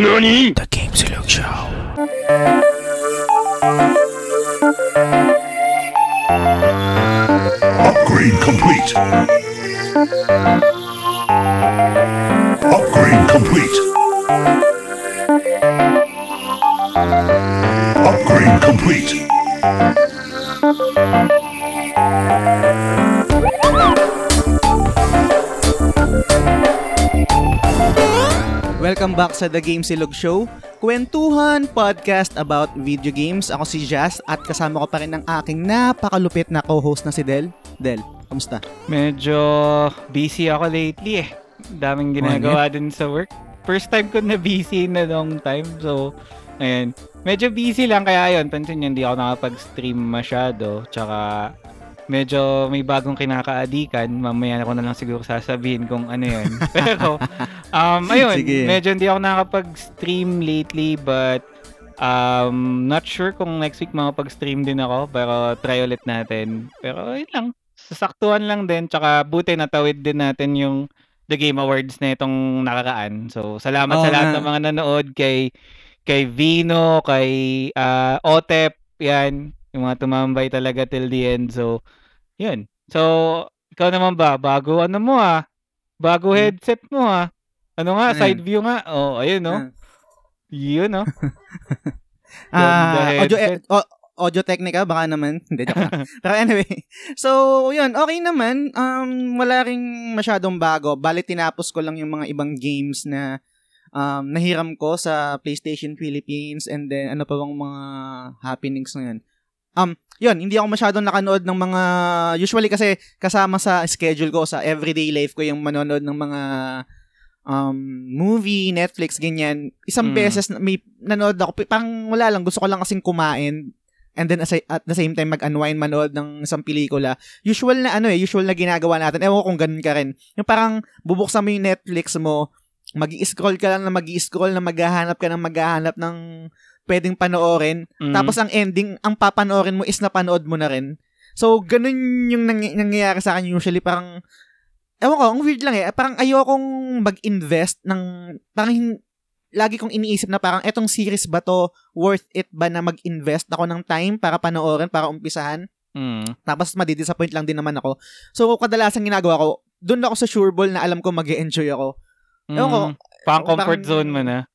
NANI? The Game Silog Show. Upgrade complete. Upgrade complete. Upgrade complete. Welcome back sa The Game Silog Show, kwentuhan podcast about video games. Ako si Jazz at kasama ko pa rin ang aking napakalupit na co-host na si Del. Del, kamusta? Medyo busy ako lately eh. Daming ginagawa din sa work. First time ko na busy in a long time. So, ayun. Medyo busy lang kaya ayun. Pansin nyo, hindi ako nakapag-stream masyado. Tsaka, medyo may bagong kinakaadikan. Mamaya ko na lang siguro sasabihin kung ano yun. Pero, um, ayun. Sige. Medyo hindi ako nakapag-stream lately but um, not sure kung next week makapag-stream din ako. Pero try ulit natin. Pero ayun lang sasaktuhan lang din tsaka buti natawid din natin yung The Game Awards na itong nakaraan. So salamat Oo sa lahat ng mga nanood kay kay Vino, kay ah, Otep, yan, yung mga tumambay talaga till the end. So yun. So ikaw naman ba bago ano mo ah? Bago Hmm. headset mo ah. Ano nga, Ano side view nga. Oh, ayun no. Ah. Yun no. Ah, audio, headset. o- audio technica, baka naman. Hindi, joke lang. Pero anyway, so, yun, okay naman. Um, wala ring masyadong bago. Bali, tinapos ko lang yung mga ibang games na um, nahiram ko sa PlayStation Philippines and then ano pa bang mga happenings na yun. Um, yun, hindi ako masyadong nakanood ng mga, usually kasi kasama sa schedule ko, sa everyday life ko yung manonood ng mga um, movie, Netflix, ganyan. Isang Mm. beses may nanood ako, parang wala lang, gusto ko lang kasing kumain and then at the same time mag-unwind manood ng isang pelikula. Usual na ano eh, usual na ginagawa natin. Ewan ko kung ganun ka rin. Yung parang bubuksan mo yung Netflix mo, mag scroll ka lang na mag scroll na maghahanap ka ng maghahanap ng pwedeng panoorin. Mm. Tapos ang ending, ang papanoorin mo is napanood mo na rin. So, ganun yung nang- nangyayari sa akin usually. Parang, ewan ko, ang weird lang eh. Parang ayokong mag-invest ng, parang hin- lagi kong iniisip na parang etong series ba to, worth it ba na mag-invest ako ng time para panoorin, para umpisahan? Mm. Tapos madidisappoint lang din naman ako. So, kadalasan ginagawa ko, doon ako sa sureball na alam ko mag enjoy ako. Ewan ko, Mm. Pang comfort parang- zone mo na.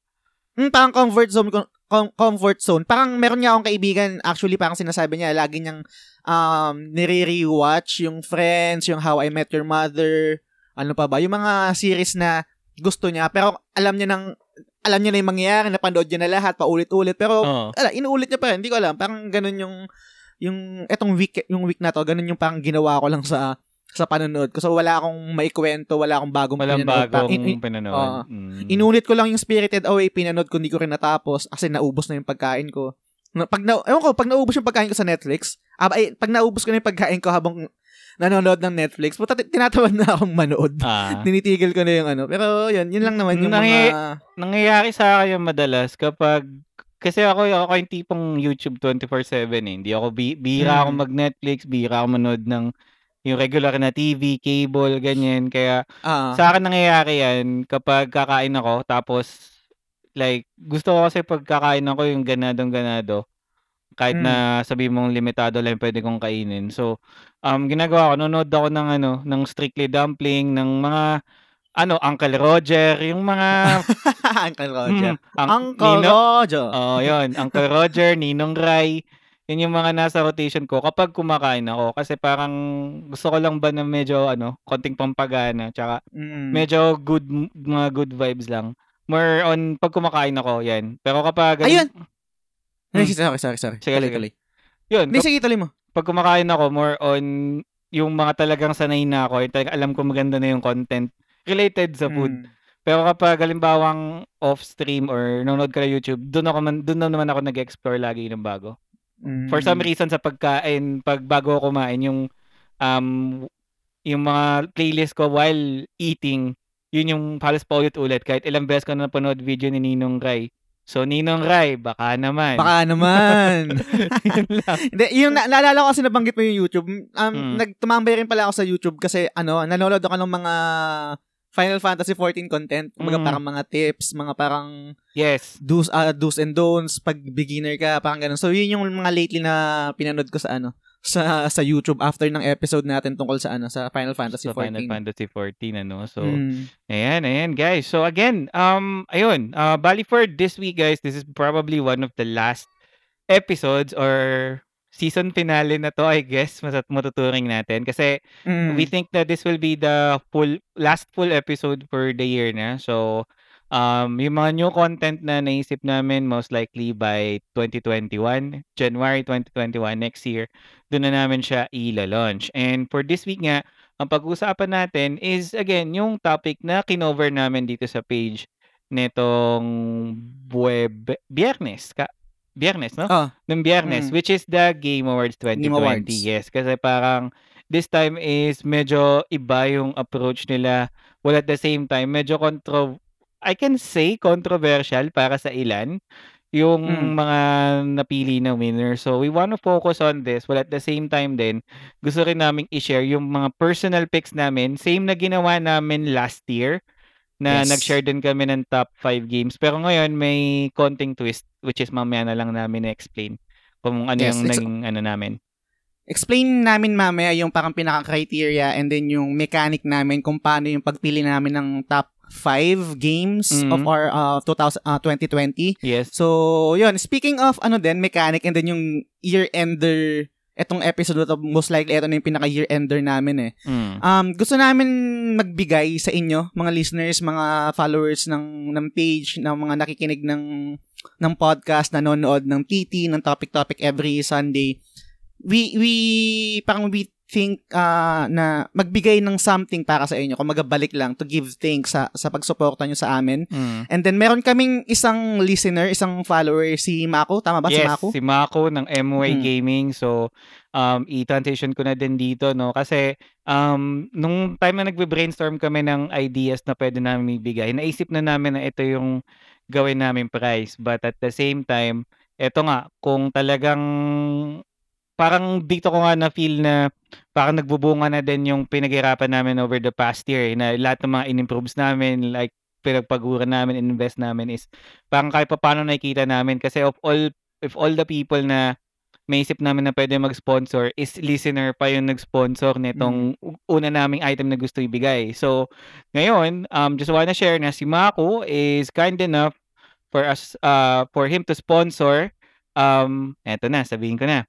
Hmm, parang comfort zone ko com- comfort zone. Parang meron niya akong kaibigan, actually parang sinasabi niya, lagi niyang um, nire-rewatch yung Friends, yung How I Met Your Mother, ano pa ba, yung mga series na gusto niya, pero alam niya nang alam niya na yung mangyayari, napanood niya na lahat, paulit-ulit, pero Oo. ala, inuulit niya pa rin, hindi ko alam, parang ganun yung yung etong week yung week na to, ganun yung parang ginawa ko lang sa sa panonood ko. So wala akong maikwento, wala akong bagong Walang pinanood. bagong Parang in- in- pinanood. oo. Mm. Inulit ko lang yung Spirited Away, pinanood ko, hindi ko rin natapos kasi naubos na yung pagkain ko. Na- Pag na, ewan ko, pag naubos yung pagkain ko sa Netflix, ah, ay, pag naubos ko na yung pagkain ko habang nanonood ng Netflix, puta, ti- tinatamad na akong manood. Ah. Tinitigil ko na yung ano. Pero yun, yun lang naman yung Nangy- mga... nangyayari sa akin yung madalas kapag kasi ako ako yung tipong YouTube 24/7 eh. Hindi ako bi- bira ako Mm. mag-Netflix, bira ako manood ng yung regular na TV, cable, ganyan. Kaya Ah, sa akin nangyayari yan kapag kakain ako tapos like gusto ko kasi pag kakain ako yung ganadong ganado kahit Mm. na sabi mong limitado lang yung pwede kong kainin. So, um, ginagawa ko, nanonood ako ng ano, ng Strictly Dumpling, ng mga ano, Uncle Roger, yung mga Uncle Roger. Mm, ang- Uncle Nino- Roger. Oo, yun. Uncle Roger, Ninong Rai. Yun yung mga nasa rotation ko kapag kumakain ako. Kasi parang gusto ko lang ba na medyo, ano, konting pampagana. Tsaka Mm. medyo good, mga good vibes lang. More on pag kumakain ako, yan. Pero kapag... Ayun! Ay, Mm. sorry, sorry, sorry. Sige, tuloy, sige. tuloy. Yun, Hindi, sige, tuloy mo. pag kumakain ako, more on yung mga talagang sanay na ako. Yung talagang alam ko maganda na yung content related sa food. Mm. Pero kapag halimbawang off-stream or nanonood ka na YouTube, doon ako man, doon na naman ako nag-explore lagi ng bago. Mm. For some reason sa pagkain, pag bago ako kumain, yung um yung mga playlist ko while eating, yun yung halos paulit-ulit kahit ilang beses ko na napanood video ni Ninong Rai. So Ninong Rai, baka naman. Baka naman. Hindi, yung na- naalala ko kasi nabanggit mo yung YouTube. Um, Mm. Nagtumambay rin pala ako sa YouTube kasi ano, nanonood ako ng mga Final Fantasy 14 content. Kumbaga Mm. parang mga tips, mga parang Yes. do's, ah, do's and don'ts pag beginner ka, parang ganun. So, yun yung mga lately na pinanood ko sa ano, sa sa YouTube after ng episode natin tungkol sa ano, sa Final Fantasy So, 14. Final Fantasy 14, ano? So, Mm. Ayan, ayan guys. So again, um ayun, uh bali for this week guys, this is probably one of the last episodes or season finale na to, I guess, masat matuturing natin kasi Mm. we think that this will be the full last full episode for the year na. So um yung mga new content na naisip namin most likely by 2021, January 2021 next year, doon na namin siya i-launch. And for this week nga, ang pag-uusapan natin is again yung topic na kinover namin dito sa page netong Buweb Biyernes ka Biyernes, no? Oh, Ng Biyernes, Mm. which is the Game Awards 2020. Game Awards. Yes, kasi parang this time is medyo iba yung approach nila. While at the same time, medyo contro I can say controversial para sa ilan yung Mm. mga napili na winner. So we want to focus on this while at the same time din gusto rin naming i-share yung mga personal picks namin. Same na ginawa namin last year na Yes. nag-share din kami ng top 5 games. Pero ngayon may konting twist which is mamaya na lang namin na-explain kung ano Yes, yung ex- naging ano namin. explain namin mamaya yung parang pinaka-criteria and then yung mechanic namin kung paano yung pagpili namin ng top 5 games Mhm. of our uh, 2000, uh, 2020. Yes. So, yun. Speaking of ano din, mechanic and then yung year-ender, etong episode na to, most likely ito na yung pinaka-year-ender namin eh. Mm. Um, gusto namin magbigay sa inyo, mga listeners, mga followers ng, ng page, ng mga nakikinig ng, ng podcast, nanonood ng TT, ng Topic Topic every Sunday. We, we, parang we think uh, na magbigay ng something para sa inyo. Kung magabalik lang to give thanks sa, sa pagsuporta nyo sa amin. Mm. And then, meron kaming isang listener, isang follower, si Mako. Tama ba si yes, Mako? si Mako ng MY Mm. Gaming. So, um, i-transition ko na din dito, no? Kasi, um, nung time na nagbe-brainstorm kami ng ideas na pwede namin ibigay, naisip na namin na ito yung gawin namin price. But at the same time, eto nga, kung talagang parang dito ko nga na-feel na parang nagbubunga na din yung pinaghirapan namin over the past year eh, na lahat ng mga in-improves namin, like pinagpagura namin, invest namin is parang kahit pa paano nakikita namin kasi of all if all the people na may isip namin na pwede mag-sponsor is listener pa yung nag-sponsor nitong u- una naming item na gusto ibigay. So, ngayon, um, just wanna share na si Mako is kind enough for us, uh, for him to sponsor, um, eto na, sabihin ko na.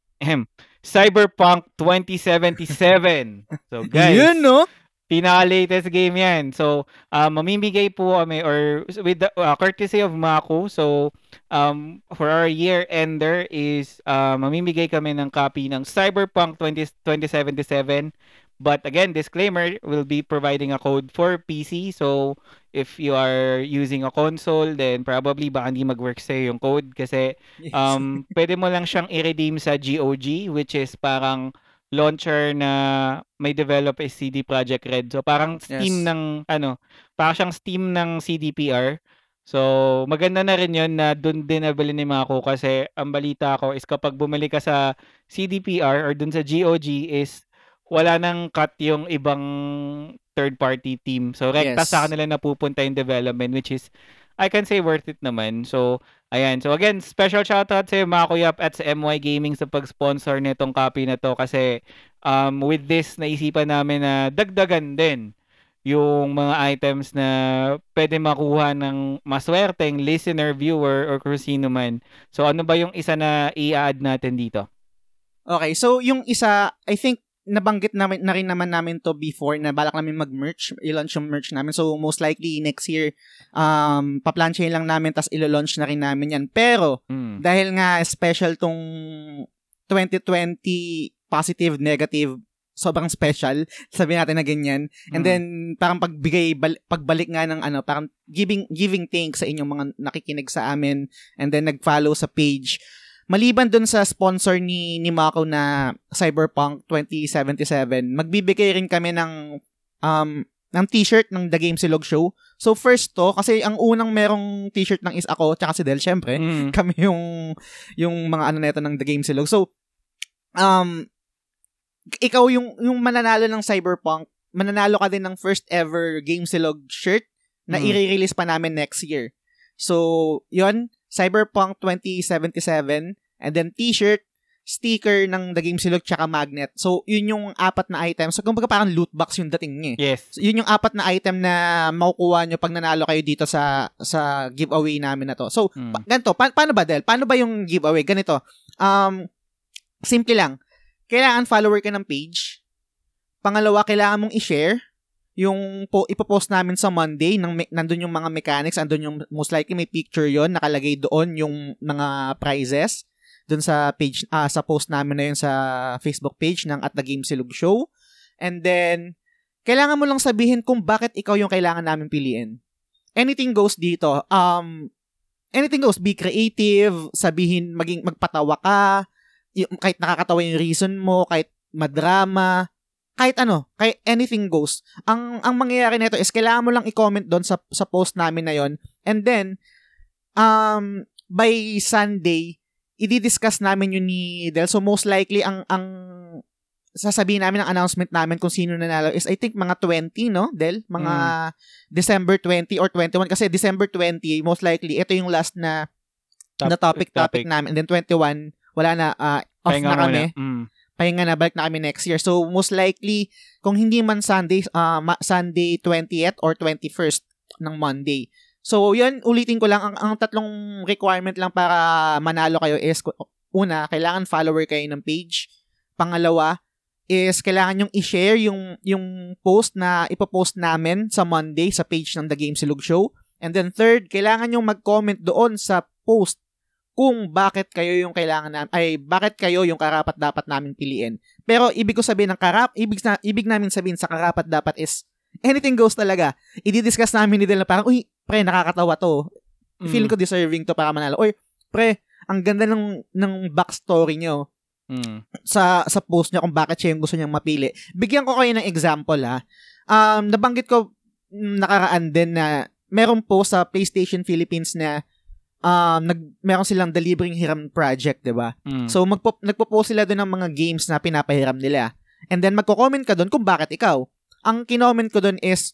Cyberpunk 2077. So, guys, Yun, no? pinaka-latest game yan. So, um, mamimigay po kami or with the uh, courtesy of Mako. So, um, for our year ender is uh, mamimigay kami ng copy ng Cyberpunk 20, 2077. But again, disclaimer, we'll be providing a code for PC. So, if you are using a console, then probably baka hindi mag-work sa'yo yung code kasi um, pwede mo lang siyang i-redeem sa GOG, which is parang launcher na may develop is CD Projekt Red. So parang Steam Yes. ng ano, parang siyang Steam ng CDPR. So maganda na rin 'yon na doon din nabili ni Mako kasi ang balita ko is kapag bumili ka sa CDPR or doon sa GOG is wala nang cut yung ibang third party team. So rekta Yes. sa kanila napupunta yung development which is I can say worth it naman. So Ayan. So again, special shoutout sa Mako Yap at sa MY Gaming sa pag-sponsor nitong copy na to kasi um, with this naisipan namin na dagdagan din yung mga items na pwede makuha ng maswerteng listener, viewer, or kung sino man. So ano ba yung isa na i-add natin dito? Okay, so yung isa, I think nabanggit namin na rin naman namin to before na balak namin mag-merch, i-launch yung merch namin. So most likely next year um paplansyahin lang namin tas ilo-launch na rin namin yan. Pero Hmm. dahil nga special tong 2020 positive negative sobrang special sabi natin na ganyan and Mm. then parang pagbigay bal- pagbalik nga ng ano parang giving giving thanks sa inyong mga nakikinig sa amin and then nag-follow sa page maliban dun sa sponsor ni ni Mako na Cyberpunk 2077 magbibigay rin kami ng um ng t-shirt ng The Game Silog Show. So first to kasi ang unang merong t-shirt ng is ako tsaka si Del syempre Mm. kami yung yung mga ano neto ng The Game Silog. So um ikaw yung yung mananalo ng Cyberpunk mananalo ka din ng first ever Game Silog shirt na Mm. i-release pa namin next year. So, yon Cyberpunk 2077, and then t-shirt, sticker ng The Game Silog, tsaka magnet. So, yun yung apat na items. So, kumbaga parang loot box yung dating niya. eh. Yes. So, yun yung apat na item na makukuha nyo pag nanalo kayo dito sa sa giveaway namin na to. So, Mm. pa- ganito, pa- paano ba, Del? Paano ba yung giveaway? Ganito, um, simple lang. Kailangan follower ka ng page. Pangalawa, kailangan mong i-share yung po, ipopost namin sa Monday, nang nandun yung mga mechanics, andun yung, most likely may picture yon nakalagay doon yung mga prizes doon sa page, ah, sa post namin na yun sa Facebook page ng At The Game Silog Show. And then, kailangan mo lang sabihin kung bakit ikaw yung kailangan namin piliin. Anything goes dito. Um, anything goes. Be creative, sabihin, maging magpatawa ka, y- kahit nakakatawa yung reason mo, kahit madrama, kahit ano, kahit anything goes. Ang ang mangyayari nito is kailangan mo lang i-comment doon sa sa post namin na yon. And then um by Sunday, i-discuss namin yun ni Del. So most likely ang ang sasabihin namin ang announcement namin kung sino nanalo is I think mga 20, no, Del? Mga December 20 or 21 kasi December 20 most likely ito yung last na Top- na topic topic namin and then 21 wala na ah, off Pahinga na kami muna. Mm. Pahinga na balik na kami next year. So most likely kung hindi man Sunday ma- Sunday 20th or 21st ng Monday. So yun ulitin ko lang ang, ang tatlong requirement lang para manalo kayo is una kailangan follower kayo ng page. Pangalawa is kailangan yung i-share yung yung post na ipopost namin sa Monday sa page ng The Game Silog Show. And then third kailangan yung mag-comment doon sa post kung bakit kayo yung kailangan na, ay bakit kayo yung karapat dapat naming piliin. Pero ibig ko sabihin ng karap, ibig na ibig namin sabihin sa karapat dapat is anything goes talaga. I-discuss namin ni Del na parang, uy, pre, nakakatawa to. Mm. Feeling ko deserving to para manalo. Or, pre, ang ganda ng, ng backstory nyo Mm. sa sa post niya kung bakit siya yung gusto niyang mapili. Bigyan ko kayo ng example ha. Um, nabanggit ko mm, nakaraan din na meron po sa PlayStation Philippines na um, nag, meron silang delivering hiram project, di ba? Mm. So, magpo, nagpo-post sila doon ng mga games na pinapahiram nila. And then, magko-comment ka doon kung bakit ikaw. Ang kinoment ko doon is,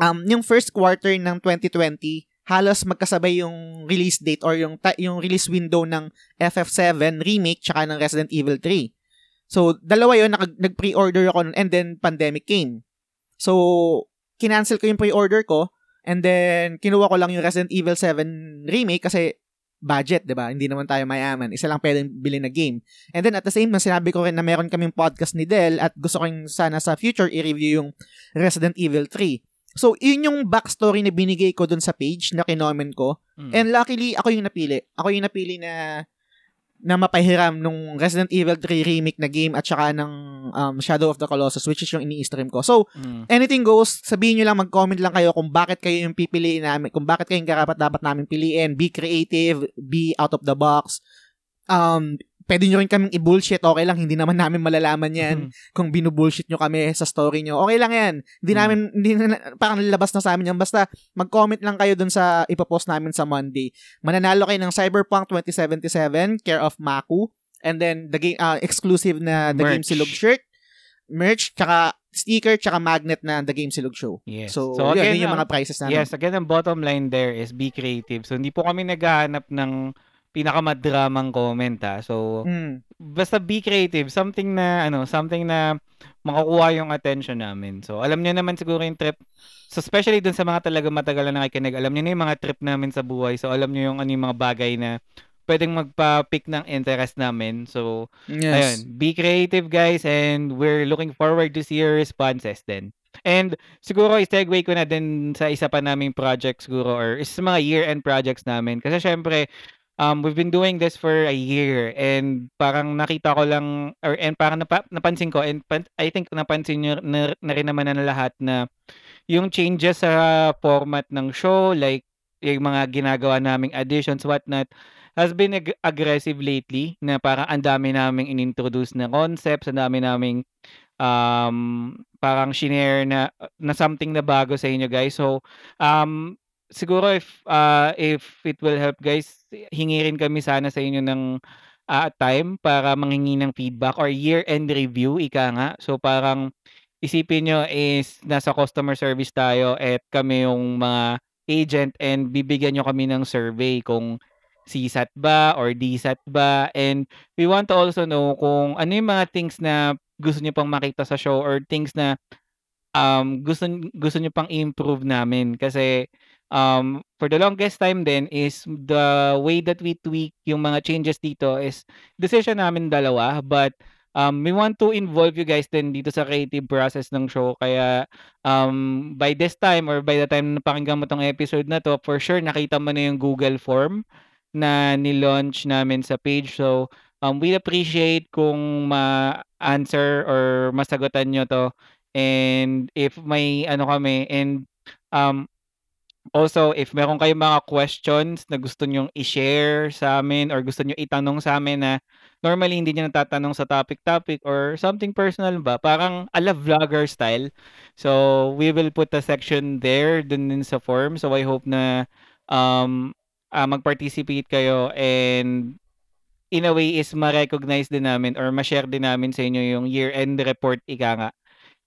um, yung first quarter ng 2020, halos magkasabay yung release date or yung, ta- yung release window ng FF7 remake tsaka ng Resident Evil 3. So, dalawa yun, naka, nag-pre-order ako nun, and then pandemic came. So, kinancel ko yung pre-order ko, and then kinuha ko lang yung Resident Evil 7 remake kasi budget, 'di ba? Hindi naman tayo mayaman. Isa lang pwedeng bilhin na game. And then at the same time, sinabi ko rin na meron kaming podcast ni Del at gusto kong sana sa future i-review yung Resident Evil 3. So, yun yung backstory na binigay ko dun sa page na kinoment ko. Mm. And luckily, ako yung napili. Ako yung napili na na mapahiram nung Resident Evil 3 remake na game at saka ng um, Shadow of the Colossus which is yung ini-stream ko. So, Mm. anything goes, sabihin nyo lang, mag-comment lang kayo kung bakit kayo yung pipiliin namin, kung bakit kayo yung karapat dapat namin piliin. Be creative, be out of the box. Um, pwede nyo rin kaming i-bullshit, okay lang, hindi naman namin malalaman yan Mm. kung binubullshit nyo kami sa story nyo. Okay lang yan. Hindi Hmm. namin, hindi na, parang lalabas na sa amin yan. Basta, mag-comment lang kayo dun sa ipapost namin sa Monday. Mananalo kayo ng Cyberpunk 2077, care of Maku. And then, the game, ah, exclusive na The Game Merch. Silog shirt, merch, tsaka sticker, tsaka magnet na The Game Silog Show. Yes. So, So, yun, again, yun yung ang- mga prices namin. Yes, again, ang bottom line there is be creative. So, hindi po kami naghahanap ng pinakamadramang comment ha. So, Mm. basta be creative. Something na, ano, something na makakuha yung attention namin. So, alam niyo naman siguro yung trip. So, especially dun sa mga talaga matagal na nakikinig, alam niyo na yung mga trip namin sa buhay. So, alam niyo yung ano yung mga bagay na pwedeng magpa-pick ng interest namin. So, Yes. Ayun, be creative guys and we're looking forward to see your responses then. And siguro i-segue ko na din sa isa pa naming project siguro or isa sa mga year-end projects namin. Kasi syempre, um, we've been doing this for a year and parang nakita ko lang or and parang napa, napansin ko and pan- I think napansin nyo na, na rin naman na lahat na yung changes sa format ng show like yung mga ginagawa naming additions whatnot has been ag- aggressive lately na parang ang dami naming inintroduce na concepts, ang dami naming um, parang shinare na, na something na bago sa inyo guys. So, um, siguro if, uh, if it will help guys, hingi rin kami sana sa inyo ng ah, time para manghingi ng feedback or year-end review, ika nga. So, parang isipin nyo is nasa customer service tayo at kami yung mga agent and bibigyan nyo kami ng survey kung CSAT ba or DSAT ba and we want to also know kung ano yung mga things na gusto nyo pang makita sa show or things na um, gusto gusto nyo pang improve namin kasi um, for the longest time then is the way that we tweak yung mga changes dito is decision namin dalawa but um, we want to involve you guys din dito sa creative process ng show. Kaya um, by this time or by the time na napakinggan mo tong episode na to for sure nakita mo na yung Google form na ni-launch namin sa page. So um, we appreciate kung ma-answer or masagutan nyo to. And if may ano kami and um, also if meron kayong mga questions na gusto nyong i-share sa amin or gusto nyo itanong sa amin na normally hindi nyo natatanong sa topic-topic or something personal ba, parang ala vlogger style. So, we will put a section there dun din sa form. So, I hope na um, ah, mag-participate kayo and in a way is ma-recognize din namin or ma-share din namin sa inyo yung year-end report ika nga.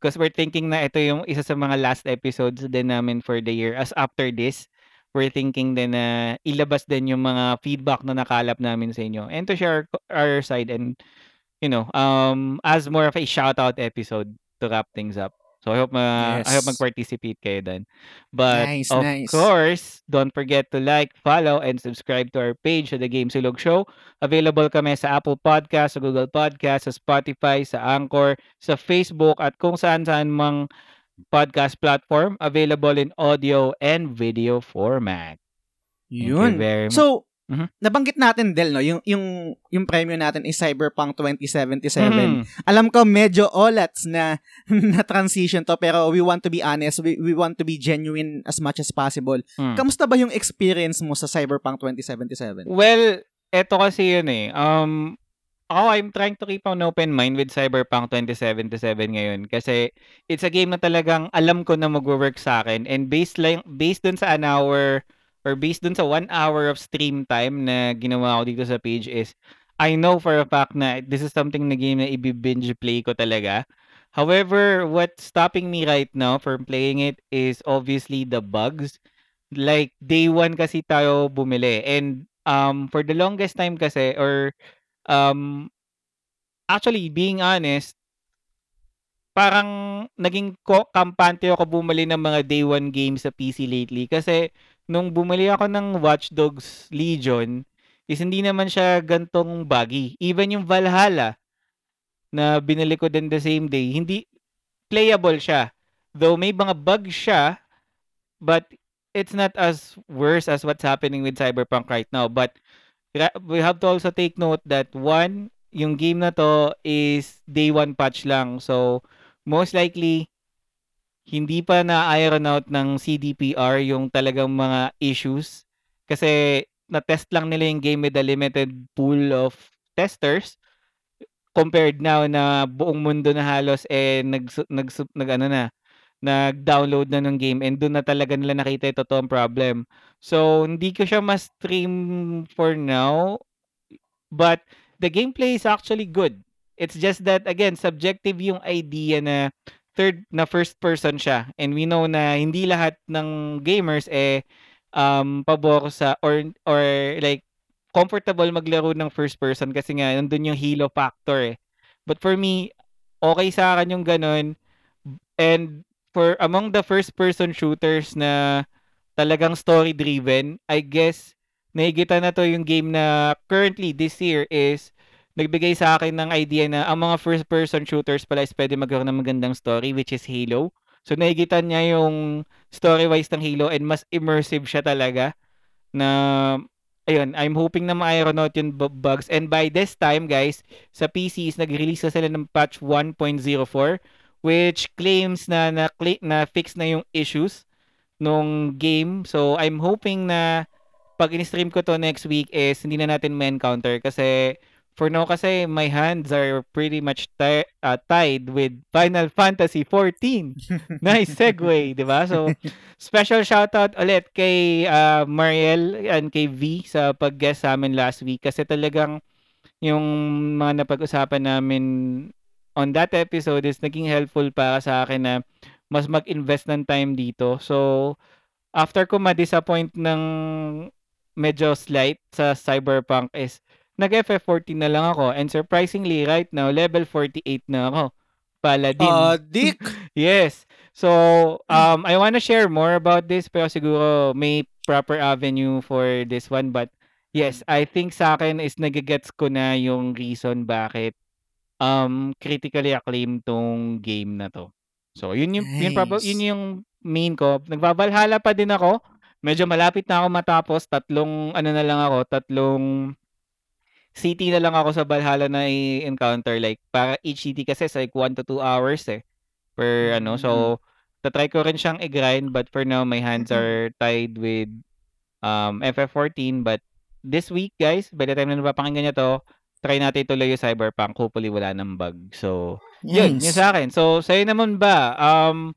Because we're thinking na ito yung isa sa mga last episodes din namin for the year. As after this, we're thinking din na ilabas din yung mga feedback na nakalap namin sa inyo and to share our side and you know um as more of a shout out episode to wrap things up so I hope ma I hope Yes. mag-participate kayo then but Nice, of nice. course don't forget to like follow and subscribe to our page sa The Game Silog Show available kami sa Apple Podcast sa Google Podcast sa Spotify sa Anchor sa Facebook at kung saan-saan mang podcast platform available in audio and video format. Thank you Yun. very much. So, Mhm. nabanggit natin Del no, yung yung yung premyo natin is Cyberpunk 2077. Mhm. Alam ko medyo olats na na transition to pero we want to be honest, we, we want to be genuine as much as possible. Mm. Kamusta ba yung experience mo sa Cyberpunk 2077? Well, eto kasi yun eh. Um, ako, I'm trying to keep an open mind with Cyberpunk 2077 ngayon kasi it's a game na talagang alam ko na mag-work sa akin and based, lang, based dun sa an hour or based dun sa one hour of stream time na ginawa ko dito sa page is I know for a fact na this is something na game na i-binge play ko talaga. However, what's stopping me right now from playing it is obviously the bugs. Like, day one kasi tayo bumili. And um, for the longest time kasi, or um, actually, being honest, parang naging kampante ako bumili ng mga day one games sa PC lately. Kasi nung bumili ako ng Watch Dogs Legion, is hindi naman siya gantong buggy. Even yung Valhalla, na binili ko din the same day, hindi playable siya. Though may mga bugs siya, but it's not as worse as what's happening with Cyberpunk right now. But we have to also take note that one, yung game na to is day one patch lang. So, most likely, hindi pa na-iron out ng CDPR yung talagang mga issues. Kasi na-test lang nila yung game with a limited pool of testers compared now na buong mundo na halos eh nag nag, nag ano na nag-download na ng game and doon na talaga nila nakita yung totoong problem. So, hindi ko siya ma-stream for now. But, the gameplay is actually good. It's just that, again, subjective yung idea na third na first person siya. And we know na hindi lahat ng gamers eh um, pabor sa or, or like comfortable maglaro ng first person kasi nga nandun yung halo factor eh. But for me, okay sa akin yung ganun. And for among the first person shooters na talagang story driven, I guess naigita na to yung game na currently this year is nagbigay sa akin ng idea na ang mga first person shooters pala is pwede magkaroon ng magandang story which is Halo. So naigita niya yung story wise ng Halo and mas immersive siya talaga na ayun, I'm hoping na ma-iron out yung bu- bugs. And by this time, guys, sa PC is nag-release na sila ng patch 1.04 which claims na na, na fix na yung issues nung game. So, I'm hoping na pag in-stream ko to next week is hindi na natin ma-encounter kasi for now kasi my hands are pretty much ti- uh, tied with Final Fantasy 14. nice segue, 'di ba? So special shoutout ulit kay uh, Mariel and kay V sa pag-guest sa amin last week kasi talagang yung mga napag-usapan namin on that episode is naging helpful para sa akin na mas mag-invest ng time dito. So, after ko ma-disappoint ng medyo slight sa Cyberpunk is nag-FF14 na lang ako and surprisingly right now level 48 na ako. Paladin. Ah, Dick. Yes. So, um, I wanna share more about this pero siguro may proper avenue for this one but yes, I think sa akin is nagigets ko na yung reason bakit um critically acclaimed tong game na to. So, yun yung yun, prob- Nice. yun yung main ko. Nagbabalhala pa din ako. Medyo malapit na ako matapos. Tatlong ano na lang ako, tatlong city na lang ako sa Valhalla na i-encounter like para each city kasi is like 1 to 2 hours eh per ano. So tatry ko rin siyang i-grind but for now my hands are tied with um FF14 but this week guys by the time na napapakinggan niyo to try natin ituloy yung Cyberpunk. Hopefully wala nang bug. So yun yun Nice. sa akin. So sa'yo naman ba um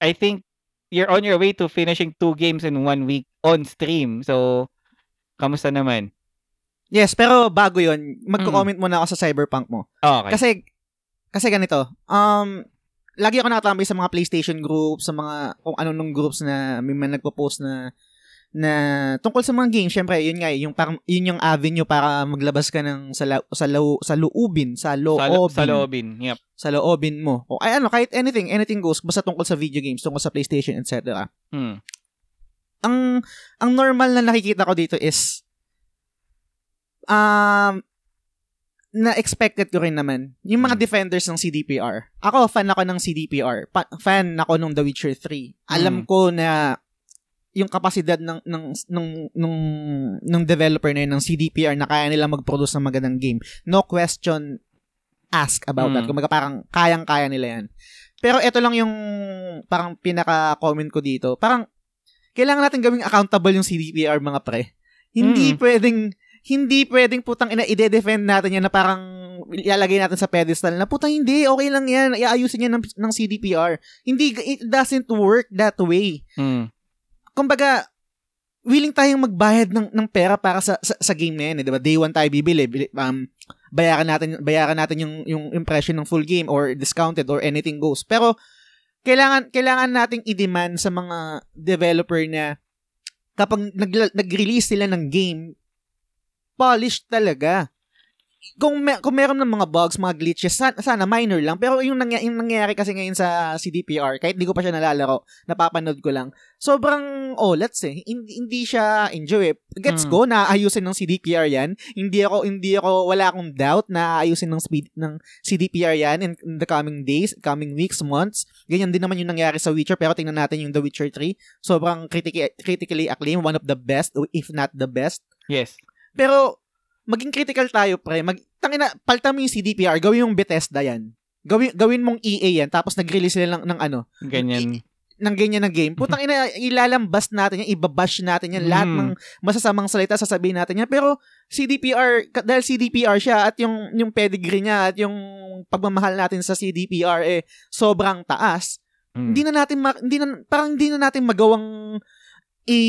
I think you're on your way to finishing two games in one week on stream. So kamusta naman Yes, pero bago yon magko-comment muna ako sa Cyberpunk mo. okay Kasi, kasi ganito, um, lagi ako nakatambay sa mga PlayStation groups, sa mga, kung ano nung groups na may mga nagpo-post na, na tungkol sa mga games, syempre, yun nga, eh, yung parang, yun yung avenue para maglabas ka ng sa, la, sa, lo, sa loobin, sa sa, loobin, sa loobin yep sa loobin mo. O ay ano, kahit anything, anything goes, basta tungkol sa video games, tungkol sa PlayStation, etc. hmm. Ang, ang normal na nakikita ko dito is, um, na expected ko rin naman yung mga Mm. defenders ng CDPR. Ako fan ako ng CDPR. Pa- fan ako nung The Witcher 3. Alam ko na yung kapasidad ng ng ng ng ng developer na yun, ng CDPR na kaya nila mag-produce ng magandang game. No question ask about that. Mm. Kung parang kayang-kaya nila yan. Pero ito lang yung parang pinaka-comment ko dito. Parang kailangan natin gawing accountable yung CDPR mga pre. Hindi Mm. pwedeng hindi pwedeng putang ina ide-defend natin yan na parang ilalagay natin sa pedestal na putang hindi, okay lang yan, iayusin yan ng, ng CDPR. Hindi, it doesn't work that way. Hmm. Kumbaga, willing tayong magbayad ng, ng pera para sa, sa, sa game na yan, eh, di ba? Day one tayo bibili, bili- um, bayaran natin, bayaran natin yung, yung impression ng full game or discounted or anything goes. Pero, kailangan, kailangan nating i-demand sa mga developer na kapag nag, nag-release sila ng game, polished talaga. Kung, may, kung meron ng mga bugs, mga glitches, sana, sana minor lang. Pero yung, nangy- yung nangyayari kasi ngayon sa CDPR, kahit di ko pa siya nalalaro, napapanood ko lang, sobrang olats eh. Hindi, hindi siya enjoy eh. Gets Mm. ko na ayusin ng CDPR yan. Hindi ako, hindi ako, wala akong doubt na ayusin ng, speed, ng CDPR yan in, in the coming days, coming weeks, months. Ganyan din naman yung nangyari sa Witcher, pero tingnan natin yung The Witcher 3. Sobrang critically, critically acclaimed, one of the best, if not the best. yes Pero, maging critical tayo, pre. Mag, tangina, palta mo yung CDPR, gawin yung Bethesda yan. Gawin, gawin mong EA yan, tapos nag-release sila ng, ng ano, ganyan ng ganyan na game. Putang ina, ilalambas natin yan, ibabash natin yan, lahat Mm. ng masasamang salita sasabihin natin yan. Pero CDPR, dahil CDPR siya at yung, yung pedigree niya at yung pagmamahal natin sa CDPR eh sobrang taas, Hmm. hindi na natin ma- hindi na parang hindi na natin magawang i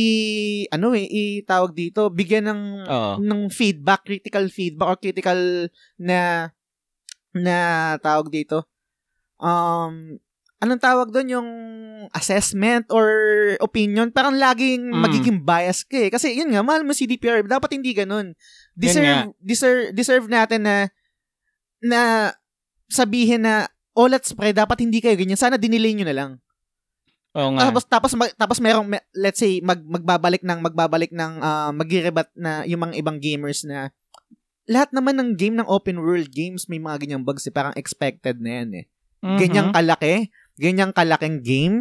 ano eh i tawag dito bigyan ng Oo. ng feedback critical feedback or critical na na tawag dito. Um anong tawag doon yung assessment or opinion? Parang laging Mm. magiging bias ka eh. Kasi yun nga mahal mo CDPR dapat hindi ganun. Deserve deserve deserve natin na na sabihin na oh let's pray. Dapat hindi kayo ganyan. Sana dinelay nyo na lang Oo nga. tapos tapos mag- tapos merong me- let's say mag magbabalik ng magbabalik ng uh, magre-rebat na yung mga ibang gamers na lahat naman ng game ng open world games may mga ganyang bugs eh, parang expected na yan eh. Mhm. Ganyang kalaki, ganyang kalaking game,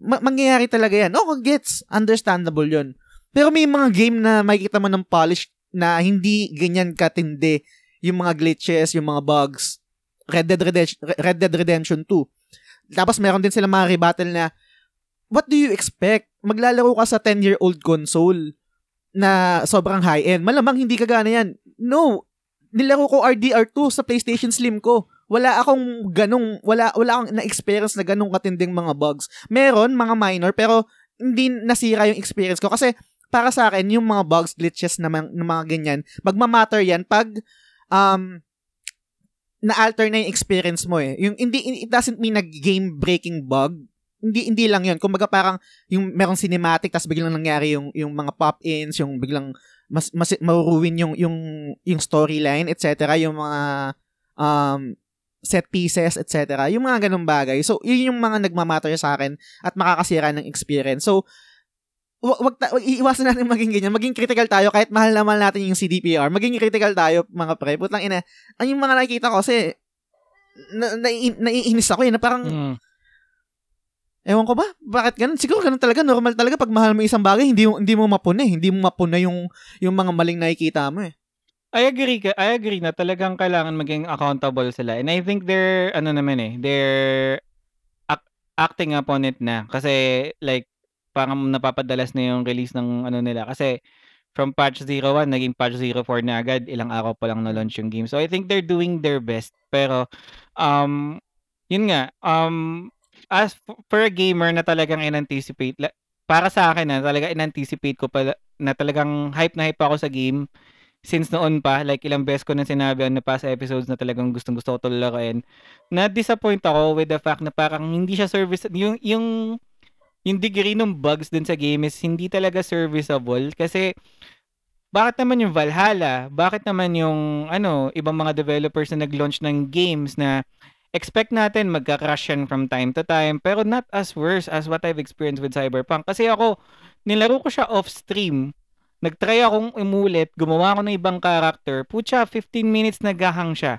ma- mangyayari talaga yan. Oh, gets, understandable yun. Pero may mga game na makikita mo ng polish na hindi ganyan katindi yung mga glitches, yung mga bugs. Red Dead Redemption, Red Dead Redemption 2. Tapos meron din sila mga rebuttal na what do you expect? Maglalaro ka sa 10-year-old console na sobrang high-end. Malamang hindi kagana yan. No. Nilaro ko RDR2 sa PlayStation Slim ko. Wala akong ganong, wala, wala akong na-experience na ganong katinding mga bugs. Meron, mga minor, pero hindi nasira yung experience ko. Kasi para sa akin, yung mga bugs, glitches na, mga- na mga ganyan, magmamatter yan pag um, na-alter na yung experience mo eh. Yung hindi it doesn't mean na game breaking bug. Hindi hindi lang 'yun. Kumbaga parang yung merong cinematic tapos biglang nangyari yung yung mga pop-ins, yung biglang mas mas maruruin yung yung yung storyline, etc. Yung mga um set pieces, etc. Yung mga ganung bagay. So, yun yung mga nagmamatter sa akin at makakasira ng experience. So, wag, wag, wag iiwasan natin maging ganyan. Maging critical tayo kahit mahal na mahal natin yung CDPR. Maging critical tayo, mga pre. Putang ina. Ang yung mga nakikita ko kasi na, na, naiinis ako eh, na parang, Mm. Ewan ko ba, bakit ganun? Siguro ganun talaga, normal talaga pag mahal mo isang bagay, hindi hindi mo mapuna eh. Hindi mo mapuna yung, yung mga maling nakikita mo eh. I agree ka, I agree na talagang kailangan maging accountable sila. And I think they're ano naman eh, they're ac- acting upon it na kasi like parang napapadalas na yung release ng ano nila kasi from patch 01 naging patch 04 na agad ilang araw pa lang na launch yung game. So I think they're doing their best pero um yun nga um as a gamer na talagang in-anticipate para sa akin na talaga in-anticipate ko pa na talagang hype na hype ako sa game since noon pa, like ilang beses ko na sinabi on the past episodes na talagang gustong gusto ko ito lalaroin, na-disappoint ako with the fact na parang hindi siya service, yung, yung, yung degree ng bugs dun sa game is hindi talaga serviceable kasi bakit naman yung Valhalla? Bakit naman yung ano, ibang mga developers na nag-launch ng games na expect natin magka-crash yan from time to time pero not as worse as what I've experienced with Cyberpunk. Kasi ako, nilaro ko siya off-stream nagtry akong imulit, gumawa ako ng ibang character, putya, 15 minutes naghahang siya.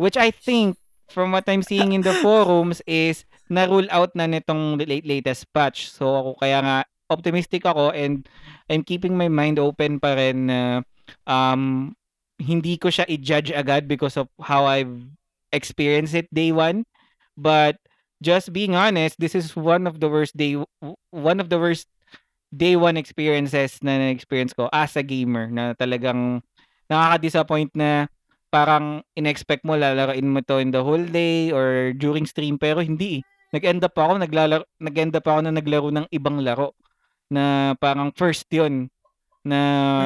Which I think, from what I'm seeing in the forums, is na-rule out na nitong late latest patch. So ako kaya nga, optimistic ako and I'm keeping my mind open pa rin na um, hindi ko siya i-judge agad because of how I've experienced it day one. But just being honest, this is one of the worst day, one of the worst day one experiences na na-experience ko as a gamer na talagang nakaka-disappoint na parang in-expect mo lalaroin mo to in the whole day or during stream pero hindi eh. Nag-end up ako naglalaro nag-end up ako na naglaro ng ibang laro na parang first yun na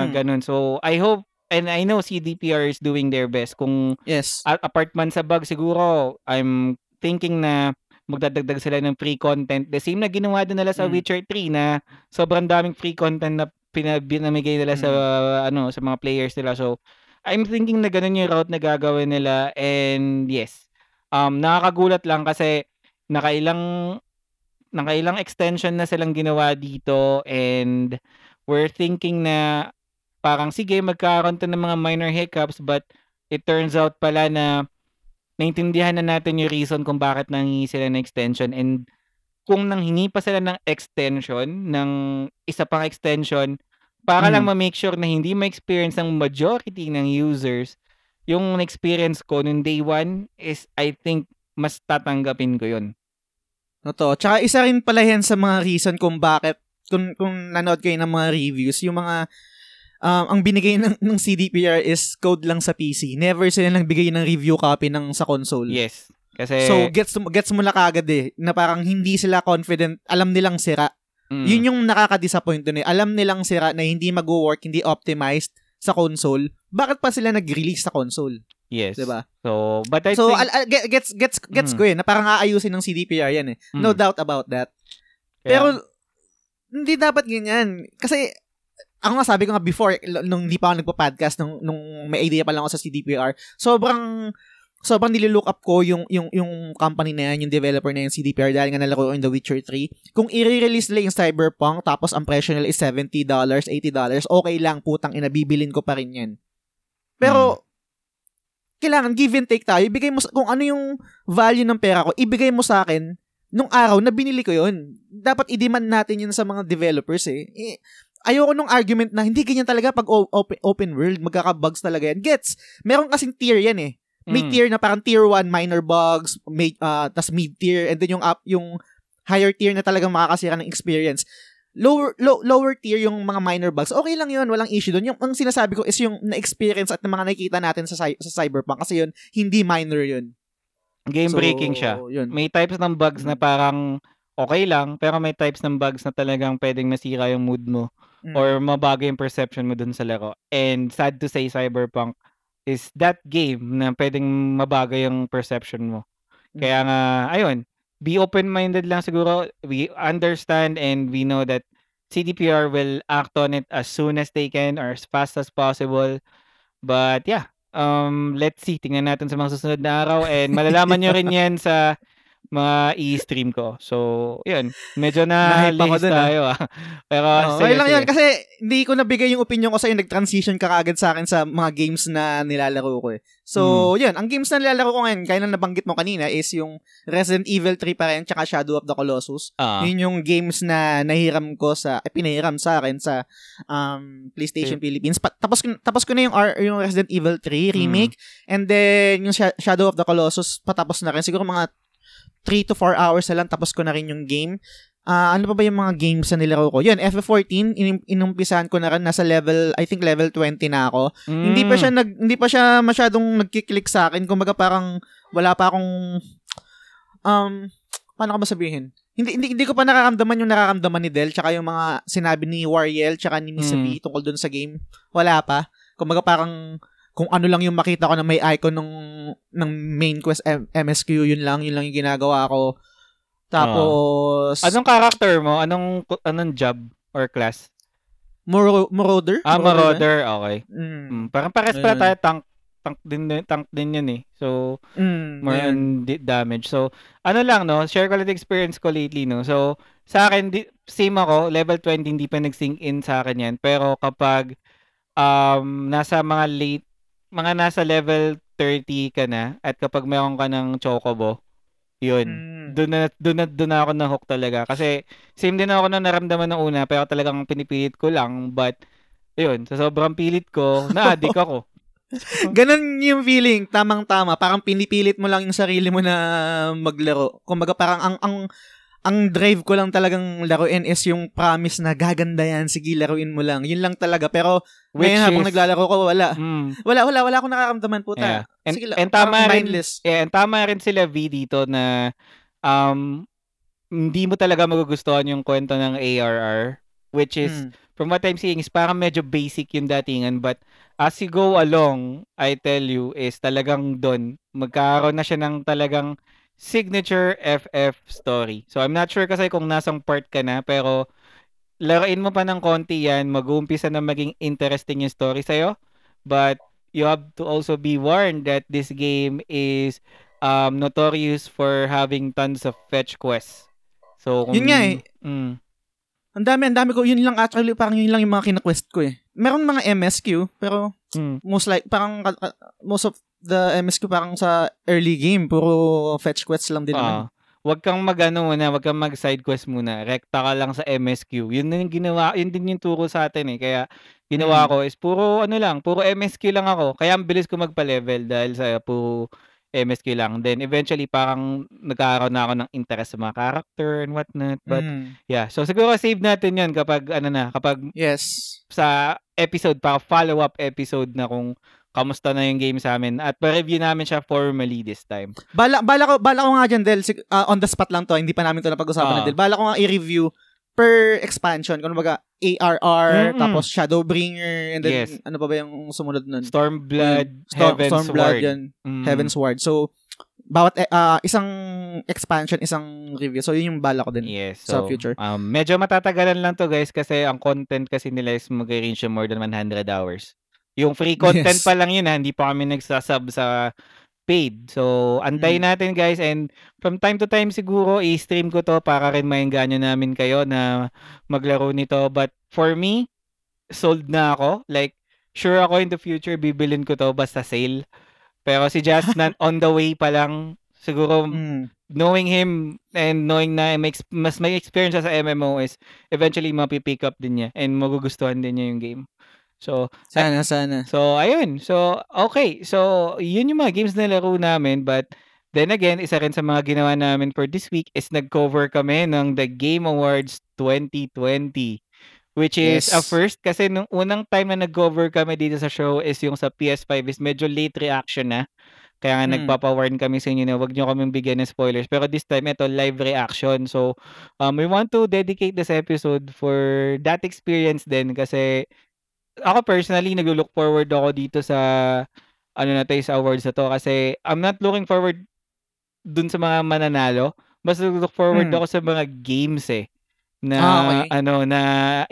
Hmm. ganun. So I hope and I know CDPR is doing their best kung Yes. a- apart man sa bug siguro I'm thinking na magdadagdag sila ng free content. The same na ginawa din nila sa Mm. Witcher 3 na sobrang daming free content na pina- binamigay nila sa ano sa mga players nila. So I'm thinking na ganun yung route na gagawin nila and yes. Um nakakagulat lang kasi nakailang nakailang extension na silang ginawa dito and we're thinking na parang sige magkakaroon to ng mga minor hiccups but it turns out pala na naintindihan na natin yung reason kung bakit nanghingi sila ng extension and kung nanghingi pa sila ng extension, ng isa pang extension, para lang Mm. ma-make sure na hindi ma-experience ng majority ng users, yung experience ko nung day one is I think mas tatanggapin ko yun. Totoo. Tsaka isa rin pala yan sa mga reason kung bakit, kung, kung nanood kayo ng mga reviews, yung mga, um, ang binigay ng, ng CDPR is code lang sa PC. Never sila nagbigay ng review copy ng sa console. Yes. Kasi, So, gets, gets mo na kagad eh, na parang hindi sila confident, alam nilang sira. mm, Yun yung nakaka-disappoint dun eh. Alam nilang sira na hindi mag-work, hindi optimized sa console. Bakit pa sila nag-release sa console? yes. 'Di ba? So, but I So, think, al- al- get- gets, gets, gets Mm. ko eh, na parang aayusin ng CDPR yan eh. No mm, doubt about that. kaya- Pero, hindi dapat ganyan. Kasi, ako nga sabi ko nga before, nung hindi pa ako nagpa-podcast, nung, nung may idea pa lang ako sa CDPR, sobrang, sobrang nililook up ko yung, yung, yung company na yan, yung developer na yung CDPR dahil nga nalaro ko in The Witcher 3. Kung i-release nila yung Cyberpunk, tapos ang presyo nila is $70, $80, okay lang, putang ina, bibilin ko pa rin yan. Pero, kailangan give and take tayo. Ibigay mo, sa- kung ano yung value ng pera ko, ibigay mo sa akin nung araw na binili ko yon dapat i-demand natin yun sa mga developers eh. eh ayoko nung argument na hindi ganyan talaga pag open, open world, magkaka-bugs talaga yan. Gets, meron kasing tier yan eh. May Mm. tier na parang tier 1 minor bugs, may, uh, tas mid tier, and then yung up, yung higher tier na talagang makakasira ng experience. Lower low, lower tier yung mga minor bugs. Okay lang yun, walang issue doon. Yung ang sinasabi ko is yung na-experience at ng mga nakikita natin sa sa Cyberpunk kasi yun hindi minor yun. game So, breaking siya. Yun. may types ng bugs na parang okay lang, pero may types ng bugs na talagang pwedeng masira yung mood mo Mm. or mabago yung perception mo dun sa laro. And sad to say, Cyberpunk is that game na pwedeng mabago yung perception mo. Kaya nga, ayun, be open-minded lang siguro. We understand and we know that CDPR will act on it as soon as they can or as fast as possible. But yeah, um, let's see. Tingnan natin sa mga susunod na araw and malalaman nyo rin yan sa mga i-stream ko. So, yun. Medyo na list dun, ah. tayo ah. Pero, Oh, sige, okay lang sige. yan kasi hindi ko nabigay yung opinion ko sa'yo. Nag-transition ka kaagad sa akin sa mga games na nilalaro ko eh. So, Hmm. yun. Ang games na nilalaro ko ngayon, kaya na nabanggit mo kanina, is yung Resident Evil 3 pa rin, tsaka Shadow of the Colossus. Ah. Yun yung games na nahiram ko sa, eh, pinahiram sa akin sa um, PlayStation Philippines. Pa- tapos, tapos ko na yung, R, yung Resident Evil 3 remake. And then, yung Sha- Shadow of the Colossus, patapos na rin. Siguro mga 3 to 4 hours na lang, tapos ko na rin yung game. Ah, ano pa ba yung mga games na nilaro ko? Yun, FF14, in- inumpisahan ko na rin. Nasa level, I think level 20 na ako. Hindi pa siya Mm. nag hindi pa siya masyadong nagki-click sa akin. Kumbaga parang wala pa akong um paano ko ba sabihin? Hindi, hindi hindi ko pa nararamdaman yung nararamdaman ni Del tsaka yung mga sinabi ni Wariel tsaka ni Misa Mm. Tungkol dun sa game. Wala pa. Kumbaga parang kung ano lang yung makita ko na may icon ng ng main quest M- MSQ yun lang yun lang yung ginagawa ko. Tapos Anong character mo? Anong anong job or class? Moro, Marauder? Ah, Marauder ba? Marauder. Okay. Mm. Mm, parang pares pala tayo tank tank din tank din yun eh. So Mm, more on di- damage. So ano lang no, share ko lang experience ko lately no. So sa akin di, same ako, level 20 hindi pa nag-sink in sa akin yan. Pero kapag um nasa mga late mga nasa level 30 ka na at kapag meron ka ng chocobo, yun. Mm. Doon na doon na doon na ako na hook talaga kasi same din ako na naramdaman ng una pero talagang pinipilit ko lang but yun, sa sobrang pilit ko, na-addict ako. Ganon yung feeling, tamang-tama. Parang pinipilit mo lang yung sarili mo na maglaro. Kumbaga parang ang ang ang drive ko lang talagang laruin is yung promise na gaganda yan, sige laruin mo lang. Yun lang talaga. Pero Which ngayon habang is- naglalaro ko, wala. Mm. Wala, wala, wala akong nakakamdaman puta. Yeah. And, Sige and tama parang rin, mindless. yeah, and tama rin sila V dito na um hindi mo talaga magugustuhan yung kwento ng ARR which is Mm. from what I'm seeing is parang medyo basic yung datingan but as you go along I tell you is talagang doon magkakaroon na siya ng talagang signature FF story. So I'm not sure kasi kung nasang part ka na pero laruin mo pa ng konti yan, mag-uumpisa na maging interesting yung story sa'yo. But you have to also be warned that this game is um, notorious for having tons of fetch quests. So, kung, Yun nga eh. Mm, Ang dami, ang dami ko. Yun lang actually, parang yun lang yung mga kina-quest ko eh. Meron mga MSQ, pero mm, most like, parang ka- ka- most of the MSQ parang sa early game, puro fetch quests lang din naman. ah. Wag kang mag-ano muna, wag kang mag-side quest muna. Rekta ka lang sa MSQ. Yun din yung ginawa, yun din yung turo sa atin eh. Kaya ginawa Mm. ko is puro ano lang, puro MSQ lang ako. Kaya ang bilis ko magpa-level dahil sa puro MSQ lang. Then eventually parang nagkakaroon na ako ng interest sa mga character and whatnot. But Mm. yeah, so siguro save natin 'yan kapag ano na, kapag Yes. sa episode para follow-up episode na kung kamusta na yung game sa amin at pa-review namin siya formally this time. Bala, bala ko, bala ko nga dyan, Del, ah, on the spot lang to, hindi pa namin to napag-usapan Ah. na Del. Bala ko nga i-review per expansion. Kung baga, ARR, Mm-mm. tapos Shadowbringer, and then, Yes. ano pa ba yung sumunod nun? Stormblood, Storm, Heaven's Stormblood Ward. yan. Mm. Heaven's Ward. So, bawat, ah, isang expansion, isang review. So, yun yung bala ko din. Yes. sa So, future. Um, medyo matatagalan lang to guys kasi ang content kasi nila is mag-range more than 100 hours. Yung free content Yes. pa lang yun ha, hindi pa kami nagsasub sa paid. So, antayin Mm. natin guys and from time to time siguro i-stream ko to para rin maingganyo namin kayo na maglaro nito. But for me, sold na ako. Like, sure ako in the future bibilin ko to basta sale. Pero si na on the way pa lang. Siguro Mm. knowing him and knowing na may, mas may experience sa MMO is eventually mapipick up din niya and magugustuhan din niya yung game. So, Sana, sana. so ayun. So, okay. So, yun yung mga games na laro namin but then again, isa rin sa mga ginawa namin for this week is nag-cover kami ng The Game Awards 2020 which is a Yes. first kasi nung unang time na nag-cover kami dito sa show is yung sa PS5 is medyo late reaction na. Kaya nga Mm. nagpapa-warn kami sa inyo na wag niyo kaming bigyan ng spoilers. Pero this time, ito live reaction. So, um, we want to dedicate this episode for that experience din kasi ako personally, naglo-look forward ako dito sa ano na to sa awards na to kasi I'm not looking forward dun sa mga mananalo. Mas look forward Hmm. ako sa mga games eh na Ah, okay. ano na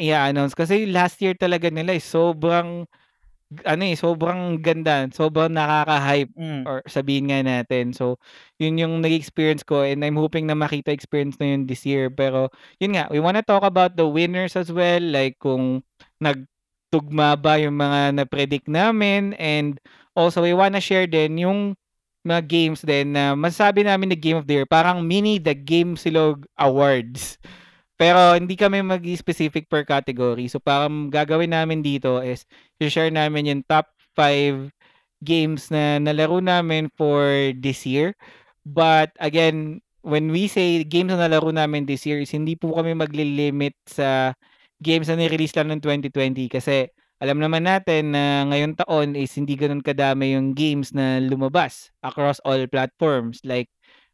i-announce kasi last year talaga nila is sobrang ano eh sobrang ganda, sobrang nakaka-hype Mm. or sabihin nga natin. So, yun yung nag-experience ko and I'm hoping na makita experience na yun this year. Pero, yun nga, we wanna talk about the winners as well. Like, kung nagtugma ba yung mga na-predict namin. And also, we wanna share din yung mga games din na masasabi namin na Game of the Year. Parang mini The Game Silog Awards. Pero hindi kami mag-specific per category. So parang gagawin namin dito is i-share namin yung top 5 games na nalaro namin for this year. But again, when we say games na nalaro namin this year is hindi po kami magli-limit sa games na ni-release lang ng 2020 kasi alam naman natin na ngayong taon is hindi ganun kadami yung games na lumabas across all platforms. Like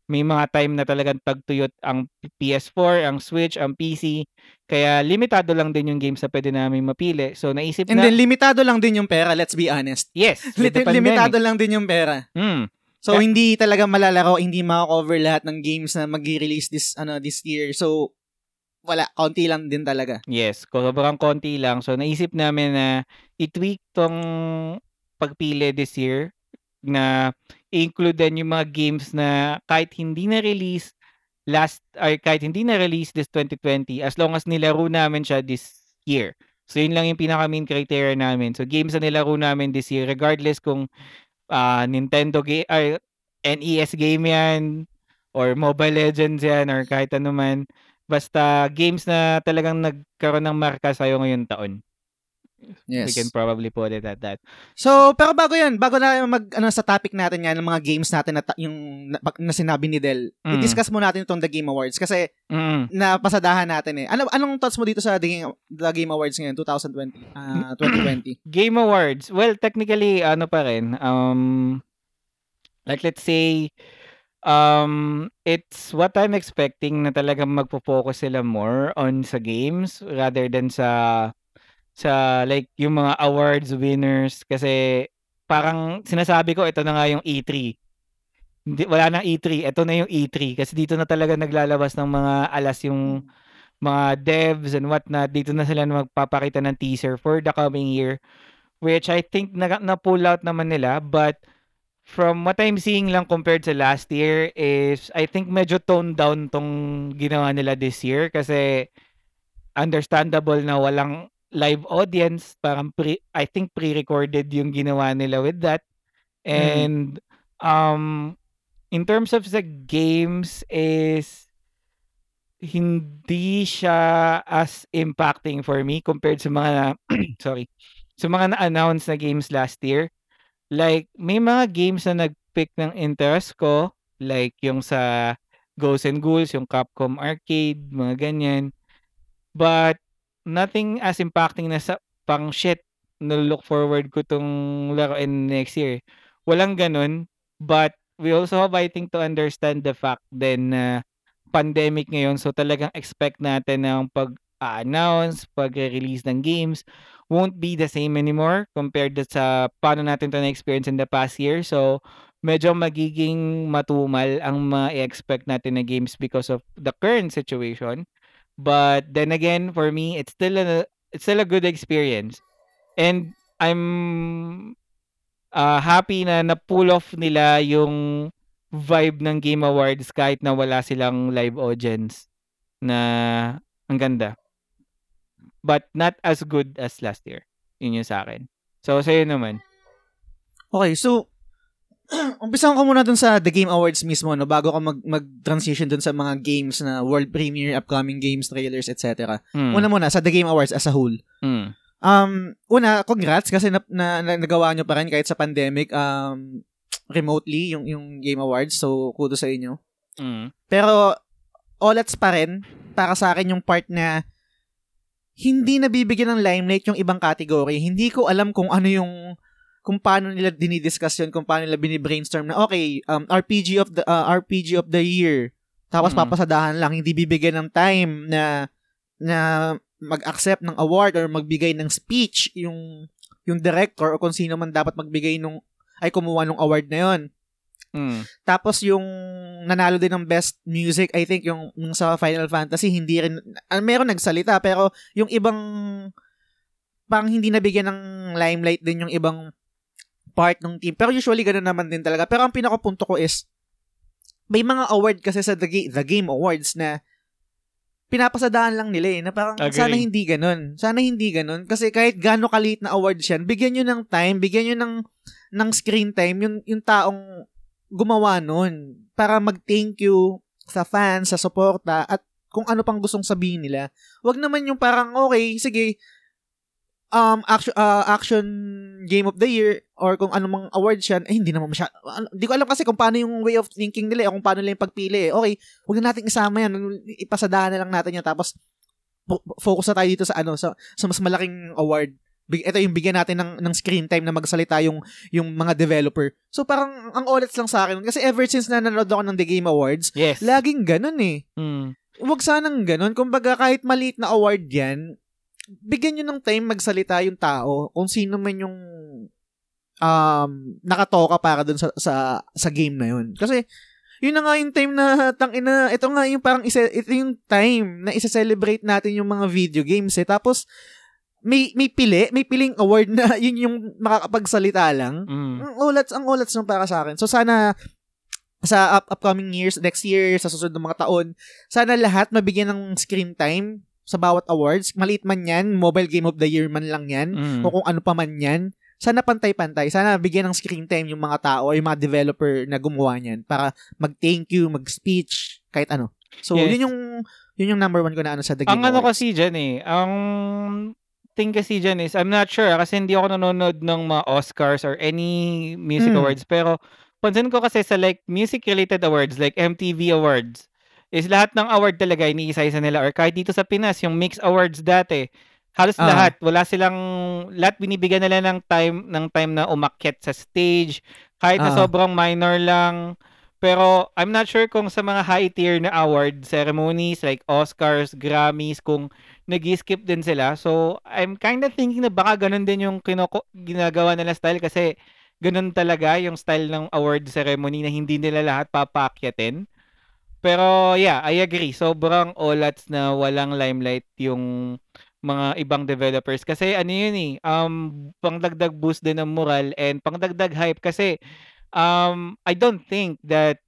may mga time na talagang tagtuyot ang PS4, ang Switch, ang PC. Kaya limitado lang din yung games na pwede namin mapili. So naisip And na then, limitado lang din yung pera, let's be honest. yes, Lit- limitado lang din yung pera. Mm. So, Yeah. hindi talaga malalaro, hindi makakover lahat ng games na mag-release this, ano, this year. So, wala, konti lang din talaga. Yes, sobrang konti lang. So naisip namin na i-tweak tong pagpili this year na i-include din yung mga games na kahit hindi na release last or kahit hindi na release this 2020 as long as nilaro namin siya this year. So yun lang yung pinaka main criteria namin. So games na nilaro namin this year regardless kung ah, Nintendo game ay NES game yan or Mobile Legends yan or kahit ano man basta games na talagang nagkaroon ng marka sa'yo ngayong taon. We Yes. can probably put it at that. So, pero bago yan, bago na mag, ano, sa topic natin nga, ng mga games natin na, ta- yung, na, na sinabi ni Del, Mm. i-discuss mo natin itong The Game Awards kasi Mm. napasadahan natin eh. Ano, anong thoughts mo dito sa The Game, The Game Awards ngayon, 2020? ah 2020? Game Awards. Well, technically, ano pa rin. Um, like, let's say, um, it's what I'm expecting na talagang magpo-focus sila more on sa games rather than sa sa like yung mga awards winners kasi parang sinasabi ko ito na nga yung E3. Hindi, wala nang E3, ito na yung E3 kasi dito na talaga naglalabas ng mga alas yung mga devs and whatnot. Dito na sila magpapakita ng teaser for the coming year which I think na, na-pull out naman nila but from what I'm seeing lang compared sa last year is I think medyo toned down tong ginawa nila this year kasi understandable na walang live audience. Parang pre, I think pre-recorded yung ginawa nila with that. And um in terms of the games is hindi siya as impacting for me compared sa mga sorry sa mga na-announce na games last year like may mga games na nag-pick ng interest ko like yung sa Ghosts and Ghouls yung Capcom Arcade mga ganyan. But nothing as impacting na sa pang shit na look forward ko tong laruin next year. Walang ganun but we also have I think to understand the fact then na pandemic ngayon so talagang expect natin na ang pag-announce, pag-release ng games won't be the same anymore compared to sa paano natin to na-experience in the past year. So medyo magiging matumal ang ma-expect natin na games because of the current situation. But then again, for me, it's still a it's still a good experience. And I'm uh, happy na na-pull off nila yung vibe ng Game Awards kahit na wala silang live audience na ang ganda. But not as good as last year. Yun yung sa akin. So, sa'yo naman. Okay, so, umpisahan ko muna dun sa The Game Awards mismo, no, bago ka mag, mag-transition dun sa mga games na world premiere, upcoming games, trailers, etc. Mm. Una muna, sa The Game Awards as a whole. Mm. Um, una, congrats kasi na, na, na- nagawa nyo pa rin kahit sa pandemic, um, remotely yung yung Game Awards. So, kudos sa inyo. Mm. Pero, olats pa rin, para sa akin yung part na hindi nabibigyan ng limelight yung ibang category. Hindi ko alam kung ano yung kung paano nila dinidiscuss yun, kung paano nila binibrainstorm na okay, um, RPG of the uh, RPG of the year. Tapos Mm. papasadahan lang, hindi bibigyan ng time na na mag-accept ng award or magbigay ng speech yung yung director o kung sino man dapat magbigay ng ay kumuha ng award na yon. Mm. Tapos yung nanalo din ng best music, I think yung, yung sa Final Fantasy hindi rin ah, meron nagsalita pero yung ibang parang hindi nabigyan ng limelight din yung ibang part ng team. Pero usually ganun naman din talaga. Pero ang pinakapunto ko is may mga award kasi sa The, Ga- The Game Awards na pinapasadaan lang nila eh. Na parang Agree. sana hindi ganun. Sana hindi ganun. Kasi kahit gaano kaliit na awards yan, bigyan nyo ng time, bigyan nyo ng, ng screen time yung, yung taong gumawa nun para mag-thank you sa fans, sa suporta, at kung ano pang gustong sabihin nila. Wag naman yung parang, okay, sige, um, action, uh, action game of the year or kung ano mang awards yan, eh, hindi naman masya, ano, di ko alam kasi kung paano yung way of thinking nila, eh, kung paano nila yung pagpili. eh. Okay, wag na natin isama yan, ipasadahan na lang natin yan, tapos fo- focus na tayo dito sa ano, sa, sa mas malaking award. Ito yung bigyan natin ng, ng screen time na magsalita yung, yung mga developer. So parang ang olets lang sa akin. Kasi ever since na nanood ako ng The Game Awards, Yes. laging ganun eh. Mm. Huwag sanang ganun. Kumbaga kahit maliit na award yan, bigyan nyo ng time magsalita yung tao kung sino man yung um, nakatoka para dun sa, sa, sa game na yun. Kasi, yun na nga yung time na tangina, ito nga yung parang isa, ito yung time na isa-celebrate natin yung mga video games eh. Tapos, may may pili, may piling award na yun yung makakapagsalita lang. Mm. Ang ulats, ang ulats nung para sa akin. So sana sa up, upcoming years, next year, sa susunod ng mga taon, sana lahat mabigyan ng screen time sa bawat awards. Maliit man yan, mobile game of the year man lang yan, Mm. o kung ano pa man yan. Sana pantay-pantay. Sana bigyan ng screen time yung mga tao o yung mga developer na gumawa niyan para mag-thank you, mag-speech, kahit ano. So, Yes. yun yung yun yung number one ko na ano sa The Game Ang ano Awards. kasi dyan eh, ang thing kasi dyan is, I'm not sure ah, kasi hindi ako nanonood ng mga Oscars or any music Mm. awards, pero pansin ko kasi sa like music-related awards, like MTV Awards, is lahat ng award talaga iniisa-isa nila or kahit dito sa Pinas, yung Mix Awards dati, halos Ah. lahat, wala silang, lahat binibigyan nila ng time, ng time na umakyat sa stage, kahit na Ah. sobrang minor lang, pero I'm not sure kung sa mga high tier na award ceremonies like Oscars, Grammys, kung nag-skip din sila. So, I'm kind of thinking na baka ganun din yung kinoko- ginagawa nila style kasi ganun talaga yung style ng award ceremony na hindi nila lahat papakyatin. Pero yeah, I agree. Sobrang olats na walang limelight yung mga ibang developers kasi ano yun eh, um, pangdagdag boost din ng moral and pangdagdag hype kasi um, I don't think that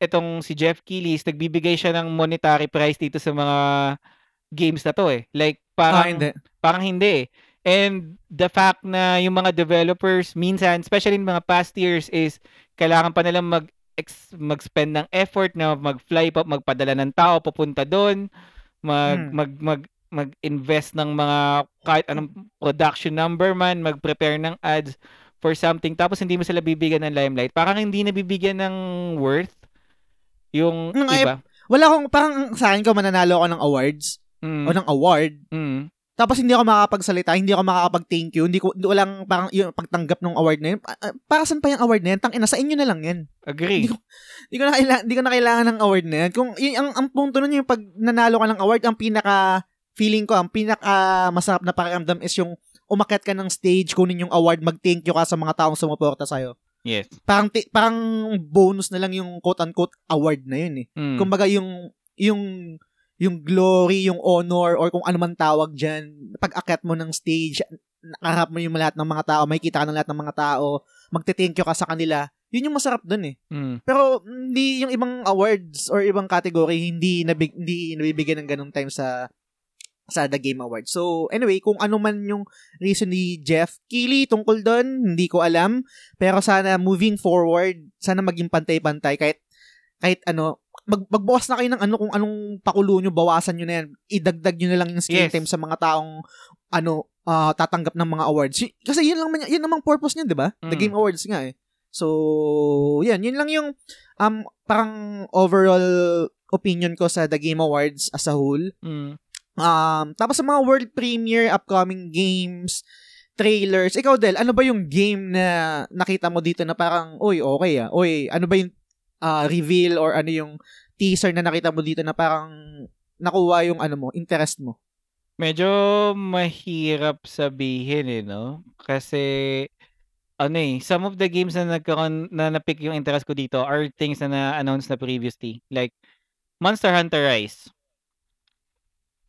itong si Jeff Keighley nagbibigay siya ng monetary prize dito sa mga games na to eh. Like Ah, parang hindi. parang hindi eh. And the fact na yung mga developers minsan, especially in mga past years is kailangan pa nilang mag ex- mag-spend ng effort na mag-fly pa, magpadala ng tao papunta doon, mag Hmm. mag mag mag-invest ng mga kahit anong production number man, mag-prepare ng ads for something tapos hindi mo sila bibigyan ng limelight. Parang hindi nabibigyan ng worth yung Mm, ay, iba. Wala akong, parang sa akin ko mananalo ako ng awards Mm, o ng award, mm, tapos hindi ako makakapagsalita, hindi ako makakapag-thank you, hindi ko, hindi walang parang yung pagtanggap ng award na yun. Ah, Para saan pa yung award na yan? Tang ina, sa inyo na lang yan. agree. Hindi ko, hindi ko na kailangan, hindi ko na kailangan ng award na yan. Kung, yun, ang, ang punto nun yung pag nanalo ka ng award, ang pinaka, feeling ko, ang pinaka masarap na pakiramdam is yung umakyat ka ng stage, kunin yung award, mag-thank you ka sa mga taong sumuporta sa'yo. Yes. Parang, ti- parang bonus na lang yung quote-unquote award na yun eh. Mm. Kumbaga yung yung yung glory, yung honor or kung ano man tawag diyan, pag akyat mo ng stage, nakaharap mo yung lahat ng mga tao, makikita ka ng lahat ng mga tao, magte-thank you ka sa kanila. Yun yung masarap dun eh. Mm. Pero hindi yung ibang awards or ibang category hindi nabig, hindi nabibigyan ng ganung time sa sa The Game Awards. So, anyway, kung ano man yung reason ni Jeff Keighley tungkol doon, hindi ko alam. Pero sana moving forward, sana maging pantay-pantay kahit kahit ano, mag, magbawas na kayo ng ano kung anong pakulo nyo, bawasan nyo na yan. Idagdag nyo na lang yung screen Yes. time sa mga taong ano, ah, tatanggap ng mga awards. Kasi yun lang man, yun namang purpose niyan, 'di ba? The Mm. Game Awards nga eh. So, yan, yun lang yung um parang overall opinion ko sa The Game Awards as a whole. Mm. Um, tapos sa mga world premiere, upcoming games, trailers, ikaw Del, ano ba yung game na nakita mo dito na parang, oy, okay ah, oy, ano ba yung ah, reveal or ano yung teaser na nakita mo dito na parang nakuha yung ano mo, interest mo? Medyo mahirap sabihin eh, no? Kasi ano eh, some of the games na nagkaroon na na-pick yung interest ko dito are things na na-announce na previously. Like Monster Hunter Rise.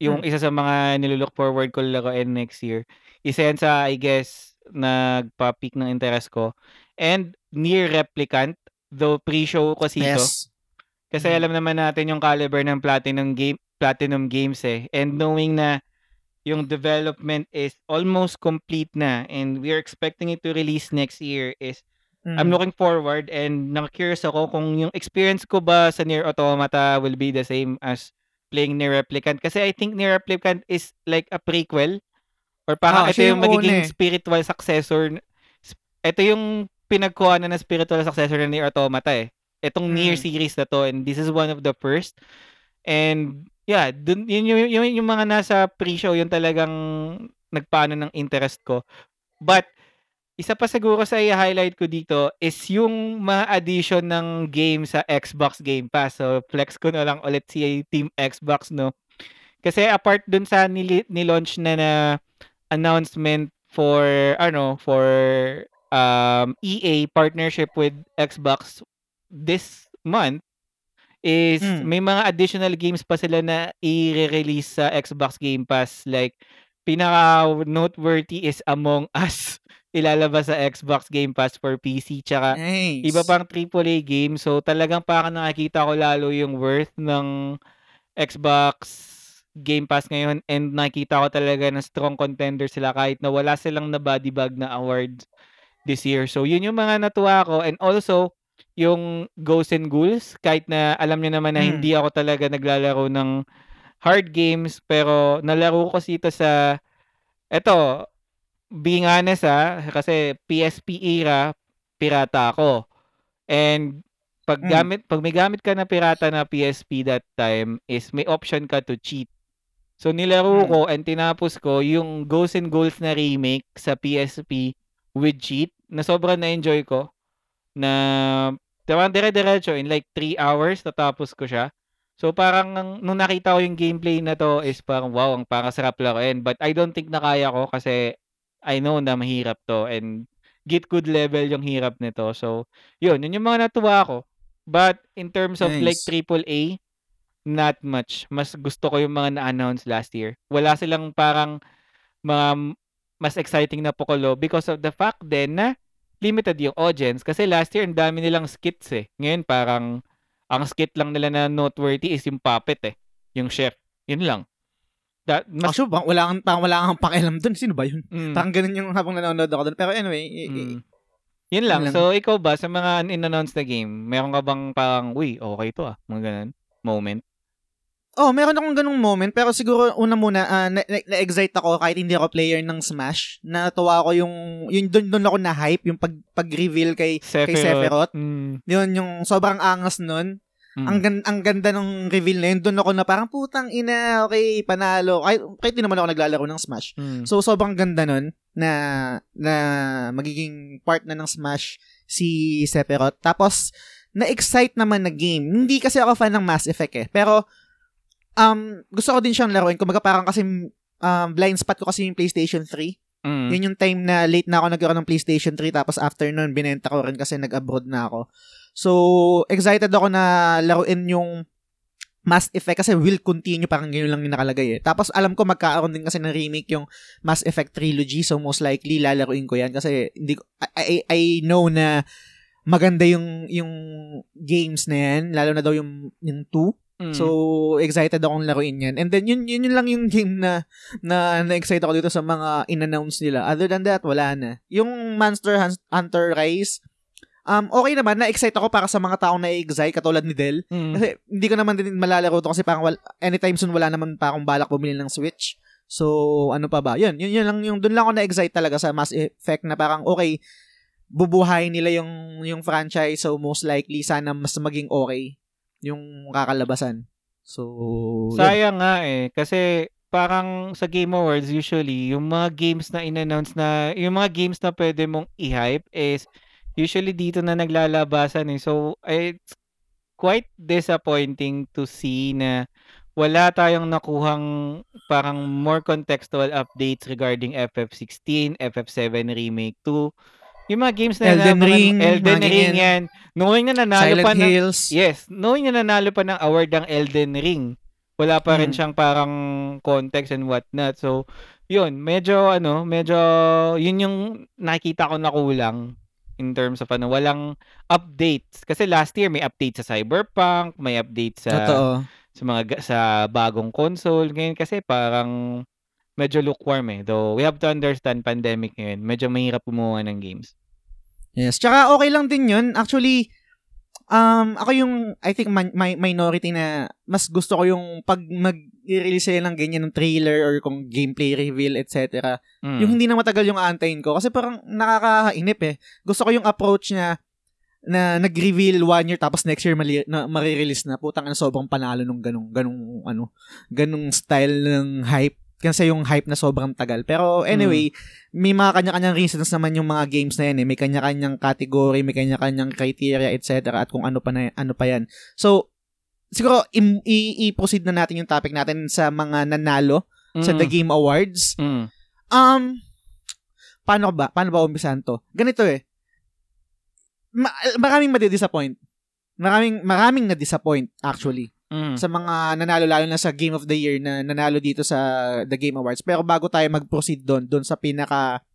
Yung Hmm. isa sa mga nilook forward ko laruin next year. Isa yan sa, I guess, nagpa-peak ng interest ko. And Near Replicant, though pre-show ko ito. Yes. Kasi Mm. alam naman natin yung caliber ng Platinum game Platinum Games eh. And knowing na yung development is almost complete na and we are expecting it to release next year is I'm Mm. looking forward and naka-curious ako kung yung experience ko ba sa Nier Automata will be the same as playing Nier Replicant. Kasi I think Nier Replicant is like a prequel or parang Ah, ito yung yung magiging eh. spiritual successor. Ito yung pinagkuha na ng spiritual successor ng Nier Automata eh. Itong Nier Mm. series na to and this is one of the first. And yeah, dun, yun, yung, yung, yung mga nasa pre-show, yun talagang nagpaano ng interest ko. But isa pa siguro sa i-highlight ko dito is yung mga addition ng game sa Xbox Game Pass. So, flex ko na lang ulit si Team Xbox, no? Kasi apart dun sa nili- nilaunch na na announcement for, ano, for um, EA partnership with Xbox this month, is Mm. may mga additional games pa sila na i-release sa Xbox Game Pass. Like, pinaka noteworthy is Among Us ilalabas sa Xbox Game Pass for PC tsaka Nice. iba pang AAA game. So talagang parang nakikita ko lalo yung worth ng Xbox Game Pass ngayon and nakikita ko talaga na strong contender sila kahit na wala silang na body bag na awards this year. So yun yung mga natuwa ko and also yung Ghosts and Ghouls kahit na alam niyo naman na Mm. hindi ako talaga naglalaro ng hard games pero nalaro ko kasi ito sa eto being honest ah, kasi PSP era pirata ako. And pag Mm. gamit pag may gamit ka na pirata na PSP that time is may option ka to cheat. So nilaro Mm. ko and tinapos ko yung Ghosts and Ghouls na remake sa PSP with cheat na sobrang na-enjoy ko na Parang dire-diretso in like 3 hours natapos ko siya. So parang ang- nung nakita ko yung gameplay na to is parang wow, ang parang sarap laruin. But I don't think na kaya ko kasi I know na mahirap to and get good level yung hirap nito. So yun, yun yung mga natuwa ko. But in terms of like Nice. AAA, not much. Mas gusto ko yung mga na-announce last year. Wala silang parang mga mas exciting na Piccolo because of the fact din na limited yung audience kasi last year ang dami nilang skits eh. Ngayon parang ang skit lang nila na noteworthy is yung puppet eh, yung chef. Yun lang. That, mas, Actually, wala kang, parang wala kang pakialam dun. Sino ba yun? mm, Parang ganun yung habang nanonood ako dun. Pero anyway, mm. Yun lang. lang. So, ikaw ba, sa mga in-announce na game, meron ka bang parang, uy, okay to ah, mga ganun, moment? Oh, meron akong ganung moment pero siguro una muna ah, na, na- na-excite ako kahit hindi ako player ng Smash. Natuwa ako yung yung doon doon ako na hype yung pag pag-reveal kay kay Sephiroth. Mm, Yun yung sobrang angas nun. mm. Ang gan- ang ganda ng reveal na yun. Doon ako na parang putang ina, okay, panalo. Kahit, kahit di naman ako naglalaro ng Smash. Mm. So sobrang ganda nun na na magiging part na ng Smash si Sephiroth. Tapos na-excite naman na game. Hindi kasi ako fan ng Mass Effect eh. Pero um gusto ko din siyang laruin. Kumbaga parang kasi um, blind spot ko kasi yung PlayStation 3. Mm. Yun yung time na late na ako nagkaroon ng PlayStation 3 tapos after nun binenta ko rin kasi nag-abroad na ako. So excited ako na laruin yung Mass Effect kasi will continue parang ganyan lang yung nakalagay eh. Tapos alam ko magkakaroon din kasi ng remake yung Mass Effect Trilogy so most likely lalaruin ko yan kasi hindi ko, I, I, I know na maganda yung yung games na yan lalo na daw yung yung 2 Mm. So, excited akong laruin yan. And then, yun, yun, yun lang yung game na, na, na-excite ako dito sa mga in-announce nila. Other than that, wala na. Yung Monster Hun- Hunter Rise, um, okay naman, na-excite ako para sa mga taong na-excite, katulad ni Del. Mm. Kasi, hindi ko naman din malalaro to kasi parang wal- anytime soon, wala naman pa akong balak bumili ng Switch. So, ano pa ba? Yun, yun, yun lang yung, dun lang ako na-excite talaga sa Mass Effect na parang, okay, bubuhayin nila yung, yung franchise. So, most likely, sana mas maging okay yung kakalabasan. So, yun. Sayang nga eh. Kasi parang sa Game Awards usually, yung mga games na in-announce na, yung mga games na pwede mong i-hype is usually dito na naglalabasan eh. So, it's quite disappointing to see na wala tayong nakuhang parang more contextual updates regarding FF16, FF7 Remake 2, Yung mga games na Elden mga- Ring, Elden mga Ring yan. Knowing na nanalo Silent pa ng, Hills. Yes, knowing na nanalo pa ng award ang Elden Ring. Wala pa rin Mm. siyang parang context and whatnot. So, yun, medyo ano, medyo yun yung nakikita ko na kulang in terms of ano, walang updates. Kasi last year may update sa Cyberpunk, may update sa Totoo. sa mga ga- sa bagong console. Ngayon kasi parang medyo lukewarm eh. Though we have to understand pandemic ngayon. Medyo mahirap gumawa ng games. Yes. Tsaka okay lang din yun. Actually, um, ako yung, I think, man, my, minority na mas gusto ko yung pag mag-release sila ng ganyan ng trailer or kung gameplay reveal, etc. Mm. Yung hindi na matagal yung aantayin ko. Kasi parang nakakainip eh. Gusto ko yung approach niya na nag-reveal one year tapos next year mali, na, marirelease na. Putang na sobrang panalo nung ganung, ganung, ano, ganung style ng hype. Kasi yung hype na sobrang tagal. Pero anyway, may mga kanya-kanyang reasons naman yung mga games na yan eh. May kanya-kanyang category, may kanya-kanyang criteria, etc. At kung ano pa, na, ano pa yan. So, siguro, im- i- i-proceed na natin yung topic natin sa mga nanalo sa Mm. The Game Awards. Mm. Um, paano ba? Paano ba umpisahan to? Ganito eh. Ma- maraming madidisappoint. Maraming, maraming na-disappoint actually Mm. sa mga nanalo lalo na sa Game of the Year na nanalo dito sa The Game Awards. Pero bago tayo mag-proceed doon, doon sa pinaka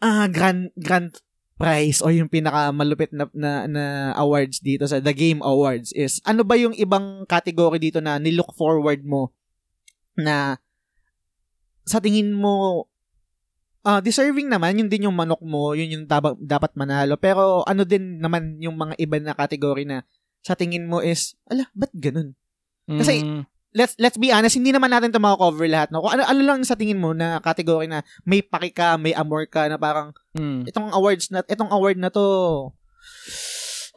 ah grand grand prize o yung pinaka malupit na, na, na awards dito sa The Game Awards is ano ba yung ibang category dito na nilook forward mo na sa tingin mo ah deserving naman yun din yung manok mo yun yung tab- dapat manalo pero ano din naman yung mga iba na category na sa tingin mo is ala ba't ganun Kasi- Mm. let's let's be honest, hindi naman natin 'to cover lahat, no. Kung ano ano lang sa tingin mo na category na may paki ka, may amor ka na parang Mm. itong awards na itong award na 'to.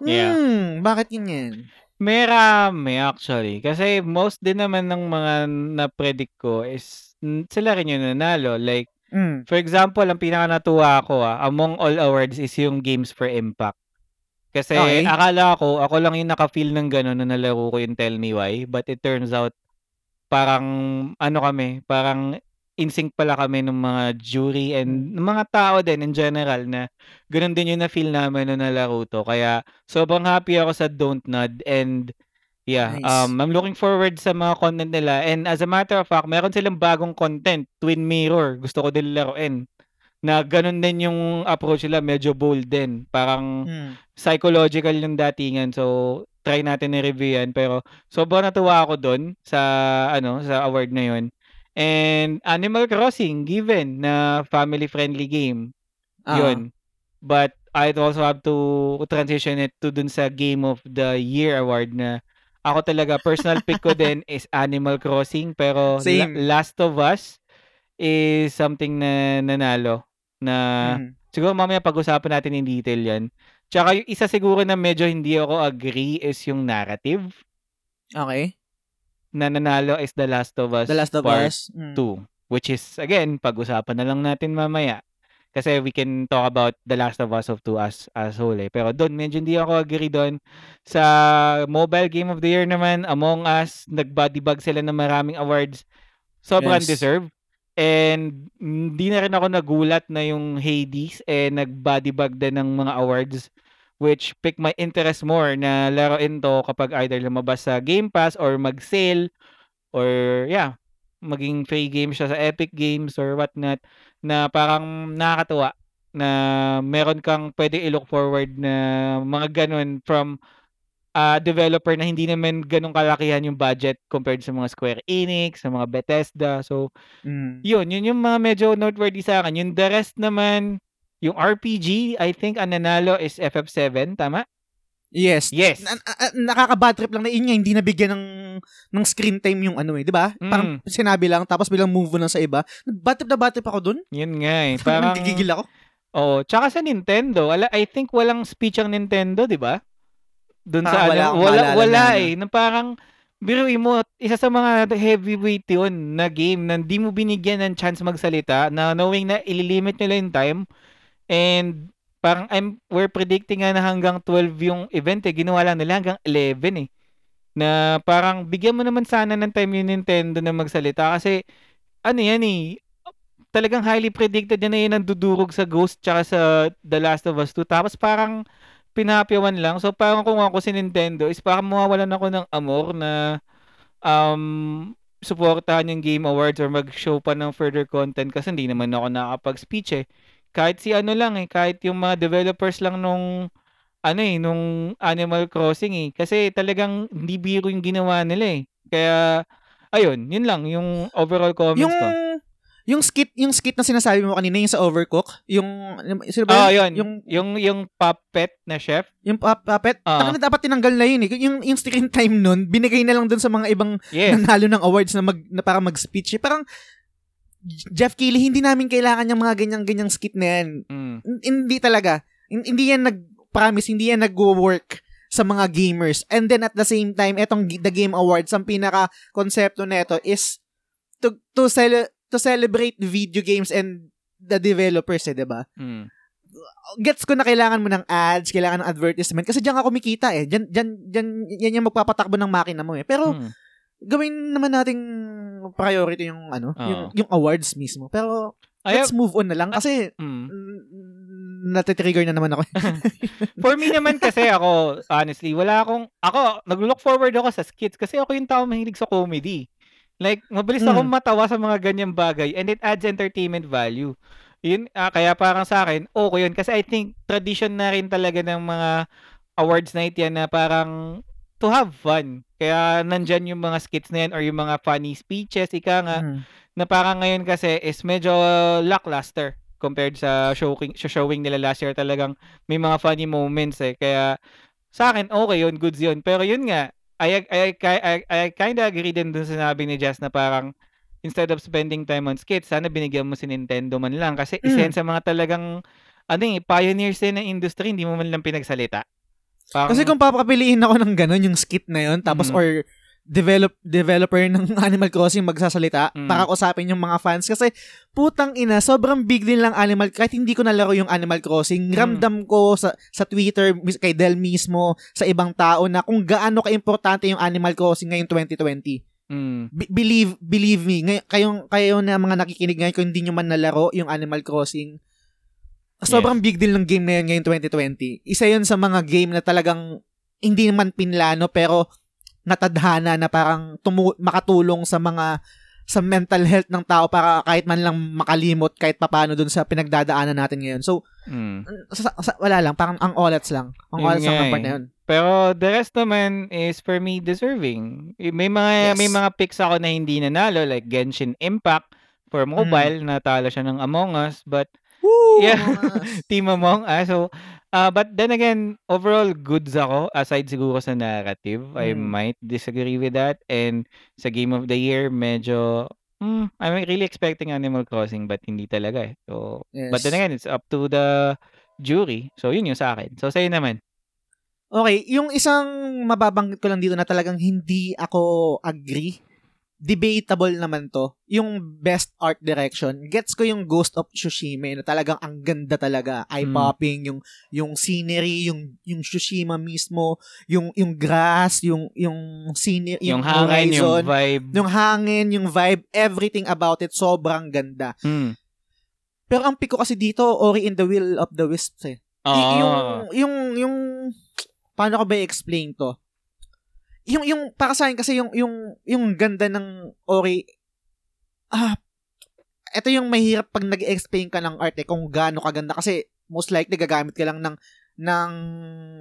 Yeah. Hmm, bakit yun yan? Marami actually. Kasi most din naman ng mga na-predict ko is sila rin yung nanalo. Like, Mm. for example, ang pinaka natuwa ako ah, among all awards is yung Games for Impact. Kasi Okay. akala ko, ako lang yung naka-feel ng gano'n na nalaro ko yung Tell Me Why. But it turns out, parang ano kami, parang in sync pala kami ng mga jury and ng mga tao din in general na ganun din yung na-feel namin nung nalaro to. Kaya sobrang happy ako sa Don't Nod and yeah, Nice. um, I'm looking forward sa mga content nila. And as a matter of fact, meron silang bagong content, Twin Mirror. Gusto ko din laruin. Na ganun din yung approach nila, medyo bold din. Parang Mm. psychological yung datingan. So, try natin i-review yan. Pero, sobrang natuwa ako doon sa, ano, sa award na yun. And Animal Crossing, given na family-friendly game. Ah. Yun. But, I'd also have to transition it to dun sa Game of the Year award na ako talaga, personal pick ko din is Animal Crossing. Pero, La- Same. Last of Us is something na nanalo. Na, Mm. Siguro mamaya pag-usapan natin in detail yan. Tsaka yung isa siguro na medyo hindi ako agree is yung narrative Okay. na nanalo is The Last of Us The Last of Part Us. Mm. 2. Which is, again, pag-usapan na lang natin mamaya. Kasi we can talk about The Last of Us of 2 as, as whole eh. Pero doon, medyo hindi ako agree doon. Sa Mobile Game of the Year naman, Among Us, nag-body bag sila ng maraming awards. Sobrang Yes. deserve. And hindi na rin ako nagulat na yung Hades eh nag-body bag din ng mga awards which pick my interest more na laruin to kapag either lumabas sa Game Pass or mag-sale or yeah, maging free game siya sa Epic Games or whatnot na parang nakakatuwa na meron kang pwede i-look forward na mga ganun from a developer na hindi naman ganun kalakihan yung budget compared sa mga Square Enix, sa mga Bethesda. So, Mm. yun, yun yung mga medyo noteworthy sa akin. Yung the rest naman, yung RPG, I think ang nanalo is FF7, tama? Yes. Yes. Na, na- nakaka-bad trip lang na yun nga, hindi nabigyan ng, ng screen time yung ano eh, di ba? Parang Mm. sinabi lang, tapos bilang move on lang sa iba. Bad trip na bad trip ako dun. Yun nga eh. Parang Parang, nagigigil ako. oh, tsaka sa Nintendo, ala, I think walang speech ang Nintendo, di ba? Doon sa wala ano, wala, wala na eh. Na parang, biruin mo, isa sa mga heavyweight yun na game na hindi mo binigyan ng chance magsalita na knowing na ililimit nila yung time and parang I'm, we're predicting nga na hanggang 12 yung event eh. Ginawa lang nila hanggang 11 eh. Na parang bigyan mo naman sana ng time yung Nintendo na magsalita kasi ano yan eh, talagang highly predicted yan na yun ang dudurog sa Ghost tsaka sa The Last of Us 2. Tapos parang pinapyawan lang. So parang kung ako si Nintendo is parang mawawalan ako ng amor na um, supportahan yung Game Awards or mag-show pa ng further content kasi hindi naman ako nakakapag-speech eh. Kahit si ano lang eh, kahit yung mga developers lang nung ano eh, nung Animal Crossing eh. Kasi talagang hindi biro yung ginawa nila eh. Kaya, ayun, yun lang, yung overall comments Yung ko. yung skit, yung skit na sinasabi mo kanina, yung sa Overcook, yung, sino ba yun. Yung, Yung, yung puppet na chef. yung pap- puppet, uh, dapat tinanggal na yun eh. Yung, yung screen time nun, binigay na lang dun sa mga ibang Yes. nanalo ng awards na, mag, na para mag-speech. Eh. Parang, Jeff Keighley, hindi namin kailangan yung mga ganyang-ganyang skit na yan. Mm. Hin- Hindi talaga. Hin- Hindi yan nag-promise, hindi yan nag-work sa mga gamers. And then at the same time, etong The Game Awards, ang pinaka-konsepto nito is to, to, cele- to celebrate video games and the developers eh, 'di ba? Mm. Gets ko na kailangan mo ng ads, kailangan ng advertisement kasi diyan ka kumikita eh. Diyan diyan diyan yan yung magpapatakbo ng makina mo eh. Pero Mm. gawin naman nating priority yung ano, Oo. yung yung awards mismo. Pero let's move on na lang kasi mm, natitrigger na naman ako. For me naman kasi ako, honestly, wala akong, ako, nag-look forward ako sa skits kasi ako yung tao mahilig sa comedy. Like, mabilis Mm. akong matawa sa mga ganyang bagay and it adds entertainment value. Yun, ah, kaya parang sa akin, okay yun. Kasi I think tradition na rin talaga ng mga awards night yan na parang to have fun. Kaya nandyan yung mga skits na yan or yung mga funny speeches, ika nga, Mm. na parang ngayon kasi is medyo lackluster compared sa showing sa showing nila last year talagang may mga funny moments eh kaya sa akin okay yun goods yun pero yun nga I I I, I, I kind of agree din dun sa sinabi ni Jess na parang instead of spending time on skits sana binigyan mo si Nintendo man lang kasi Mm. isa yan sa mga talagang ano eh pioneers din ng industry hindi mo man lang pinagsalita Parang, Kasi kung papapiliin ako ng ganun, yung skit na yun, tapos Mhm. or develop developer ng Animal Crossing magsasalita Mm. para usapin yung mga fans. Kasi putang ina sobrang big din lang Animal kahit hindi ko nalaro yung Animal Crossing Mm. ramdam ko sa sa Twitter kay Del mismo sa ibang tao na kung gaano kaimportante yung Animal Crossing ngayong 2020 mm, Be- believe believe me ngay- kayong kayo na mga nakikinig ngayon kung hindi nyo man nalaro yung Animal Crossing sobrang big deal ng game na yun ngayong 2020 isa yun sa mga game na talagang hindi man pinlano pero natadhana na parang tumu- makatulong sa mga sa mental health ng tao para kahit man lang makalimot kahit papano dun sa pinagdadaanan natin ngayon. So, mm. sa, sa- wala lang, parang ang olats lang. Ang Yun olats lang ng part eh. na yun. Pero the rest naman is for me deserving. Eh, May mga Yes. may mga picks ako na hindi nanalo like Genshin Impact for mobile natalo siya ng Among Us but Woo! Yeah. Team Among Us so uh, but then again overall goods ako aside siguro sa narrative I Mm. might disagree with that and sa game of the year medyo hmm, I'm really expecting Animal Crossing but hindi talaga eh. So yes. but then again it's up to the jury. So yun yung sa akin. So sa'yo naman. Okay, yung isang mababanggit ko lang dito na talagang hindi ako agree, debatable naman to, yung best art direction. Gets ko yung Ghost of Tsushima na talagang ang ganda talaga, eye-popping, yung yung scenery, yung yung Tsushima mismo, yung yung grass, yung yung scenery, Yung, yung, hangin, yung horizon, vibe. yung hangin, yung vibe, everything about it sobrang ganda. Mm. Pero ang pick ko kasi dito, Ori in the Will of the Wisps eh. Y- Oo. yung yung yung paano ko ba i-explain to? Yung yung para sa akin kasi yung yung yung ganda ng Ori ah ito yung mahirap pag nag-explain ka ng art eh kung gaano kaganda kasi most likely gagamit ka lang ng ng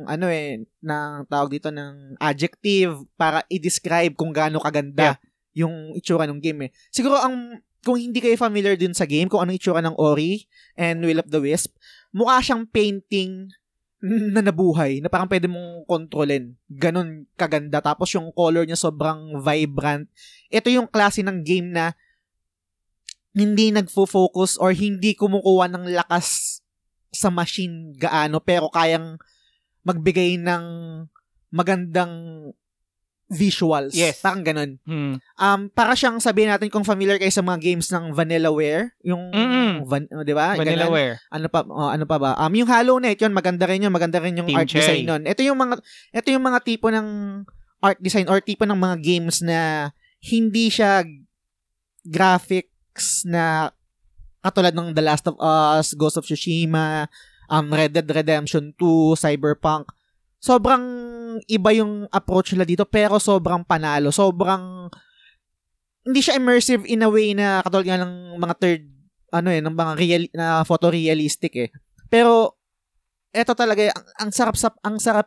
ano eh ng tawag dito ng adjective para i-describe kung gaano kaganda yung itsura ng game eh. Siguro ang kung hindi kayo familiar din sa game, kung anong itsura ng Ori and Will of the Wisp, mukha siyang painting na nabuhay, na parang pwede mong kontrolin. Ganon kaganda. Tapos yung color niya sobrang vibrant. Ito yung klase ng game na hindi nagfo-focus or hindi kumukuha ng lakas sa machine gaano pero kayang magbigay ng magandang visuals. Yes. Parang ganon. Hmm. Um, para siyang sabihin natin kung familiar kayo sa mga games ng Vanillaware, yung Mm-mm. van, oh, 'di ba? Vanilla Ganon. Ware. Ano pa oh, ano pa ba? Um, yung Hollow Knight, yun maganda rin yun, maganda rin yung Team art design Cherry. nun. Ito yung mga ito yung mga tipo ng art design or tipo ng mga games na hindi siya graphics na katulad ng The Last of Us, Ghost of Tsushima, um, Red Dead Redemption 2, Cyberpunk, sobrang iba yung approach nila dito pero sobrang panalo. Sobrang hindi siya immersive in a way na katulad nga ng mga third ano eh, ng mga real na photorealistic eh. Pero eto talaga ang, ang sarap sa ang sarap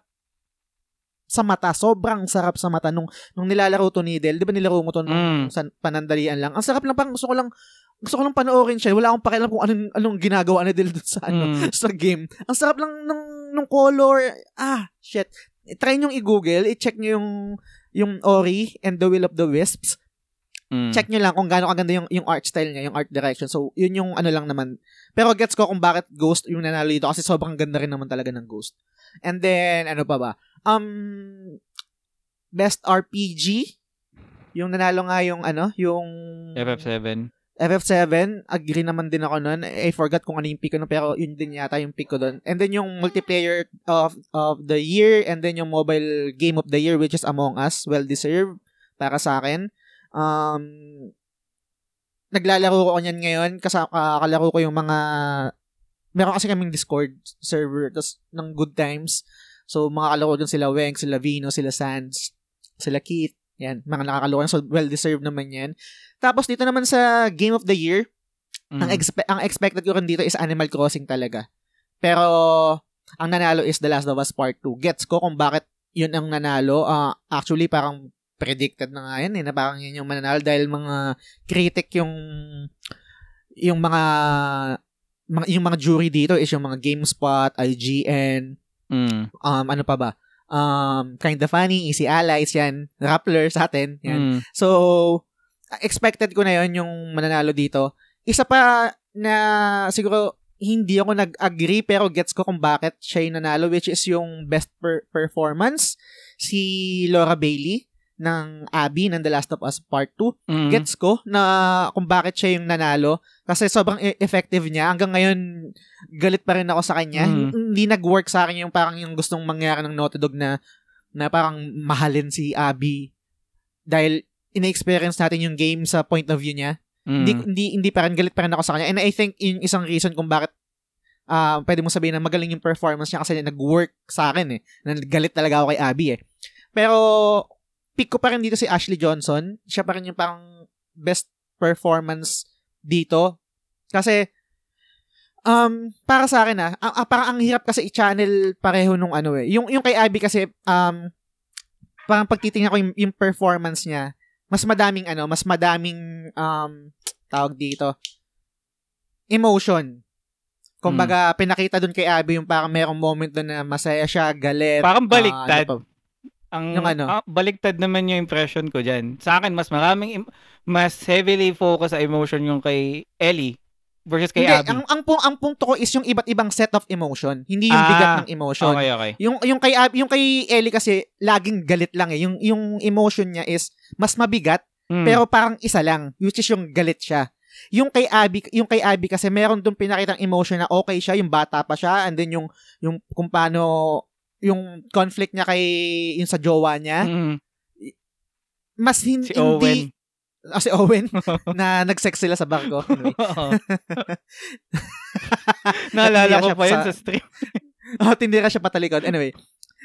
sa mata, sobrang sarap sa mata nung nung nilalaro to ni Del. 'Di ba nilaro mo to nung Mm. sa panandalian lang. Ang sarap lang parang gusto ko lang gusto ko lang panoorin siya. Wala akong pakialam kung anong anong ginagawa ni Del dun sa ano Mm. sa game. Ang sarap lang ng nung color. Ah, shit. Try nyo i-google, i-check nyo yung yung Ori and the Will of the Wisps. Mm. Check nyo lang kung gaano kaganda yung yung art style niya, yung art direction. So, yun yung ano lang naman. Pero gets ko kung bakit Ghost yung nanalo dito kasi sobrang ganda rin naman talaga ng Ghost. And then ano pa ba? Um best RPG yung nanalo nga yung ano, yung FF7. FF7, agree naman din ako nun. I forgot kung ano yung pick ko nun, pero yun din yata yung pick ko dun. And then yung multiplayer of of the year, and then yung mobile game of the year, which is Among Us, well-deserved para sa akin. Um, naglalaro ko niyan ngayon, kasi kakalaro ko yung mga, meron kasi kaming Discord server, tas ng good times. So, mga kalaro dun sila Weng, sila Vino, sila Sans, sila Keith, yan, mga nakakalaro. So, well-deserved naman yan. Tapos dito naman sa Game of the Year, Mm. ang expe- ang expected ko rin dito is Animal Crossing talaga. Pero ang nanalo is The Last of Us Part 2. Gets ko kung bakit yun ang nanalo. Ah, actually parang predicted na nga yan eh, na parang yun yung mananalo dahil mga critic yung yung mga, mga yung mga jury dito is yung mga GameSpot, IGN, Mm. um ano pa ba? Um Kinda Funny, Easy Allies yan, Rappler sa atin, yan. Mm. So, expected ko na yon yung mananalo dito. Isa pa na siguro hindi ako nag-agree pero gets ko kung bakit siya yung nanalo which is yung best per- performance si Laura Bailey ng Abby ng The Last of Us Part 2. Mm. Gets ko na kung bakit siya yung nanalo kasi sobrang e- effective niya. Hanggang ngayon, galit pa rin ako sa kanya. Mm. Hindi nag-work sa akin yung parang yung gustong mangyari ng Naughty Dog na na parang mahalin si Abby dahil ina-experience natin yung game sa point of view niya. Mm. Hindi hindi hindi pa rin galit pa rin ako sa kanya. And I think yung isang reason kung bakit ah pwede mo sabihin na magaling yung performance niya kasi nag-work sa akin eh. Galit talaga ako kay Abby eh. Pero pick ko pa rin dito si Ashley Johnson. Siya pa rin yung parang best performance dito. Kasi um para sa akin ah, ang, ang- parang ang hirap kasi i-channel pareho nung ano eh. Yung yung kay Abby kasi um parang pagtitingnan ko yung, yung performance niya, mas madaming ano, mas madaming um tawag dito emotion. Kumbaga, pinakita dun kay Abby yung parang merong moment dun na masaya siya, galit. Parang ah, baliktad. ano pa. Ang Yung ano? ah, baliktad naman yung impression ko diyan. Sa akin mas maraming im- mas heavily focus sa emotion yung kay Ellie versus kay Hindi, Abby. ang, ang, pung, ang punto ko is yung iba't ibang set of emotion. Hindi yung Ah, bigat ng emotion. okay, okay. Yung yung kay Ab- yung kay Ellie kasi laging galit lang eh. Yung yung emotion niya is mas mabigat Mm. pero parang isa lang, which is yung galit siya. Yung kay Abby, yung kay Abby kasi meron doon pinakitang emotion na okay siya, yung bata pa siya and then yung yung kung paano yung conflict niya kay yung sa jowa niya, Mm. mas hin- Si hindi Owen. Ah, si Owen na nag-sex sila sa barko. Anyway. Naalala ko pa yun sa- sa stream. oh, tindira siya patalikod. Anyway.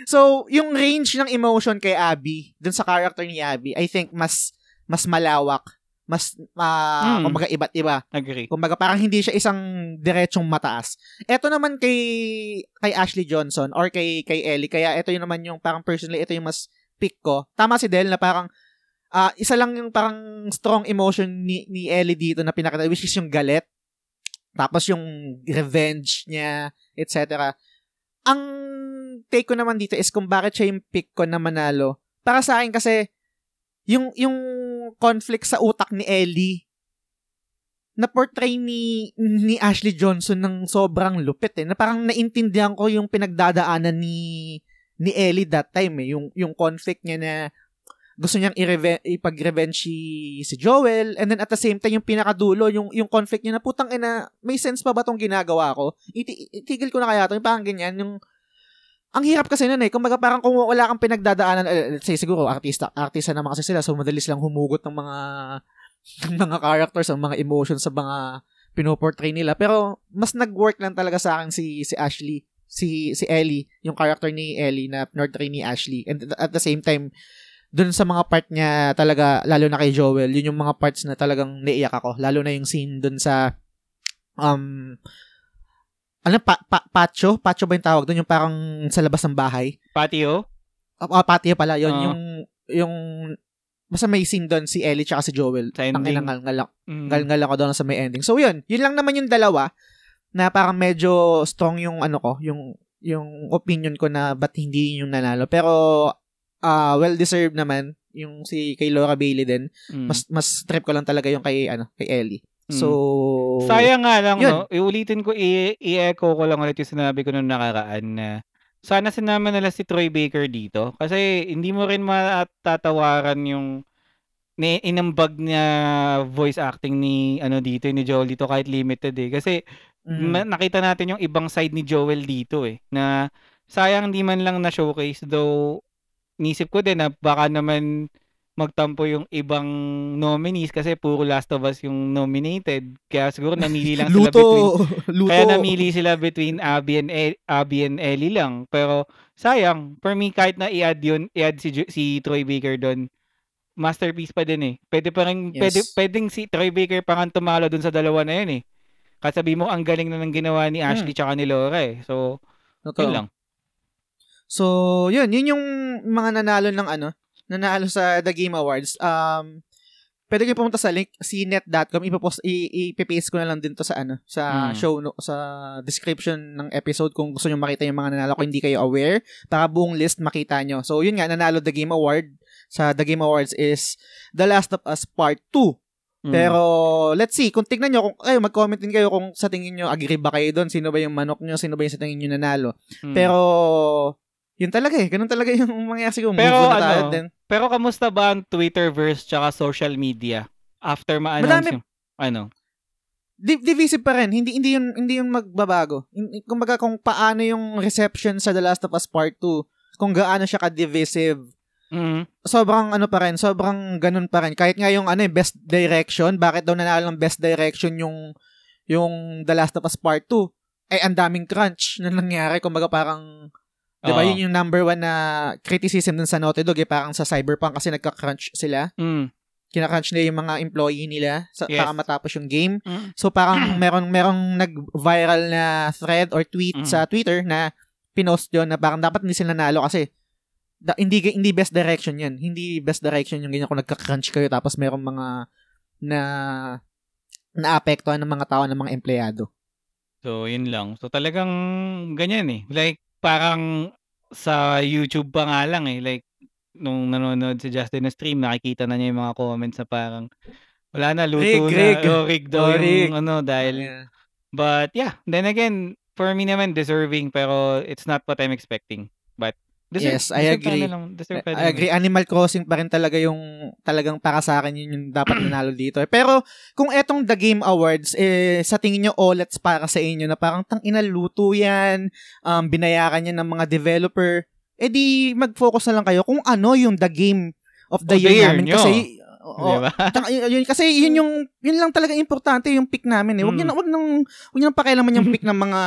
So, yung range ng emotion kay Abby, dun sa character ni Abby, I think mas mas malawak. Mas, uh, Hmm. kumbaga, iba't iba. Agree. Kumbaga, parang hindi siya isang diretsong mataas. Ito naman kay kay Ashley Johnson or kay kay Ellie, kaya ito yung naman yung parang personally, ito yung mas pick ko. Tama si Del na parang ah, isa lang yung parang strong emotion ni, ni Ellie dito na pinakita, which is yung galit. Tapos yung revenge niya, etc. Ang take ko naman dito is kung bakit siya yung pick ko na manalo. Para sa akin kasi, yung, yung conflict sa utak ni Ellie, na portray ni ni Ashley Johnson ng sobrang lupit eh. Na parang naintindihan ko yung pinagdadaanan ni ni Ellie that time eh. Yung, yung conflict niya na gusto niyang i-reve- ipag-revenge si, Joel and then at the same time yung pinakadulo yung yung conflict niya na putang ina may sense pa ba tong ginagawa ko Iti- itigil ko na kaya to yung parang ganyan yung ang hirap kasi nun eh kumbaga parang kung wala kang pinagdadaanan eh, let's say siguro artista artista naman kasi sila so madali silang humugot ng mga ng mga characters ang mga emotions sa mga pinoportray nila. Pero mas nag-work lang talaga sa akin si si Ashley, si si Ellie, yung character ni Ellie na portray ni Ashley. And at the same time, dun sa mga part niya talaga, lalo na kay Joel, yun yung mga parts na talagang naiyak ako. Lalo na yung scene dun sa um ano pa, pa, patio? Patio ba yung tawag doon? Yung parang sa labas ng bahay? Patio? Ah, ah, patio pala. Yun, Oo. yung, yung, basta may scene doon si Ellie tsaka si Joel. Sa ending. Ang inangal Mm. ngal ako doon sa may ending. So, yun. Yun lang naman yung dalawa na parang medyo strong yung ano ko, yung, yung opinion ko na ba't hindi yun yung nanalo. Pero, ah well-deserved naman yung si kay Laura Bailey din. Mm. Mas mas trip ko lang talaga yung kay ano, kay Ellie. Mm. So, Sayang nga lang, Yun. no? Iulitin ko, i- i-echo ko lang ulit yung sinabi ko nung nakaraan na sana sinama nila si Troy Baker dito kasi hindi mo rin matatawaran yung ni inambag niya voice acting ni ano dito ni Joel dito kahit limited eh kasi mm, ma- nakita natin yung ibang side ni Joel dito eh na sayang di man lang na showcase though nisip ko din na baka naman magtampo yung ibang nominees kasi puro Last of Us yung nominated kaya siguro namili lang sila between luto, luto. kaya namili sila between Abby and, El- Abby and Ellie lang. Pero sayang, for me kahit na i-add yun, i-add si, si Troy Baker doon, masterpiece pa din eh. Pwede pa rin, Yes. pwede, pwedeng si Troy Baker pa nga tumalo doon sa dalawa na yun eh. Kasi sabi mo, ang galing na ng ginawa ni Ashley tsaka ni Laura eh. So, Totoo. yun lang. So, yun. Yun yung mga nanalo ng ano, nanalo sa The Game Awards. Um, pwede kayo pumunta sa link, cnet.com. Ipapost, ipipaste ko na lang din to sa ano, sa Mm. show, no, sa description ng episode kung gusto nyo makita yung mga nanalo kung hindi kayo aware. Para buong list makita nyo. So, yun nga, nanalo The Game Award sa The Game Awards is The Last of Us Part 2. Mm. Pero, let's see, kung tignan nyo, kung, ay, mag-comment din kayo kung sa tingin nyo, agree ba kayo doon? Sino ba yung manok nyo? Sino ba yung sa tingin nyo nanalo? Mm. Pero, yun talaga eh. Ganun talaga yung mangyayari siguro. Pero na tayo ano, din. Pero kamusta ba ang Twitterverse tsaka social media after ma-announce Madami- yung, ano? Di- divisive pa rin. Hindi, hindi yun, hindi yun magbabago. Kumbaga kung paano yung reception sa The Last of Us Part 2, kung gaano siya ka-divisive, Mm. sobrang ano pa rin, sobrang ganun pa rin. Kahit nga yung ano, yung best direction, bakit daw nanalo ng best direction yung yung The Last of Us Part 2? Eh, ang daming crunch na nangyari. Kumbaga parang, di ba yun yung number one na criticism dun sa Naughty Dog, eh, parang sa Cyberpunk kasi nagka-crunch sila. Mm. Kina-crunch nila yung mga employee nila sa, Yes. para matapos yung game. Mm. So parang meron merong nag-viral na thread or tweet Mm. sa Twitter na pinost yon na parang dapat hindi sila nanalo kasi da, hindi hindi best direction 'yan. Hindi best direction yung ganyan kung nagka-crunch kayo tapos merong mga na naapektuhan ng mga tao ng mga empleyado. So, yun lang. So, talagang ganyan eh. Like, parang sa YouTube pa nga lang eh. Like, nung nanonood si Justin na stream, nakikita na niya yung mga comments na parang wala na, luto Rig, na. rig. Oh, rig daw Oh, yung ano, dahil, but yeah, then again, for me naman, deserving, pero it's not what I'm expecting. Deserve, Yes, I agree. lang, I agree. Animal Crossing pa rin talaga yung talagang para sa akin yun yung dapat nanalo dito. Pero kung etong The Game Awards, eh, sa tingin nyo OLEDs para sa inyo na parang tang ina luto yan, um, binayaran yan ng mga developer, eh di mag-focus na lang kayo kung ano yung The Game of the Of the Year, year namin. nyo. Kasi, oo, Di ba? Tsaka, yun, kasi yun yung yun lang talaga importante yung pick namin eh. Wag Mm. niyo wag nang wag niyo nang pakialaman yung pick ng mga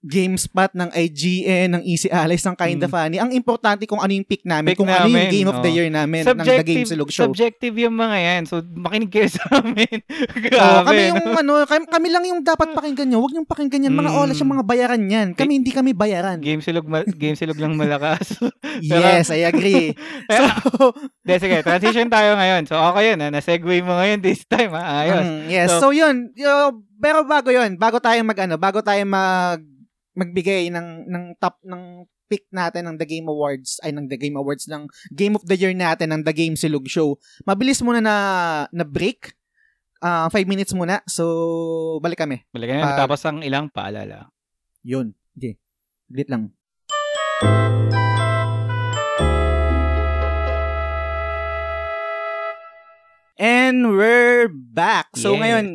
GameSpot ng IGN, ng Easy Allies, ng Kinda Mm. Funny. Ang importante kung ano yung pick namin, Pick kung ano yung namin, Game of the. Year namin ng The Game Silog Show. subjective yung mga yan. So, makinig kayo sa amin. Grabe. kami no? yung ano, kami, kami lang yung dapat pakinggan nyo. Huwag yung pakinggan yan. Mga Mm. oras yung mga bayaran yan. Kami hindi kami bayaran. Game silog, ma- game silog lang malakas. Yes, I agree. so, De, sige, transition tayo ngayon. So, okay yun. Ha? Na-segue mo ngayon this time. Ha? Ayos. Mm, yes. So- So, yun. Yo, pero bago yun, bago tayo mag ano, bago tayo mag magbigay ng ng top ng pick natin ng The Game Awards ay ng The Game Awards ng Game of the Year natin ng The Game Silog Show. Mabilis muna na na break. Ah, five minutes muna. So, balik kami. Balikan Pag- na. Tapos ang ilang paalala. Yun. Okay. Blit lang. And we're back. So Yeah. ngayon,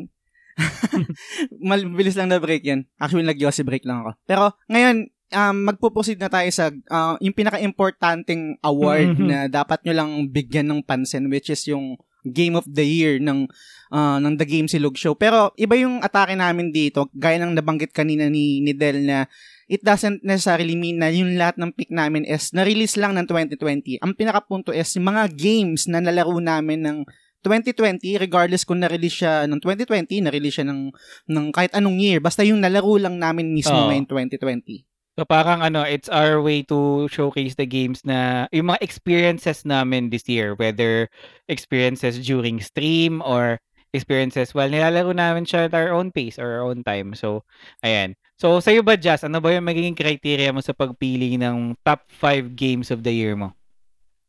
mabilis lang na break yan. Actually, nag-yossi break lang ako. Pero ngayon, um, magpo-proceed na tayo sa uh, yung pinaka-importanting award Mhm. na dapat nyo lang bigyan ng pansin which is yung game of the year ng ah, ng The Game Silog Show. Pero iba yung atake namin dito, gaya ng nabanggit kanina ni, ni Del na it doesn't necessarily mean na yung lahat ng pick namin is na-release lang ng 2020. Ang pinakapunto is yung mga games na nalaro namin ng 2020, regardless kung na-release siya ng 2020, na-release siya ng, ng kahit anong year, basta yung nalaro lang namin mismo Oo. ngayong 2020. So parang ano, it's our way to showcase the games na yung mga experiences namin this year, whether experiences during stream or experiences while nilalaro namin siya at our own pace or our own time. So, ayan. So, sa'yo ba, Jazz, ano ba yung magiging criteria mo sa pagpili ng top 5 games of the year mo?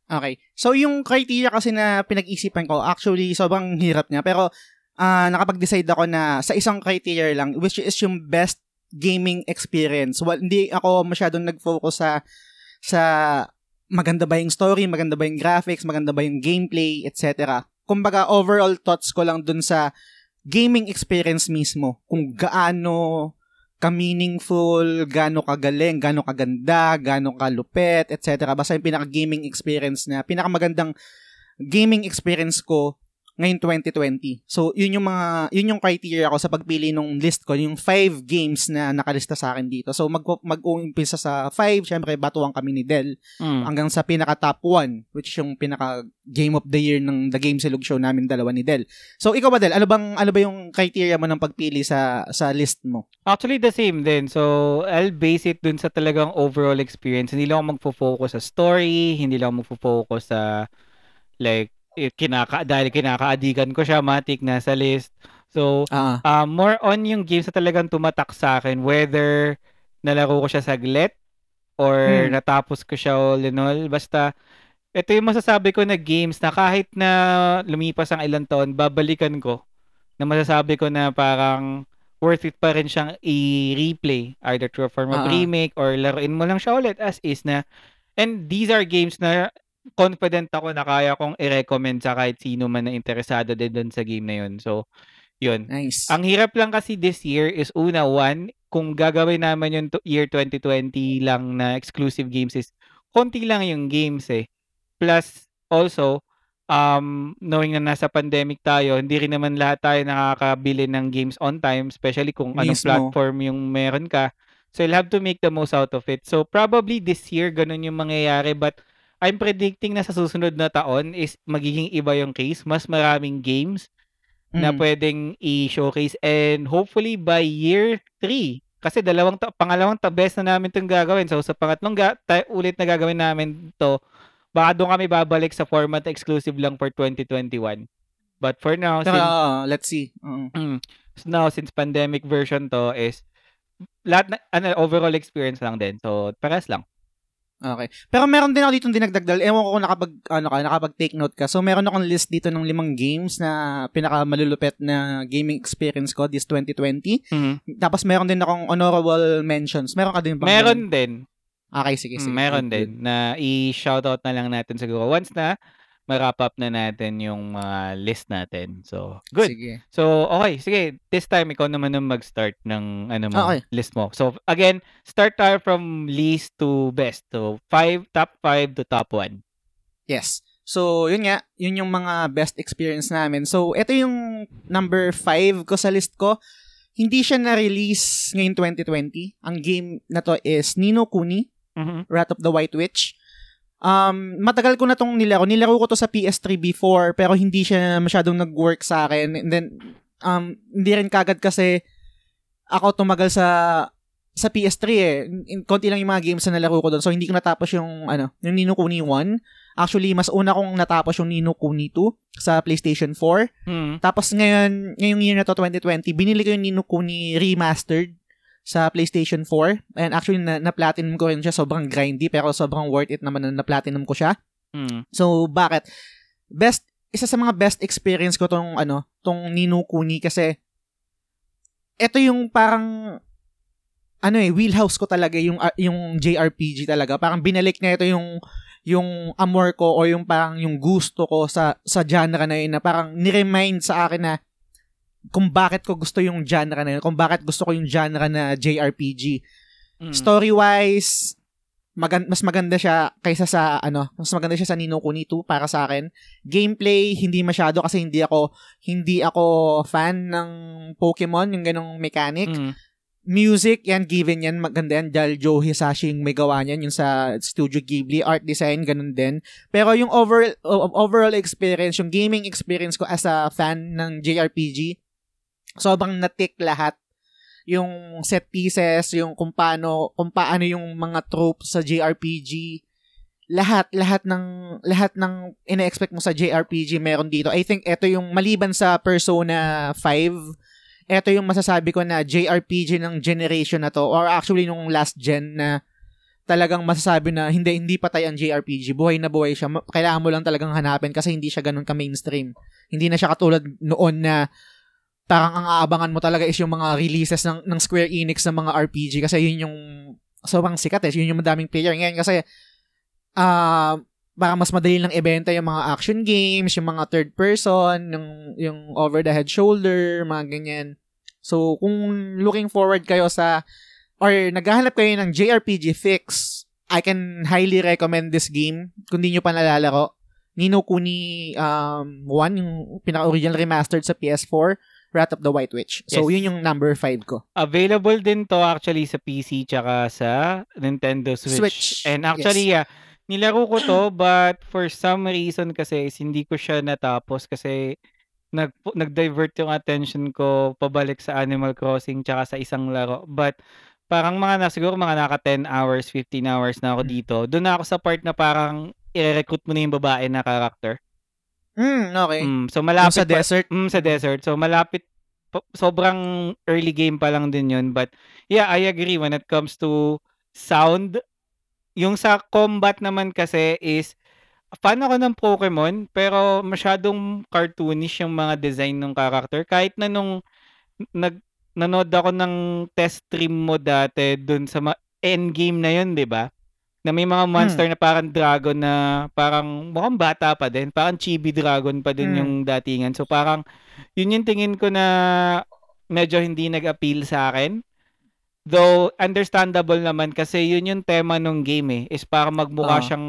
Okay. So, yung criteria kasi na pinag-isipan ko, actually, sobrang hirap niya. Pero, ah nakapag-decide ako na sa isang criteria lang, which is yung best gaming experience. Well, hindi ako masyadong nag-focus sa sa maganda ba yung story, maganda ba yung graphics, maganda ba yung gameplay, etc. Kumbaga, overall thoughts ko lang dun sa gaming experience mismo. Kung gaano ka-meaningful, gaano kagaling, gaano kaganda, gaano kalupet, etc. Basta yung pinaka-gaming experience na, pinakamagandang gaming experience ko ngayong 2020. So, yun yung mga, yun yung criteria ko sa pagpili ng list ko, yung five games na nakalista sa akin dito. So, mag, mag-uumpisa sa five, syempre, batuang kami ni Del, Mm. hanggang sa pinaka top one, which yung pinaka game of the year ng The Game Silog Show namin dalawa ni Del. So, ikaw ba, Del? Ano bang, ano ba yung criteria mo ng pagpili sa, sa list mo? Actually, the same din. So, I'll base it dun sa talagang overall experience. Hindi lang ako magfo-focus sa story, hindi lang ako magfo-focus sa, like, kinaka dahil kinakaadikan ko siya, matik, nasa list. So, Ah, uh, more on yung games na talagang tumatak sa akin, whether nalaro ko siya saglit or Hmm. natapos ko siya all in all. Basta, ito yung masasabi ko na games na kahit na lumipas ang ilang taon, babalikan ko na masasabi ko na parang worth it pa rin siyang i-replay either through a form of Ah. remake or laruin mo lang siya ulit as is na and these are games na confident ako na kaya kong i-recommend sa kahit sino man na interesado din doon sa game na yun. So, yun. nice. Ang hirap lang kasi this year is una, one, kung gagawin naman yung year 2020 lang na exclusive games is konti lang yung games eh. Plus, also, um, knowing na nasa pandemic tayo, hindi rin naman lahat tayo nakakabili ng games on time, especially kung anong Mismo. platform yung meron ka. So, you'll have to make the most out of it. So, probably this year, ganun yung mangyayari. But, I'm predicting na sa susunod na taon is magiging iba yung case. Mas maraming games na Mm. pwedeng i-showcase and hopefully by year 3 kasi dalawang ta- pangalawang ta best na namin 'tong gagawin. So sa pangatlong ga- ta- ulit na gagawin namin 'to, baka doon kami babalik sa format exclusive lang for 2021. But for now, since, ah, let's see. Oo. now since pandemic version to is lahat na, ano, overall experience lang din. So pares lang. Okay. Pero meron din ako dito dinagdagdal. Ewan ko kung nakapag, ano ka, nakapag-take note ka. So, meron akong list dito ng limang games na pinakamalulupet na gaming experience ko this 2020. Tapos, meron din akong honorable mentions. Meron ka din ba? Meron din. Okay, sige, sige. Mm, meron Good, din na i-shoutout na lang natin siguro once na ma-wrap up na natin yung mga list natin. So, good. Sige. So, okay, sige. This time, ikaw naman ang mag-start ng ano mo, Okay. list mo. So, again, start tayo from least to best. So, five, top 5 to top 1. Yes. So, yun nga, yun yung mga best experience namin. So, ito yung number 5 ko sa list ko. Hindi siya na-release ngayon 2020. Ang game na to is Nino Kuni, Mhm. Wrath of the White Witch. Um, matagal ko na tong nilaro. Nilaro ko to sa PS3 before, pero hindi siya masyadong nag-work sa akin. And then, um, hindi rin kagad kasi ako tumagal sa sa PS3 eh. Konti lang yung mga games na nalaro ko doon. So, hindi ko natapos yung, ano, yung Nino Kuni 1. Actually, mas una kong natapos yung Nino Kuni 2 sa PlayStation 4. Mhm. Tapos ngayon, ngayong year na to, 2020, binili ko yung Nino Kuni Remastered sa PlayStation 4. And actually, na, na-platinum ko rin siya. Sobrang grindy, pero sobrang worth it naman na na-platinum ko siya. Mhm. So, bakit? Best, isa sa mga best experience ko tong, ano, tong Nino Kuni kasi ito yung parang ano eh, wheelhouse ko talaga yung ah, yung JRPG talaga. Parang binalik na ito yung yung amor ko o yung parang yung gusto ko sa sa genre na yun na parang ni-remind sa akin na kung bakit ko gusto yung genre na yun, kung bakit gusto ko yung genre na JRPG. Mhm. Story-wise, magan- mas maganda siya kaysa sa ano, mas maganda siya sa Nino Kuni 2 para sa akin. Gameplay hindi masyado kasi hindi ako hindi ako fan ng Pokemon, yung ganong mechanic. Mm. Music, yan, given yan, maganda yan. Dahil Joe Hisashi yung may gawa niyan, yung sa Studio Ghibli. Art design, ganun din. Pero yung overall, overall experience, yung gaming experience ko as a fan ng JRPG, sobrang natik lahat. Yung set pieces, yung kung paano, kung paano yung mga tropes sa JRPG, lahat, lahat ng, lahat ng ina-expect mo sa JRPG meron dito. I think ito yung maliban sa Persona 5, ito yung masasabi ko na JRPG ng generation na to or actually nung last gen na talagang masasabi na hindi hindi patay ang JRPG. Buhay na buhay siya. Kailangan mo lang talagang hanapin kasi hindi siya ganun ka-mainstream. Hindi na siya katulad noon na parang ang aabangan mo talaga is yung mga releases ng, ng Square Enix ng mga RPG kasi yun yung sobrang sikat eh. Yun yung madaming player. Ngayon kasi ah parang mas madali lang ibenta yung mga action games, yung mga third person, yung, yung over the head shoulder, mga ganyan. So, kung looking forward kayo sa, or naghahanap kayo ng JRPG fix, I can highly recommend this game kung di nyo pa nalalaro. Nino Kuni um, 1, yung pinaka-original remastered sa PS4, Wrath of the White Witch. So, Yes. yun yung number 5 ko. Available din to actually sa PC tsaka sa Nintendo Switch. Switch, And actually, yeah, nilaro ko to but for some reason kasi is hindi ko siya natapos kasi nag nag-divert yung attention ko pabalik sa Animal Crossing tsaka sa isang laro. But parang mga na siguro mga naka 10 hours, 15 hours na ako Hmm. dito. Doon na ako sa part na parang i-recruit mo na yung babae na character. Mm, okay. Mm, so Yung malapit sa pa- desert. Mm, sa desert. So malapit sobrang early game pa lang din 'yun. But yeah, I agree when it comes to sound. Yung sa combat naman kasi is fan ako ng Pokemon pero masyadong cartoonish yung mga design ng character kahit na nung nag nanood ako ng test stream mo dati dun sa ma- endgame na yun, 'di ba? Na may mga monster na parang dragon na parang mukhang bata pa din, parang chibi dragon pa din Hmm. yung datingan. So parang yun yung tingin ko na medyo hindi nag-appeal sa akin. Though understandable naman kasi yun yung tema nung game eh, is para magmukha Oo. siyang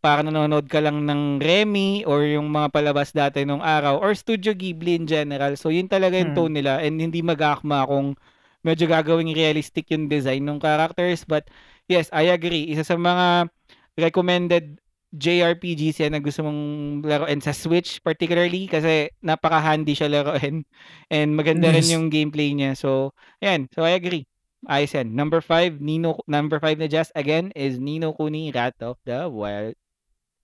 para nanonood ka lang ng Remy or yung mga palabas dati nung araw or Studio Ghibli in general. So yun talaga yung Hmm. tone nila and hindi mag-akma kung medyo gagawing realistic yung design ng characters. But yes, I agree. Isa sa mga recommended JRPGs yan na gusto mong laruin sa Switch particularly kasi napaka-handy siya laruin and maganda rin Yes. yung gameplay niya. So, ayan. So, I agree. Ayos yan. Number 5, Nino, number 5 na just again is Nino Kuni Rat of the Wild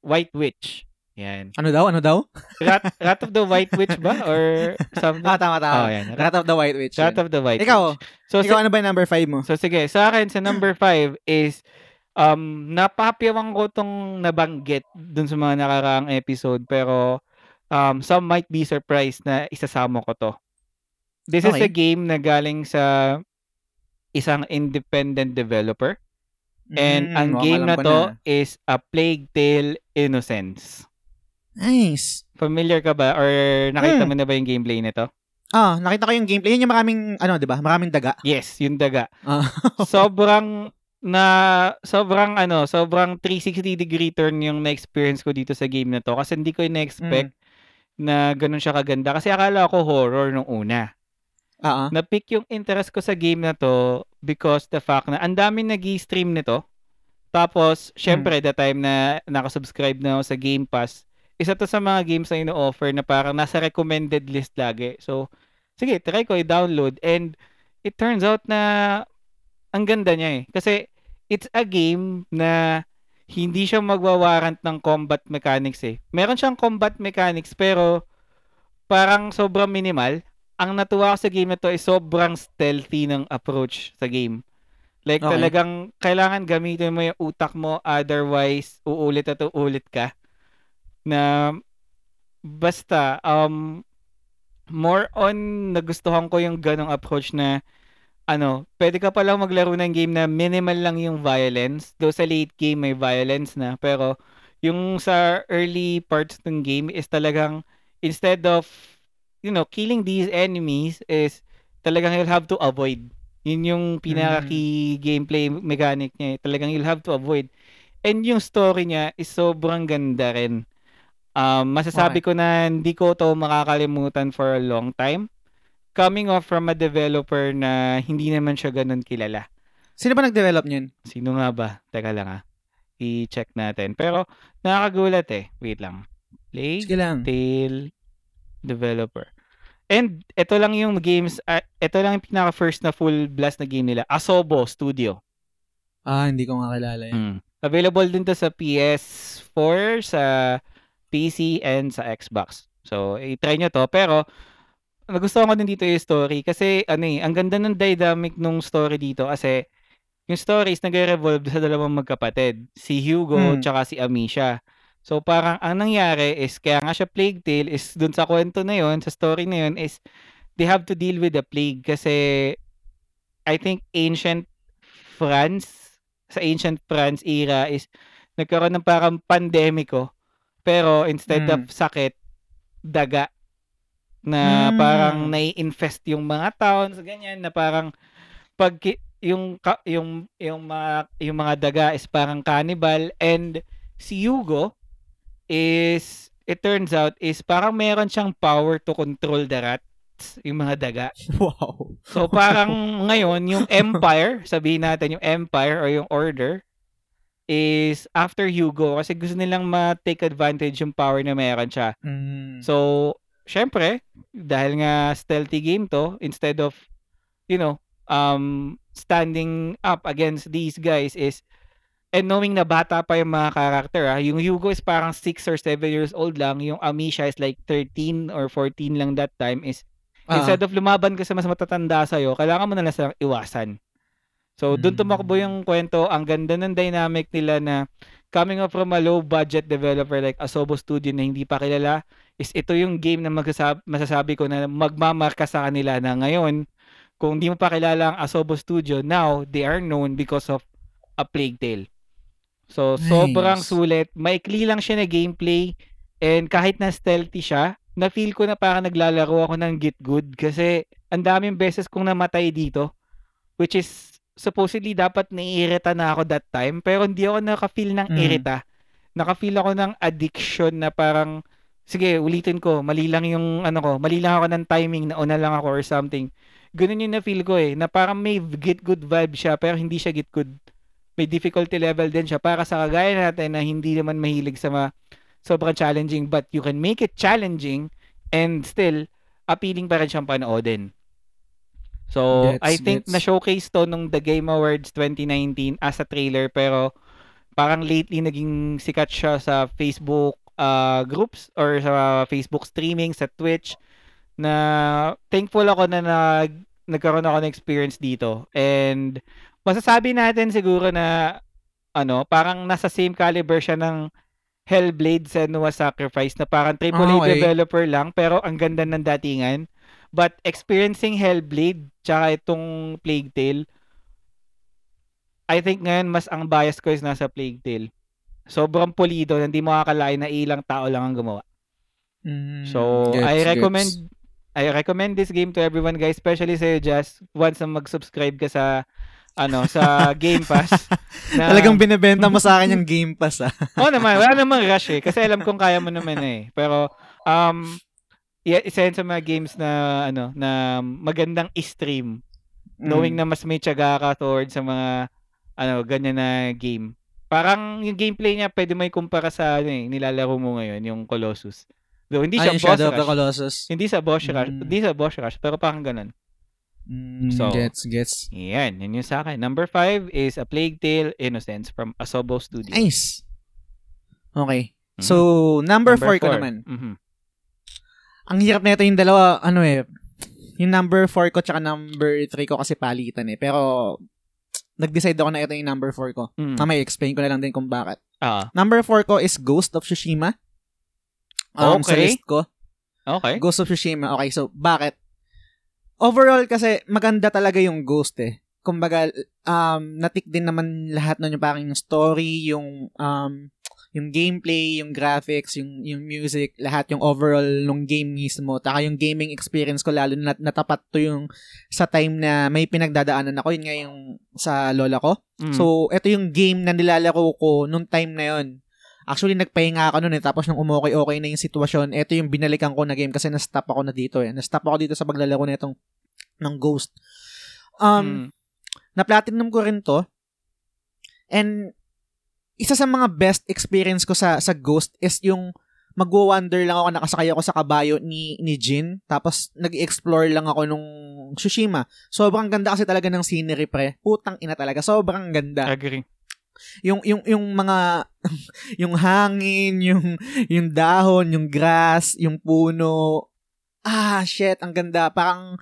White Witch. Yan. Ano daw? Ano daw? Rat, Rat of the White Witch ba? Or something? Ah, tama, tama. Oh, yan. Rat of the White Witch. Rat yun. of the White Ikaw, Witch. So, ikaw ano ba yung number 5 mo? So sige, sa akin sa number 5 is um napapiyawang ko tong nabanggit dun sa mga nakaraang episode pero um some might be surprised na isasama ko to. This is Okay. a game na galing sa isang independent developer and Mm, ang game na to is A Plague Tale Innocence. Nice. Familiar ka ba or nakita Mm. mo na ba yung gameplay nito? Ah, nakita ko yung gameplay. Yun yung maraming, ano, di ba? Maraming daga. Yes, yung daga. Ah. sobrang na sobrang ano, sobrang 360 degree turn yung na-experience ko dito sa game na to kasi hindi ko na-expect na ganun siya kaganda kasi akala ko horror nung una. Ah. Na-pick yung interest ko sa game na to because the fact na ang dami nag-stream nito. Tapos, syempre, the time na nakasubscribe na ako sa Game Pass, isa to sa mga games na ino-offer na parang nasa recommended list lagi. So, sige, try ko i-download and it turns out na ang ganda niya eh. Kasi it's a game na hindi siya magwawarant ng combat mechanics eh. Meron siyang combat mechanics pero parang sobrang minimal. Ang natuwa ko sa game na to is sobrang stealthy ng approach sa game. Like Okay. talagang kailangan gamitin mo yung utak mo otherwise uulit at uulit ka. Na basta um more on nagustuhan ko yung ganong approach na ano, pwede ka palang maglaro ng game na minimal lang yung violence. Though sa late game may violence na. Pero yung sa early parts ng game is talagang instead of, you know, killing these enemies is talagang you'll have to avoid. Yun yung pinaka key gameplay mechanic niya. eh. Talagang you'll have to avoid. And yung story niya is sobrang ganda rin. Um, masasabi ko na hindi ko to makakalimutan for a long time. Coming off from a developer na hindi naman siya ganun kilala. Sino ba nag-develop niyan? Sino nga ba? Teka lang ah. I-check natin. Pero nakakagulat eh. Wait lang. Plague Sige lang. Tale developer. And ito lang yung games, ah, ito lang yung pinaka first na full blast na game nila. Asobo Studio. Ah, hindi ko nga kilala yan. Mm. Available din to sa PS4, sa PC, and sa Xbox. So, i-try nyo to. Pero, nagustuhan ko din dito yung story kasi ano eh, ang ganda ng dynamic nung story dito kasi yung story is nagre-revolve sa dalawang magkapatid, si Hugo Hmm. tsaka si Amisha. So parang ang nangyari is kaya nga siya plague tale is dun sa kwento na yon, sa story na yon is they have to deal with the plague kasi I think ancient France sa ancient France era is nagkaroon ng parang pandemiko pero instead of Mm. sakit daga na Mm. parang nai-infest yung mga towns ganyan na parang pag yung yung yung mga yung mga daga is parang cannibal and si Hugo is it turns out is parang meron siyang power to control the rats yung mga daga Wow. So parang ngayon yung empire, sabihin natin yung empire or yung order is after Hugo kasi gusto nilang ma-take advantage yung power na meron siya. Mm. So, syempre, dahil nga stealthy game to, instead of, you know, um, standing up against these guys is, and knowing na bata pa yung mga character, ah, yung Hugo is parang 6 or 7 years old lang, yung Amisha is like 13 or 14 lang that time is, Ah. instead of lumaban ka sa mas matatanda sa'yo, kailangan mo na lang silang iwasan. So, doon Mm. tumakbo yung kwento. Ang ganda ng dynamic nila na coming up from a low-budget developer like Asobo Studio na hindi pa kilala, is ito yung game na magsasab- masasabi ko na magmamarka sa kanila na ngayon, kung hindi mo pa kilala ang Asobo Studio, now they are known because of a Plague Tale. So, Nice. sobrang sulit. Maikli lang siya na gameplay and kahit na stealthy siya, na-feel ko na parang naglalaro ako ng Get Good kasi ang daming beses kong namatay dito which is supposedly dapat naiirita na ako that time pero hindi ako naka-feel ng Mm. irita. Naka-feel ako ng addiction na parang sige, ulitin ko, mali lang yung ano ko, mali lang ako ng timing, nauna lang ako or something. Ganun yung na-feel ko eh, na parang may get good vibe siya pero hindi siya get good. May difficulty level din siya para sa kagaya natin na hindi naman mahilig sa mga sobrang challenging but you can make it challenging and still appealing pa rin siyang panoodin. So, Gets, I think gets. na-showcase to nung The Game Awards 2019 as a trailer pero parang lately naging sikat siya sa Facebook uh, groups or sa Facebook streaming, sa Twitch na thankful ako na nag, nagkaroon ako ng experience dito. And masasabi natin siguro na ano, parang nasa same caliber siya ng Hellblade Senua Sacrifice na parang AAA Ah, okay. developer lang pero ang ganda ng datingan. But experiencing Hellblade tsaka itong Plague Tale, I think ngayon mas ang bias ko is nasa Plague Tale. Sobrang pulido, hindi mo akalain na ilang tao lang ang gumawa. Mm, So, gets, I recommend gets. I recommend this game to everyone guys, especially sa Jazz, once na mag-subscribe ka sa ano, sa Game Pass. na, Talagang binebenta mo sa akin yung Game Pass ah. Oo naman, wala namang rush eh. Kasi alam kong kaya mo naman eh. Pero, um, isa yan sa mga games na, ano, na magandang. Knowing Mm. na mas may tiyaga ka towards sa mga, ano, ganyan na game. Parang yung gameplay niya, pwede may kumpara sa, ano eh, nilalaro mo ngayon, yung Colossus. Though, hindi siya Ayun, boss Shadow of the rush. Colossus. Hindi sa boss rush. Mm. Hindi sa boss rush, pero parang ganun. Mm, So, gets, gets. Yan, yun yung sa akin. Number five is A Plague Tale Innocence from Asobo Studios. Nice. Okay. Mhm. So, number, four ko naman. Mhm. Ang hirap na ito yung dalawa, ano eh, yung number 4 ko tsaka number 3 ko kasi palitan eh. Pero, nag-decide ako na ito yung number 4 ko. Mm. Mamaya, explain ko na lang din kung bakit. Ah, Number 4 ko is Ghost of Tsushima. Um, Sa Okay. list ko. okay. Ghost of Tsushima. Okay, so, bakit? Overall, kasi maganda talaga yung Ghost eh. Kumbaga, um, natik din naman lahat nun yung parang yung story, yung, um, yung gameplay, yung graphics, yung yung music, lahat yung overall ng game mismo, taka yung gaming experience ko lalo na natapat to yung sa time na may pinagdadaanan ako, yun nga yung sa lola ko. Mm. So, ito yung game na nilalaro ko nung time na yon. Actually, nagpahinga ako noon eh. Tapos nung umokay-okay na yung sitwasyon, ito yung binalikan ko na game kasi na-stop ako na dito eh. Na-stop ako dito sa paglalaro na itong ng Ghost. Um, Mm. na-platinum ko rin to. And isa sa mga best experience ko sa sa Ghost is yung magwo-wonder lang ako nakasakay ako sa kabayo ni ni Jin tapos nag-explore lang ako nung Tsushima. Sobrang ganda kasi talaga ng scenery pre. Putang ina talaga. Sobrang ganda Agree. yung yung yung mga yung hangin, yung yung dahon, yung grass, yung puno. Ah, shit, ang ganda. Parang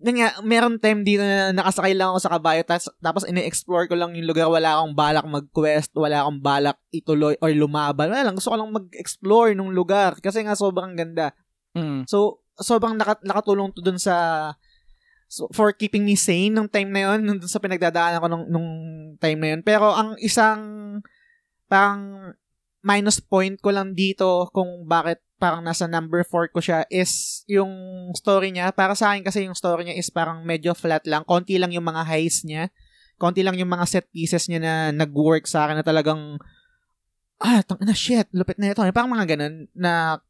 nga, meron time dito na nakasakay lang ako sa kabayo tapos, tapos ine-explore ko lang yung lugar. Wala akong balak mag-quest, wala akong balak ituloy or lumaban. Wala lang, gusto ko lang mag-explore nung lugar kasi nga sobrang ganda. Mm. So, sobrang naka, nakatulong to dun sa so, for keeping me sane nung time na yun, nung dun sa pinagdadaanan ko nung, nung time na yun. Pero ang isang parang minus point ko lang dito kung bakit parang nasa number 4 ko siya is yung story niya. Para sa akin kasi yung story niya is parang medyo flat lang. Konti lang yung mga highs niya. Konti lang yung mga set pieces niya na nag-work sa akin na talagang ah, tang na shit, lupit na ito. Parang mga ganun na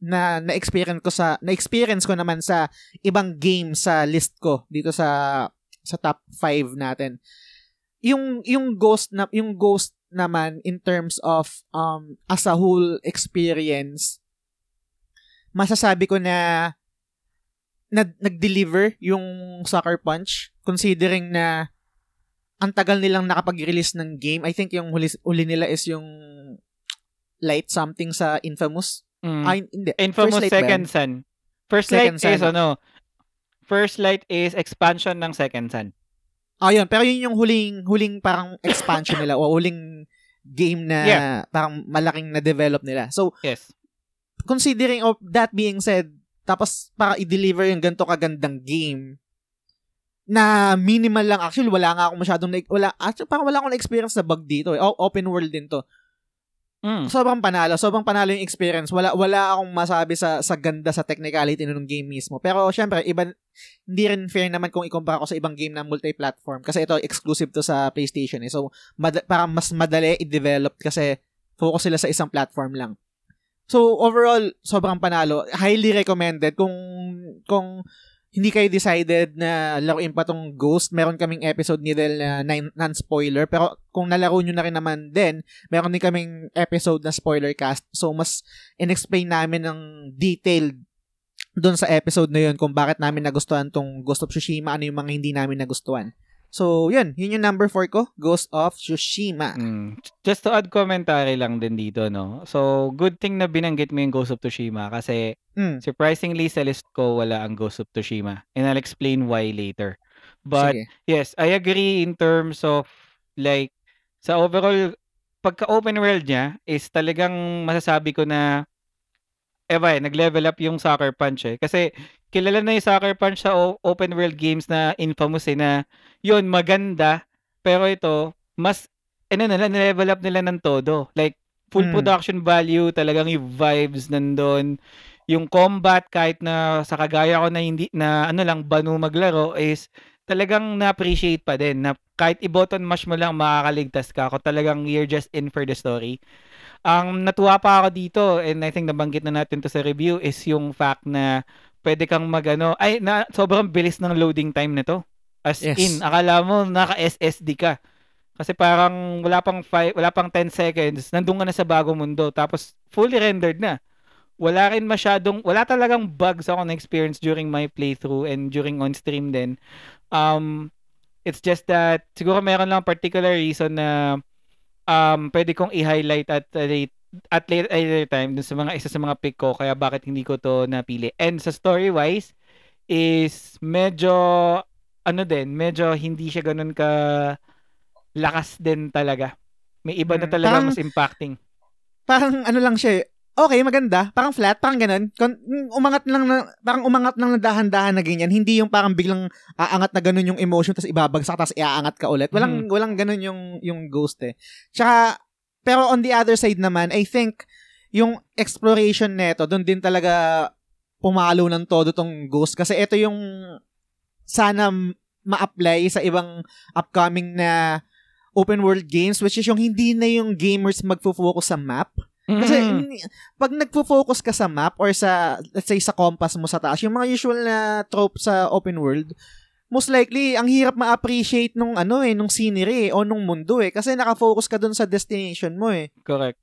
na na-experience ko sa na-experience ko naman sa ibang game sa list ko dito sa sa top 5 natin. Yung yung Ghost na yung Ghost naman in terms of um as a whole experience masasabi ko na nag nag-deliver yung Sucker Punch considering na ang tagal nilang nakapag-release ng game. I think yung huli, huli nila is yung Light something sa Infamous. Mm. Ay, hindi. Infamous First Light Second? Sun. First Second Light is Sun. ano, First Light is expansion ng Second Sun. Ah, yun. Pero yun yung huling, huling parang expansion nila o huling game na Yeah. parang malaking na-develop nila. So, Yes. Considering of that being said, tapos para i-deliver yung ganito kagandang game, na minimal lang. Actually, wala nga ako masyadong, na, wala, actually, parang wala akong experience na bug dito. Eh. O- open world din to. Mm. Sobrang panalo. Sobrang panalo yung experience. Wala, wala akong masabi sa, sa ganda sa technicality ng game mismo. Pero, syempre, iba, hindi rin fair naman kung ikumpara ko sa ibang game na multi-platform. Kasi ito, exclusive to sa PlayStation. Eh. So, mad- parang mas madali i-develop kasi focus sila sa isang platform lang. So, overall, sobrang panalo. Highly recommended. Kung, kung hindi kayo decided na laruin pa tong Ghost, meron kaming episode ni Del na non-spoiler. Pero kung nalaro nyo na rin naman din, meron din kaming episode na spoiler cast. So, mas in-explain namin ng detailed doon sa episode na yun kung bakit namin nagustuhan tong Ghost of Tsushima, ano yung mga hindi namin nagustuhan. So, yun. Yun yung number 4 ko, Ghost of Tsushima. Mm. Just to add commentary lang din dito, no? So, good thing na binanggit mo yung Ghost of Tsushima kasi Mm. surprisingly sa list ko wala ang Ghost of Tsushima. And I'll explain why later. But Sige. yes, I agree in terms of like sa overall pagka open world niya is talagang masasabi ko na Eva, eh, nag-level up yung Sucker Punch eh. Kasi kilala na yung Sucker Punch sa open world games na infamous eh na yun, maganda. Pero ito, mas, ano nila, nilevel up nila ng todo. Like, full Mm. production value, talagang yung vibes nandun. Yung combat, kahit na sa kagaya ko na hindi, na ano lang, banu maglaro, is talagang na-appreciate pa din. Na kahit i-button mash mo lang, makakaligtas ka. Ako talagang you're just in for the story. Ang natuwa pa ako dito, and I think nabanggit na natin to sa review, is yung fact na pwede kang magano ay na sobrang bilis ng loading time nito. As Yes. in, akala mo naka SSD ka. Kasi parang wala pang five, wala pang 10 seconds, nandun ka na sa bagong mundo tapos fully rendered na. Wala rin masyadong wala talagang bugs ako na experience during my playthrough and during on stream din. Um it's just that siguro meron lang particular reason na um pwede kong i-highlight at late at late later time dun sa mga isa sa mga pick ko kaya bakit hindi ko to napili. And sa story wise is medyo ano din, medyo hindi siya ganun ka lakas din talaga. May iba na Mm, talaga parang- mas impacting. parang ano lang siya eh. Okay, maganda. Parang flat, parang ganun. Mm, umangat lang na, parang umangat lang na dahan-dahan na ganyan. Hindi yung parang biglang aangat na ganun yung emotion tapos ibabagsak tapos iaangat ka ulit. Walang, walang ganun yung, yung ghost eh. Tsaka, pero on the other side naman, I think yung exploration neto, doon din talaga pumalo ng todo tong Ghost kasi ito yung sana ma-apply sa ibang upcoming na open world games which is yung hindi na yung gamers magfo-focus sa map. Kasi Mm. hindi- pag nagfo-focus ka sa map or sa let's say sa compass mo sa taas, yung mga usual na trope sa open world, most likely ang hirap ma-appreciate nung ano eh, nung scenery eh, o nung mundo eh kasi nakafocus ka dun sa destination mo eh. Correct.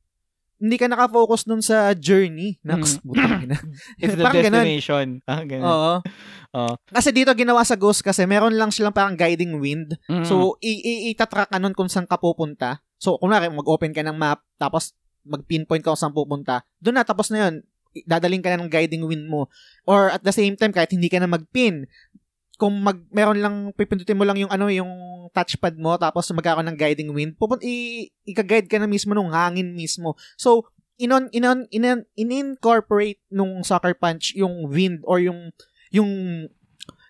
Hindi ka nakafocus dun sa journey. Naks, Mm. butang ina. It's the Parang ganun. destination. Ah, ganun. Oo. Oo. Kasi dito ginawa sa Ghost kasi meron lang silang parang guiding wind. Mm. So, i- i- itatrack ka nun kung saan ka pupunta. So, kunwari, mag-open ka ng map, tapos mag-pinpoint ka kung saan pupunta. Doon na, tapos na yun. Dadaling ka na ng guiding wind mo. Or at the same time, kahit hindi ka na mag-pin, kung mag meron lang pipindutin mo lang yung ano yung touchpad mo tapos magkakaroon ng guiding wind pupun i ika-guide ka na mismo nung hangin mismo so inon inon inon in-incorporate nung Sucker Punch yung wind or yung yung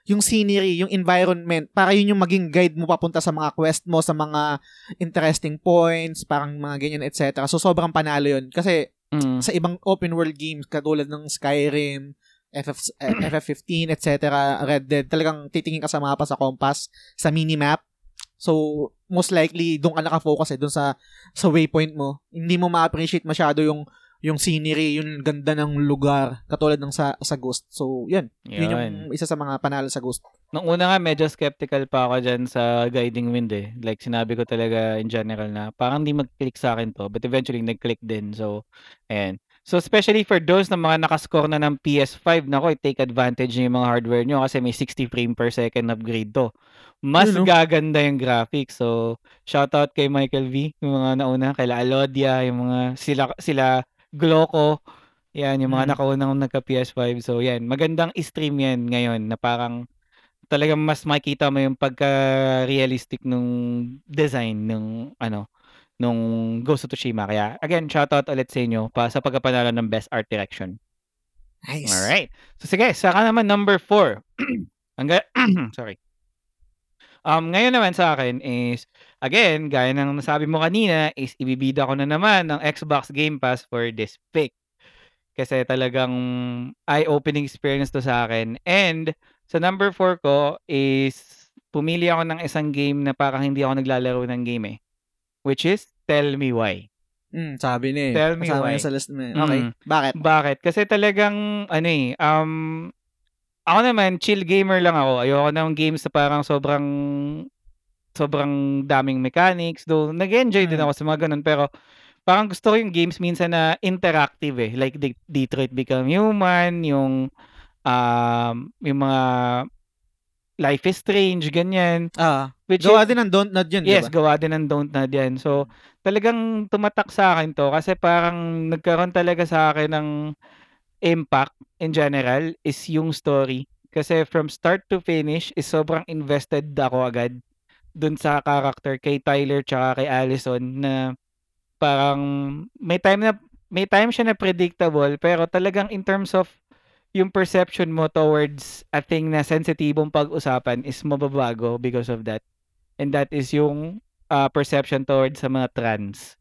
yung scenery, yung environment, para yun yung maging guide mo papunta sa mga quest mo, sa mga interesting points, parang mga ganyan, etc. So, sobrang panalo yun. Kasi, Mm. sa ibang open world games, katulad ng Skyrim, FF, eh, FF15, etc., Red Dead, talagang titingin ka sa mapa, sa compass, sa minimap. So, most likely, doon ka nakafocus eh, doon sa, sa waypoint mo. Hindi mo ma-appreciate masyado yung yung scenery, yung ganda ng lugar, katulad ng sa, sa Ghost. So, yun. Yun yung Yun. isa sa mga panalo sa Ghost. Nung una nga, medyo skeptical pa ako dyan sa guiding wind eh. Like, sinabi ko talaga in general na parang di mag-click sa akin to. But eventually, nag-click din. So, ayan. So, especially for those na mga nakascore na ng PS5, nako, take advantage yung mga hardware nyo kasi may 60 frame per second upgrade to. Mas Yun, no? gaganda yung graphics. So, shoutout kay Michael V, yung mga nauna, kay Alodia, yung mga sila, sila Gloco, yan, yung mga Mm. nakaunang nagka PS5. So, yan, magandang stream yan ngayon na parang talagang mas makita mo yung pagka-realistic nung design ng ano nung Ghost of Tsushima. Kaya again, shoutout ulit sa inyo pa sa pagkapanalo ng Best Art Direction. Nice. Alright. So sige, saka naman number 4. Ang ga- sorry. Um, ngayon naman sa akin is, again, gaya ng nasabi mo kanina, is ibibida ko na naman ng Xbox Game Pass for this pick. Kasi talagang eye-opening experience to sa akin. And sa number 4 ko is, pumili ako ng isang game na parang hindi ako naglalaro ng game eh. Which is, Tell Me Why. Mm, sabi ni. Tell me Kasama why. sa list mo. eh. Okay. Mm. Bakit? Bakit? Kasi talagang, ano eh, um, ako naman, chill gamer lang ako. Ayoko ng games na parang sobrang, sobrang daming mechanics. Though, nag-enjoy din Mm. ako sa mga ganun. Pero, parang gusto ko yung games minsan na interactive eh. Like, De- Detroit Become Human, yung, um, yung mga Life is Strange, ganyan. Ah, Which gawa is- din ng Don't Nod yun, Yes, di ba? gawa din ng don't na yan. So, talagang tumatak sa akin to kasi parang nagkaroon talaga sa akin ng impact in general is yung story. Kasi from start to finish is sobrang invested ako agad dun sa character kay Tyler tsaka kay Allison na parang may time na may time siya na predictable pero talagang in terms of yung perception mo towards a thing na sensitibong pag-usapan is mababago because of that. And that is yung uh, perception towards sa mga trans.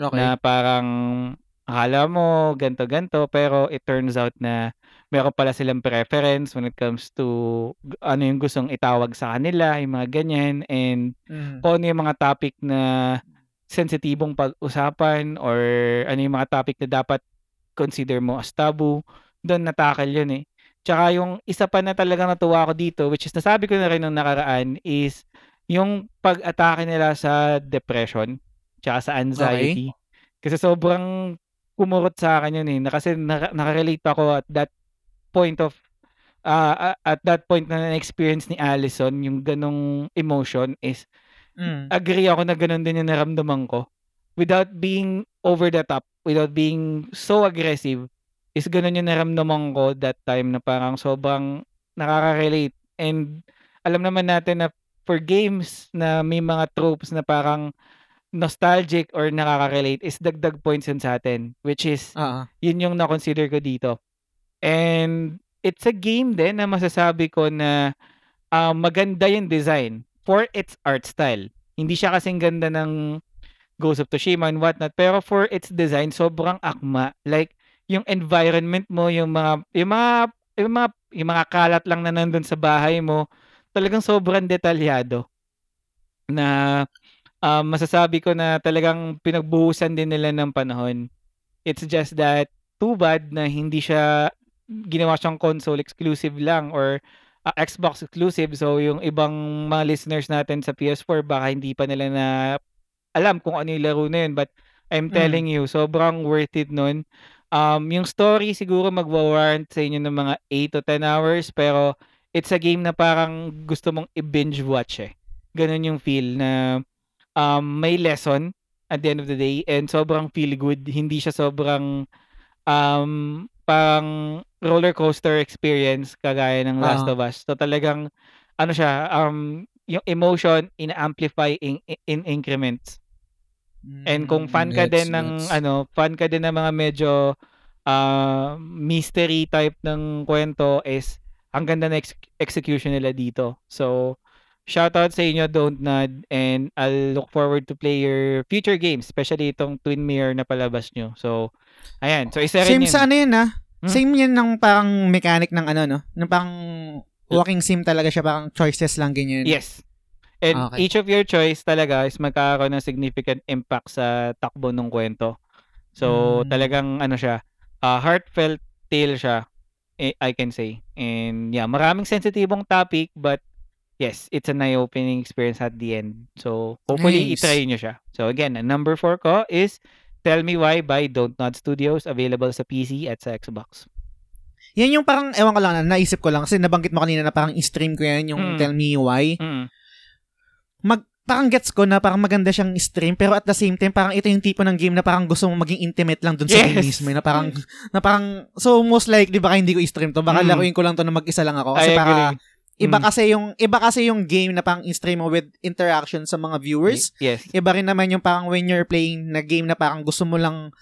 Okay. Na parang akala mo ganto-ganto pero it turns out na meron pala silang preference when it comes to ano yung gustong itawag sa kanila, yung mga ganyan and Mm. kung ano yung mga topic na sensitibong pag-usapan or ano yung mga topic na dapat consider mo as taboo, doon natakal yun eh. Tsaka yung isa pa na talaga natuwa ko dito, which is nasabi ko na rin nung nakaraan, is yung pag-atake nila sa depression, tsaka sa anxiety. Kasi sobrang kumurot sa akin yun eh. Na, kasi naka- nakarelate ako at that point of ah, at that point na na-experience ni Allison, yung ganong emotion is Mm. agree ako na ganun din yung naramdaman ko. Without being over the top, without being so aggressive, is ganun yung naramdaman ko that time na parang sobrang nakaka-relate. And alam naman natin na for games na may mga tropes na parang nostalgic or nakaka-relate is dagdag points yun sa atin. Which is, Ah, yun yung na-consider ko dito. And it's a game din na masasabi ko na ah, maganda yung design for its art style. Hindi siya kasing ganda ng Ghost of Tsushima and whatnot. Pero for its design, sobrang akma. Like, yung environment mo, yung mga, yung mga, yung mga, yung mga kalat lang na nandun sa bahay mo, talagang sobrang detalyado. Na, um, masasabi ko na talagang pinagbuhusan din nila ng panahon. It's just that, too bad na hindi siya ginawa siyang console exclusive lang or uh, Xbox exclusive. So, yung ibang mga listeners natin sa PS4, baka hindi pa nila na alam kung ano yung laro na yun. But, I'm Mm. telling you, sobrang worth it nun. Um, yung story siguro magwa-warrant sa inyo ng mga 8 to 10 hours, pero it's a game na parang gusto mong i-binge watch eh. Ganun yung feel na um, may lesson at the end of the day and sobrang feel good. Hindi siya sobrang um, parang roller coaster experience kagaya ng Last Oo. of Us. So talagang ano siya, um, yung emotion in-amplify in, in increments. And kung fan ka Mm, din ng gets. ano, fan ka din ng mga medyo ah, mystery type ng kwento is ang ganda na ex- execution nila dito. So shoutout sa inyo Don't Nod and I'll look forward to play your future games, especially itong Twin Mirror na palabas nyo. So ayan, so isa rin Same yun. sa ano yun ah. Hmm? Same yan ng parang mechanic ng ano no. Ng parang walking sim talaga siya. Parang choices lang ganyan. Yes. And Okay. each of your choice talaga is magkakaroon ng significant impact sa takbo ng kwento. So, Mm. talagang ano siya, uh, heartfelt tale siya, eh, I can say. And yeah, maraming sensitibong topic but yes, it's an eye-opening experience at the end. So, hopefully, Nice. itry nyo siya. So, again, number 4 ko is Tell Me Why by Don't Nod Studios, available sa PC at sa Xbox. Yan yung parang, ewan ko lang, na, naisip ko lang. Kasi nabanggit mo kanina na parang i-stream ko yan, yung Mm. Tell Me Why. Mm. Mag, parang gets ko na parang maganda siyang stream pero at the same time parang ito yung tipo ng game na parang gusto mo maging intimate lang dun sa game Yes. mismo eh, na parang na parang so most likely baka hindi ko i-stream to baka Mm. laruin ko lang to na mag-isa lang ako kasi I para agree. Iba Mm. kasi yung iba kasi yung game na parang i-stream mo with interaction sa mga viewers Yes. iba rin naman yung parang when you're playing na game na parang gusto mo lang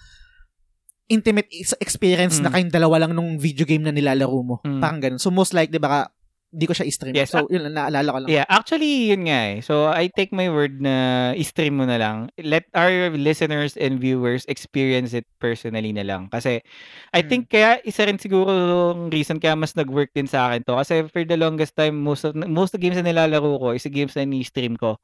intimate experience na Mm. kayong dalawa lang nung video game na nilalaro mo. Mm. Parang ganun. So most likely baka di ko siya i-stream. Yes, So yun naalala ko lang. Yeah, actually, yun nga eh. So, I take my word na i-stream mo na lang. Let our listeners and viewers experience it personally na lang. Kasi, I Mm. think kaya isa rin siguro yung reason kaya mas nag-work din sa akin to. Kasi for the longest time, most of, most of the games na nilalaro ko is the games na ni-stream ko.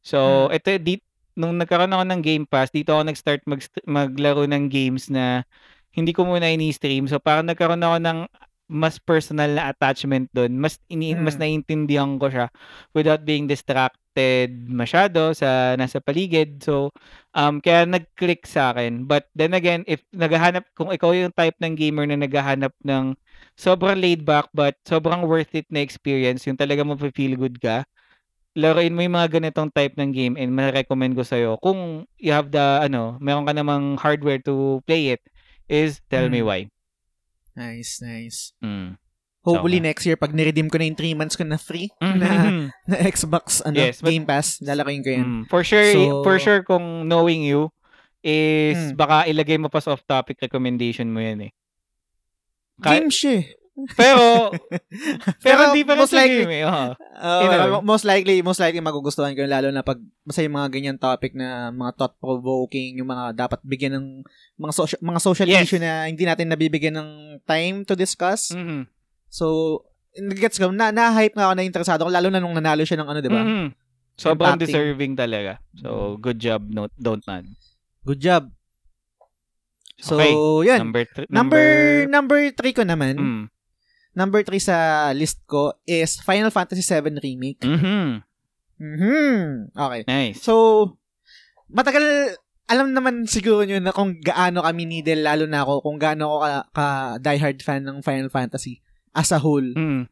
So, Mm. ito, di, nung nagkaroon ako ng Game Pass, dito ako nag-start mag, maglaro ng games na hindi ko muna ini-stream. So, parang nagkaroon ako ng mas personal na attachment doon. Mas ini Mm. mas naiintindihan ko siya without being distracted masyado sa nasa paligid. So, um kaya nag-click sa akin. But then again, if naghahanap kung ikaw yung type ng gamer na naghahanap ng sobrang laid back but sobrang worth it na experience, yung talaga feel good ka, laruin mo yung mga ganitong type ng game and ma-recommend ko sa'yo kung you have the, ano, meron ka namang hardware to play it, is Tell Me Mm. Why. Nice, nice. Mm. Hopefully So, next year pag niredeem ko na yung 3 months ko na free na, na Xbox ano, Yes, but- Game Pass, lalakoin ko yan. Mm, for sure, So- for sure kung knowing you is Mm. baka ilagay mo pa sa off-topic recommendation mo yan eh. Ka- Game siya. Pero, pero hindi pa rin most sa likely, game eh. Oo, Anyway. most likely, most likely magugustuhan ko lalo na pag basta yung mga ganyan topic na mga thought-provoking, yung mga dapat bigyan ng mga social, mga social Yes. issue na hindi natin nabibigyan ng time to discuss. Mhm. So, gets ko, na, na-hype nga ako na interesado ko, lalo na nung nanalo siya ng ano, di ba? Mhm. Sobrang deserving talaga. So, good job. No, don't nod. Good job. So, Okay. yun. Number, th- Number, number three ko naman, Mm. Number three sa list ko is Final Fantasy VII Remake. Mhm. Mhm. Okay. Nice. So, matagal, alam naman siguro nyo na kung gaano kami ni Del, lalo na ako, kung gaano ako ka, ka diehard fan ng Final Fantasy as a whole. Mm.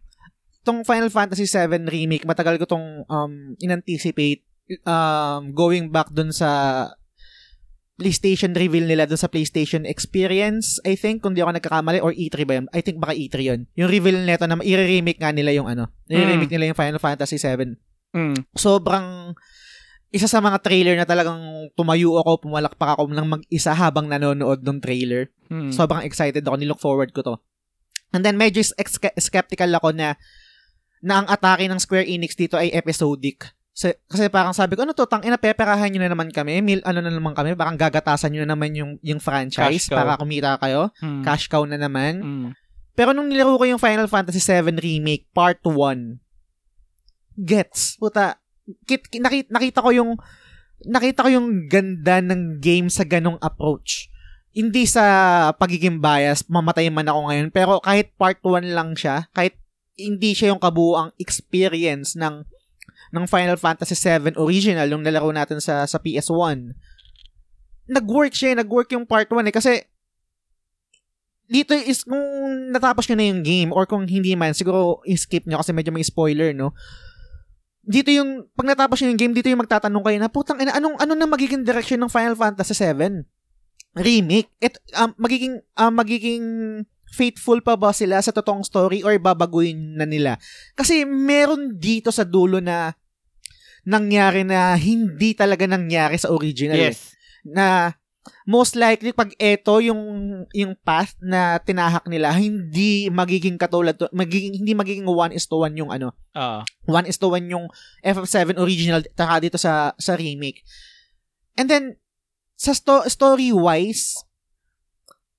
Tong Final Fantasy 7 Remake, matagal ko tong um, in-anticipate um, going back dun sa PlayStation reveal nila dun sa PlayStation Experience, I think, kung di ako nagkakamali, or E3 ba yun? I think baka E3 yun. Yung reveal nito na i-remake nga nila yung ano, i-remake nila yung Final Fantasy 7 Mm. sobrang isa sa mga trailer na talagang tumayo ako, pumalakpak ako ng mag-isa habang nanonood ng trailer. Mm. Sobrang excited ako, nilook forward ko to. And then medyo skeptical ako na na ang atake ng Square Enix dito ay episodic. Sa- kasi parang sabi ko, ano to, tang ina, peperahan nyo na naman kami, mil, ano na naman kami, parang gagatasan nyo na naman yung, yung franchise para kumita kayo. Hmm. Cash cow na naman. Hmm. Pero nung nilaro ko yung Final Fantasy VII Remake Part 1, gets. Puta, kit, kit- nakita, nakita ko yung nakita ko yung ganda ng game sa ganong approach. Hindi sa pagiging bias, mamatay man ako ngayon, pero kahit part 1 lang siya, kahit hindi siya yung kabuuang experience ng ng Final Fantasy VII original yung nalaro natin sa sa PS1. Nag-work siya, nag-work yung part 1 eh kasi dito is kung natapos nyo na yung game or kung hindi man, siguro i-skip nyo kasi medyo may spoiler, no? Dito yung, pag natapos nyo yung game, dito yung magtatanong kayo na, putang ina, anong, ano na magiging direction ng Final Fantasy VII? Remake? It, um, magiging, um, magiging faithful pa ba sila sa totoong story or babaguhin na nila? Kasi meron dito sa dulo na nangyari na hindi talaga nangyari sa original. eh Yes. na most likely pag eto yung yung path na tinahak nila hindi magiging katulad to, magiging hindi magiging 1 is to 1 yung ano Oo. 1 is to 1 yung FF7 original taka dito sa sa remake and then sa sto- story wise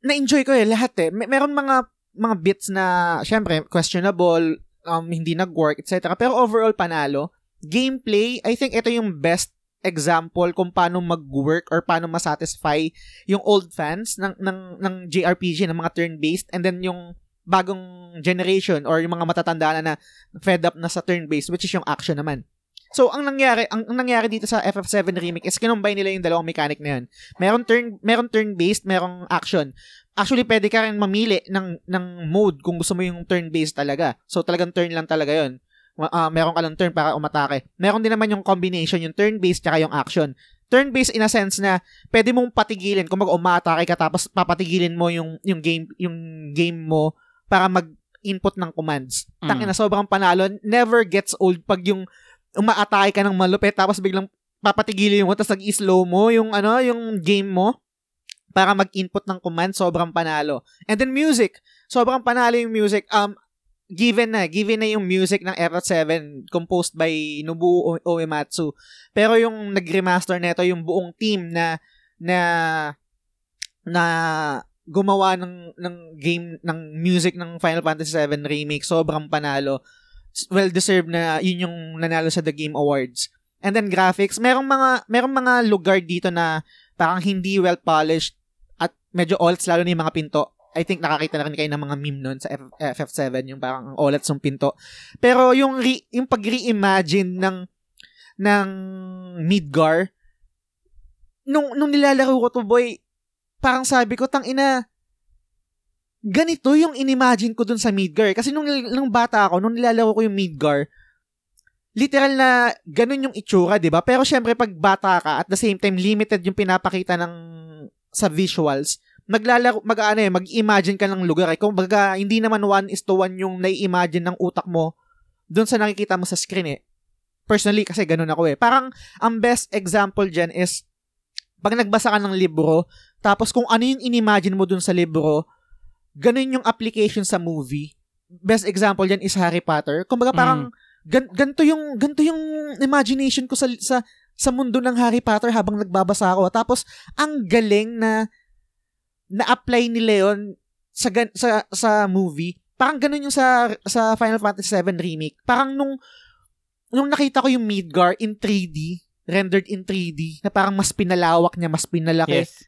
na-enjoy ko eh lahat eh May, meron mga mga bits na syempre questionable um, hindi nag-work etc pero overall panalo gameplay I think ito yung best example kung paano mag-work or paano masatisfy yung old fans ng ng ng JRPG ng mga turn-based and then yung bagong generation or yung mga matatanda na, fed up na sa turn-based which is yung action naman. So ang nangyari ang, ang nangyari dito sa FF7 remake is kinumbay nila yung dalawang mechanic na yun. Meron turn meron turn-based, merong action. Actually pwede ka rin mamili ng ng mode kung gusto mo yung turn-based talaga. So talagang turn lang talaga yun uh, meron ka lang turn para umatake. Meron din naman yung combination, yung turn-based tsaka yung action. Turn-based in a sense na pwede mong patigilin kung mag-umatake ka tapos papatigilin mo yung yung game yung game mo para mag-input ng commands. Mm. Tangina sobrang panalo. Never gets old pag yung umaatake ka ng malupit tapos biglang papatigilin mo tapos nag-slow mo yung ano yung game mo para mag-input ng command sobrang panalo. And then music, sobrang panalo yung music. Um given na, given na yung music ng FF7 composed by Nobuo Uematsu. Pero yung nag-remaster nito yung buong team na na na gumawa ng ng game ng music ng Final Fantasy 7 remake sobrang panalo. Well deserved na yun yung nanalo sa The Game Awards. And then graphics merong mga merong mga lugar dito na parang hindi well polished at medyo alts lalo na yung mga pinto I think nakakita na rin kayo ng mga meme nun sa F- FF7 yung parang ang olats ng pinto pero yung re- yung pag-reimagine ng ng Midgar nung nung nilalaro ko to boy parang sabi ko tang ina ganito yung inimagine ko dun sa Midgar. Kasi nung, nung bata ako, nung nilalaro ko yung Midgar, literal na ganun yung itsura, di ba? Pero syempre, pag bata ka, at the same time, limited yung pinapakita ng sa visuals, maglalaro, mag, ano eh, mag-imagine ka ng lugar. Eh. Kung baga, hindi naman one is to one yung nai-imagine ng utak mo dun sa nakikita mo sa screen eh. Personally, kasi ganun ako eh. Parang, ang best example dyan is, pag nagbasa ka ng libro, tapos kung ano yung inimagine mo dun sa libro, ganun yung application sa movie. Best example dyan is Harry Potter. Kumbaga parang gan, ganto yung ganto yung imagination ko sa sa sa mundo ng Harry Potter habang nagbabasa ako. Tapos ang galing na na-apply nila yon sa gan, sa sa movie. Parang ganun yung sa sa Final Fantasy 7 remake. Parang nung nung nakita ko yung Midgar in 3D, rendered in 3D, na parang mas pinalawak niya, mas pinalaki Yes.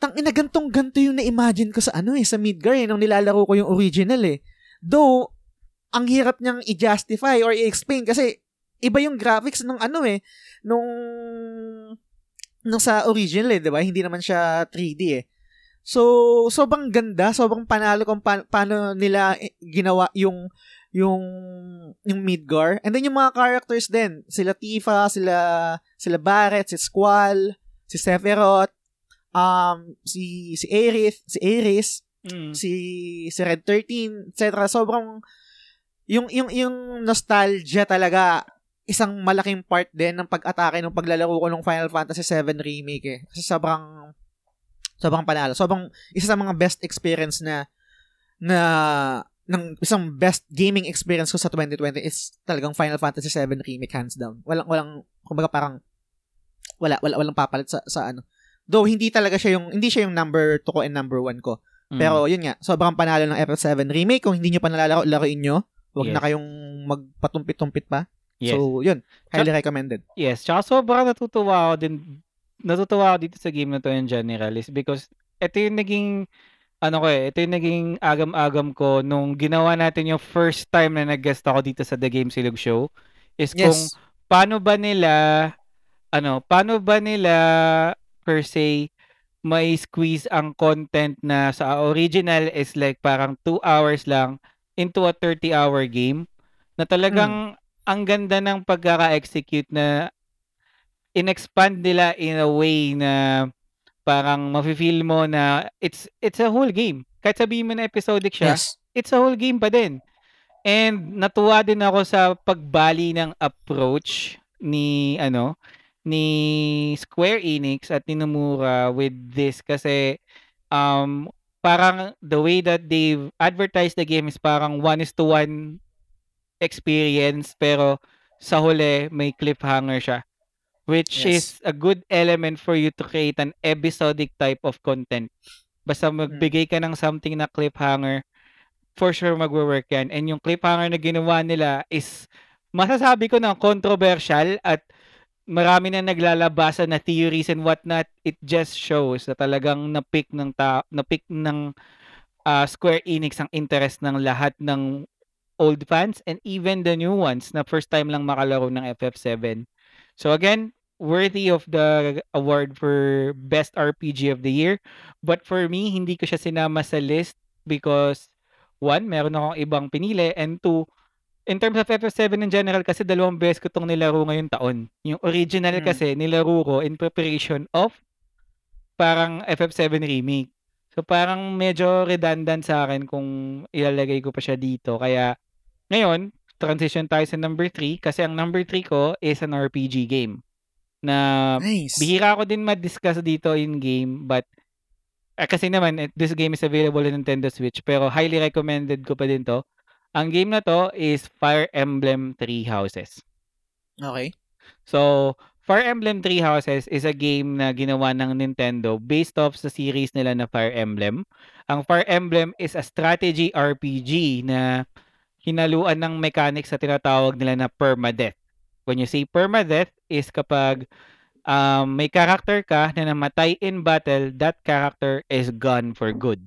tang ina gantong ganto yung na-imagine ko sa ano eh, sa Midgar eh, nung nilalaro ko yung original eh. Though, ang hirap niyang i-justify or i-explain kasi iba yung graphics nung ano eh, nung nung sa original eh, di ba? Hindi naman siya 3D eh. So, sobrang ganda, sobrang panalo kung pa- paano nila eh, ginawa yung yung yung Midgar. And then yung mga characters din, sila Tifa, sila sila Barret, si Squall, si Sephiroth, um si si Aerith, si Aeris, Mm. si si Red 13, etc. Sobrang yung yung yung nostalgia talaga isang malaking part din ng pag-atake ng paglalaro ko ng Final Fantasy 7 remake eh. Kasi sobrang sobrang panalo. Sobrang isa sa mga best experience na na ng isang best gaming experience ko sa 2020 is talagang Final Fantasy 7 Remake hands down. Walang walang kumbaga parang wala wala walang papalit sa sa ano. Though hindi talaga siya yung hindi siya yung number 2 ko and number 1 ko. Mm. Pero yun nga, sobrang panalo ng FF7 Remake. Kung hindi nyo pa nalalaro, laruin nyo. Huwag Yes. na kayong magpatumpit-tumpit pa. yes. So, yun. Highly recommended. Yes, tsaka sobrang natutuwa ako din, natutuwa ako dito sa game na to in general is because ito yung naging, ano ko eh, ito yung naging agam-agam ko nung ginawa natin yung first time na nag-guest ako dito sa The Game Silog Show is kung Yes. paano ba nila, ano, paano ba nila per se may squeeze ang content na sa original is like parang 2 hours lang into a 30-hour game na talagang ang ganda ng pagkaka-execute na in-expand nila in a way na parang mafe-feel mo na it's it's a whole game. Kahit sabihin mo na episodic siya, Yes. it's a whole game pa din. And natuwa din ako sa pagbali ng approach ni ano ni Square Enix at ni Nomura with this kasi um parang the way that they've advertised the game is parang one is to one experience pero sa huli may cliffhanger siya which Yes. is a good element for you to create an episodic type of content. Basta magbigay ka ng something na cliffhanger, for sure magwo-work yan. And yung cliffhanger na ginawa nila is, masasabi ko na controversial at marami na naglalabasan na theories and whatnot. It just shows na talagang na-pick ng, ta- na-pick ng ah, Square Enix ang interest ng lahat ng old fans and even the new ones na first time lang makalaro ng FF7. So again, worthy of the award for best RPG of the year. But for me, hindi ko siya sinama sa list because one, meron akong ibang pinili and two, in terms of FF7 in general kasi dalawang beses ko itong nilaro ngayong taon. Yung original Mm. kasi nilaro ko in preparation of parang FF7 remake. So parang medyo redundant sa akin kung ilalagay ko pa siya dito. Kaya ngayon, transition tayo sa number 3 kasi ang number 3 ko is an RPG game na Nice. bihira ko din ma-discuss dito in game but eh, kasi naman eh, this game is available in Nintendo Switch pero highly recommended ko pa din to. Ang game na to is Fire Emblem Three Houses. Okay. So, Fire Emblem Three Houses is a game na ginawa ng Nintendo based off sa series nila na Fire Emblem. Ang Fire Emblem is a strategy RPG na hinaluan ng mechanics sa tinatawag nila na permadeath. When you say permadeath is kapag um, may character ka na namatay in battle, that character is gone for good.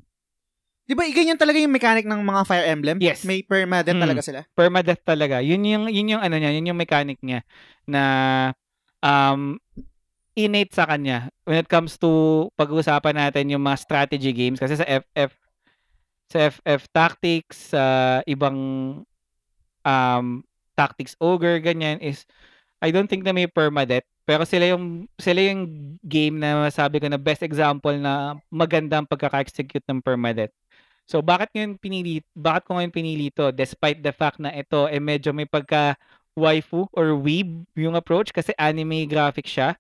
Di ba, ganyan talaga yung mechanic ng mga Fire Emblem? Yes. May permadeath Mm. talaga sila. permadeath talaga. Yun yung yun yung ano niya, yun yung mechanic niya na um innate sa kanya when it comes to pag-uusapan natin yung mga strategy games kasi sa FF sa FF Tactics sa ibang um Tactics Ogre ganyan is I don't think na may permadeath pero sila yung sila yung game na sabi ko na best example na maganda ang pagkaka-execute ng permadeath. So bakit ngayon pinili bakit ko ngayon pinili to despite the fact na ito eh medyo may pagka waifu or weeb yung approach kasi anime graphic siya.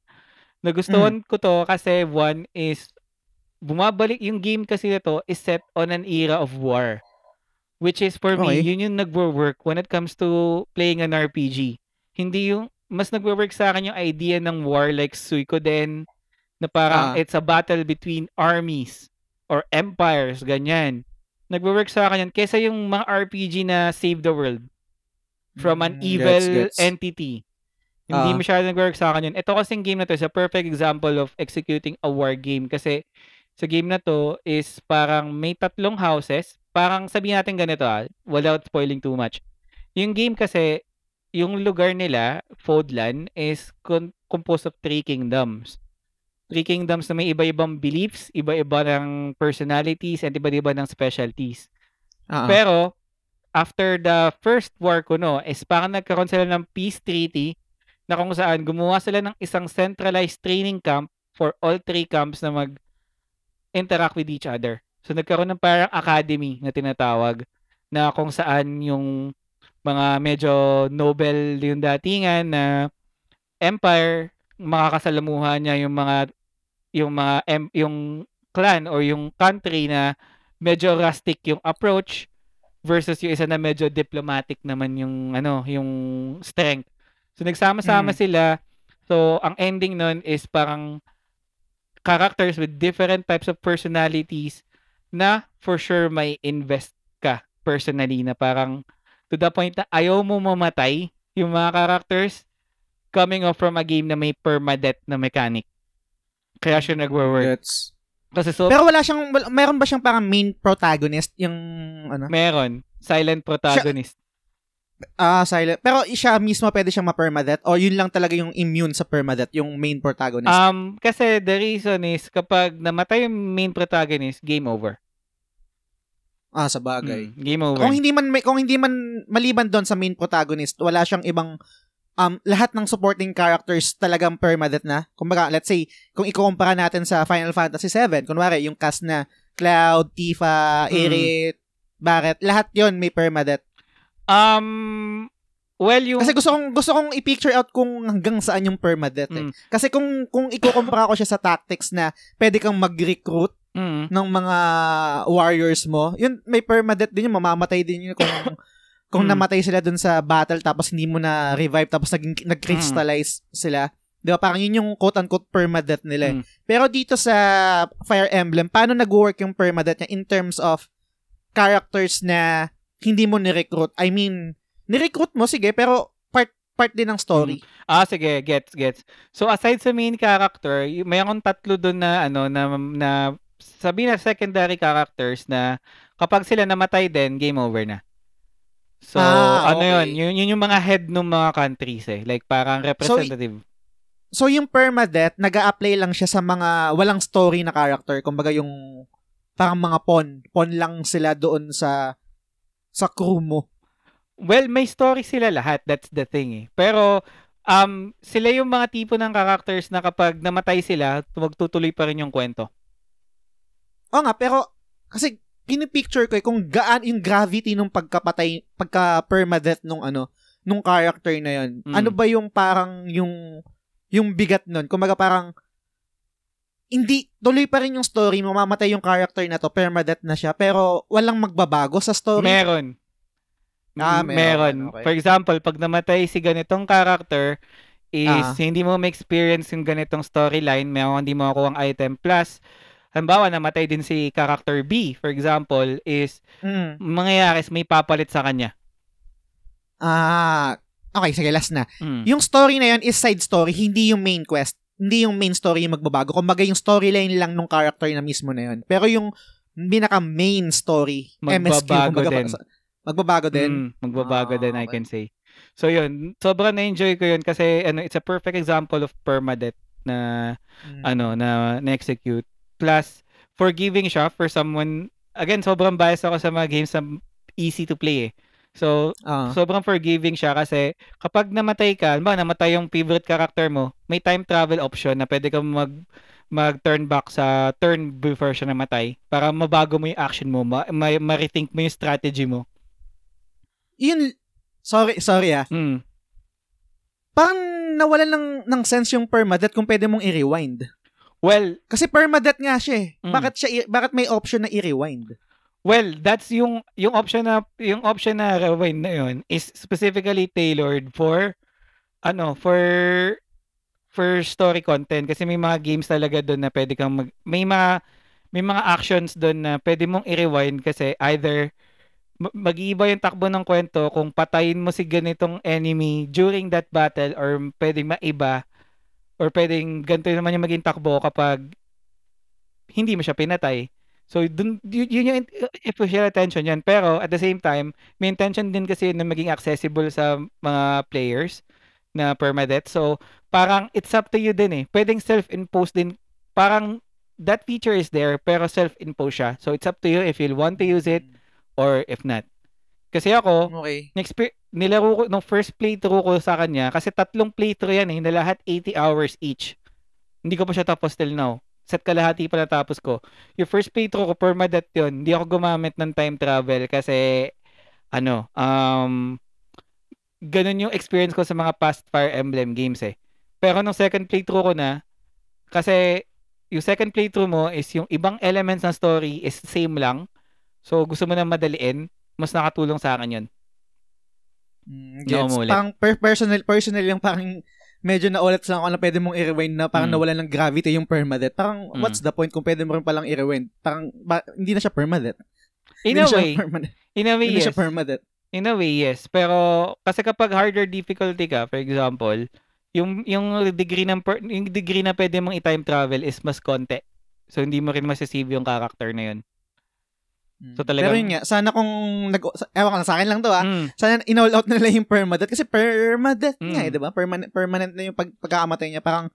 Nagustuhan ko to kasi one is bumabalik yung game kasi nito is set on an era of war. Which is for me, Okay. yun yung nagwo-work when it comes to playing an RPG. Hindi yung mas nagwo-work sa akin yung idea ng war like Suikoden na parang Ah. it's a battle between armies or empires, ganyan. Nagwo-work sa akin yan kesa yung mga RPG na save the world from an Mm, evil gets, gets. entity. Hindi Ah. masyado nag-work sa akin yun. Ito kasing game na to is a perfect example of executing a war game kasi sa game na to is parang may tatlong houses. Parang sabihin natin ganito ah, without spoiling too much. Yung game kasi, yung lugar nila, Fodlan, is con- composed of three kingdoms. Three kingdoms na may iba-ibang beliefs, iba-iba ng personalities, and iba-iba ng specialties. Ah, Pero, after the first war ko, no, is parang nagkaroon sila ng peace treaty na kung saan gumawa sila ng isang centralized training camp for all three camps na mag-interact with each other. So, nagkaroon ng parang academy na tinatawag na kung saan yung mga medyo Nobel yung datingan na empire, makakasalamuhan niya yung mga yung mga em- yung clan or yung country na medyo rustic yung approach versus yung isa na medyo diplomatic naman yung ano, yung strength. So nagsama-sama Mm. sila. So ang ending nun is parang characters with different types of personalities na for sure may invest ka personally na parang to the point na ayaw mo mamatay yung mga characters coming off from a game na may permadeath na mechanic. Kaya siya nagwo-work. Gets. Kasi so, Pero wala siyang, wala, meron ba siyang parang main protagonist? Yung, ano? meron. Silent protagonist. Ah, silent. Pero siya mismo pwede siyang ma-permadeath? O yun lang talaga yung immune sa permadeath, yung main protagonist? Um, kasi the reason is kapag namatay yung main protagonist, game over. Ah, sa bagay. Mm, game over. Kung hindi man may, kung hindi man maliban doon sa main protagonist, wala siyang ibang um lahat ng supporting characters talagang permadeath na. Kumbaga, let's say kung ikukumpara natin sa Final Fantasy 7, kunwari yung cast na Cloud, Tifa, Mm. Aerith, Barret, lahat 'yon may permadeath. Um, well, yung... Kasi gusto kong gusto kong i-picture out kung hanggang saan yung permadeath. Eh. Mm. Kasi kung kung ikukumpara ko siya sa tactics na pwede kang mag-recruit Mm, ng mga warriors mo, yun may permadeath din yun, mamamatay din yun kung kung Mm. namatay sila dun sa battle tapos hindi mo na revive tapos naging nag-crystallize sila. 'Di ba? Parang yun yung quote-unquote permadeath nila. eh. Mm. Pero dito sa Fire Emblem, paano nag-work yung permadeath niya in terms of characters na hindi mo ni-recruit? I mean, ni-recruit mo sige, pero part part din ng story. Ah, sige, gets, gets. So, aside sa main character, y- may akong tatlo doon na, ano, na, na, sabi na secondary characters na kapag sila namatay din, game over na. So, Ah, ano okay. yun, yun, yun yung mga head ng mga countries eh. Like, parang representative. So yung permadeath, nag apply lang siya sa mga walang story na character. Kumbaga yung parang mga pawn. Pawn lang sila doon sa sa crew mo. Well, may story sila lahat. That's the thing eh. Pero, um, sila yung mga tipo ng characters na kapag namatay sila, magtutuloy pa rin yung kwento. Oo nga, pero kasi pinipicture ko eh, kung gaan yung gravity nung pagkapatay, pagka-permadeath nung ano, nung character na yun. Mm. Ano ba yung parang yung yung bigat nun? Kumbaga parang hindi, tuloy pa rin yung story, mamamatay yung character na to, permadeath na siya, pero walang magbabago sa story. Meron. Ah, M- meron. Okay. For example, pag namatay si ganitong character, is Ah. hindi mo ma-experience yung ganitong storyline, may hindi mo makuha ang item. Plus, halimbawa, namatay din si character B, for example, is Mm. mangyayari is may papalit sa kanya. Ah, okay, sige, last na. Mm. Yung story na yun is side story, hindi yung main quest. Hindi yung main story yung magbabago. Kumbaga yung storyline lang nung character na mismo na yun. Pero yung pinaka main story, MSQ, Magbabago kumbaga, din. magbabago din. Mm, magbabago Ah, din, I okay. can say. So, yun. Sobrang na-enjoy ko yun kasi ano, it's a perfect example of permadeath na Mm. ano na na-execute. Plus, forgiving siya for someone, again, sobrang bias ako sa mga games na easy to play eh. So, Ah. sobrang forgiving siya kasi kapag namatay ka, ba namatay yung favorite character mo, may time travel option na pwede kang mag mag turn back sa turn before siya namatay para mabago mo yung action mo, ma, ma, ma-rethink mo yung strategy mo. yun, sorry, sorry ah. Mm. Parang nawalan ng, ng sense yung permadeath kung pwede mong i-rewind. Well, Kasi permadeath nga siya eh. Mm. Bakit siya, bakit may option na i-rewind? Well, that's yung yung option na yung option na rewind na yun is specifically tailored for ano, for for story content kasi may mga games talaga doon na pwede kang mag, may mga may mga actions doon na pwede mong i-rewind kasi either ma- mag-iiba yung takbo ng kwento kung patayin mo si ganitong enemy during that battle or pwedeng maiba or pwedeng ganito naman yung maging takbo kapag hindi mo siya pinatay. So, dun, yun, yun yung official attention yan. Pero, at the same time, may intention din kasi na maging accessible sa mga players na permadeath. So, parang it's up to you din eh. Pwedeng self-impose din. Parang that feature is there, pero self-impose siya. So, it's up to you if you'll want to use it or if not. Kasi ako, Okay. Next, nilaro ko, nung first playthrough ko sa kanya, kasi tatlong playthrough yan eh, na lahat 80 hours each. Hindi ko pa siya tapos till now. Set kalahati pa natapos ko. Yung first playthrough ko, permadeath yun. Hindi ako gumamit ng time travel kasi, ano, um, ganun yung experience ko sa mga past Fire Emblem games eh. Pero nung second playthrough ko na, kasi yung second playthrough mo is yung ibang elements ng story is same lang. So, gusto mo na madaliin mas nakatulong sa akin yun. Mm, gets. umulit. Parang per- personal, personal yung parang medyo naulit sa ako na pwede mong i-rewind na parang Mm. nawalan ng gravity yung permadeath. Parang Mm. what's the point kung pwede mo rin palang i-rewind? Parang ba, hindi na siya permadeath. In hindi a way, permadeath. in a way, Hindi yes. siya permadeath. In a way, yes. Pero kasi kapag harder difficulty ka, for example, yung yung degree ng per, yung degree na pwede mong i-time travel is mas konti. So hindi mo rin masasave yung character na yun. So, talagang- Pero yun nga, sana kung nag ewan ko sa akin lang to ah. Mm. Sana in-all out na nila yung permadeath kasi permadeath nga Mm. eh, 'di ba? Permanent permanent na yung pag, pagkakamatay niya. Parang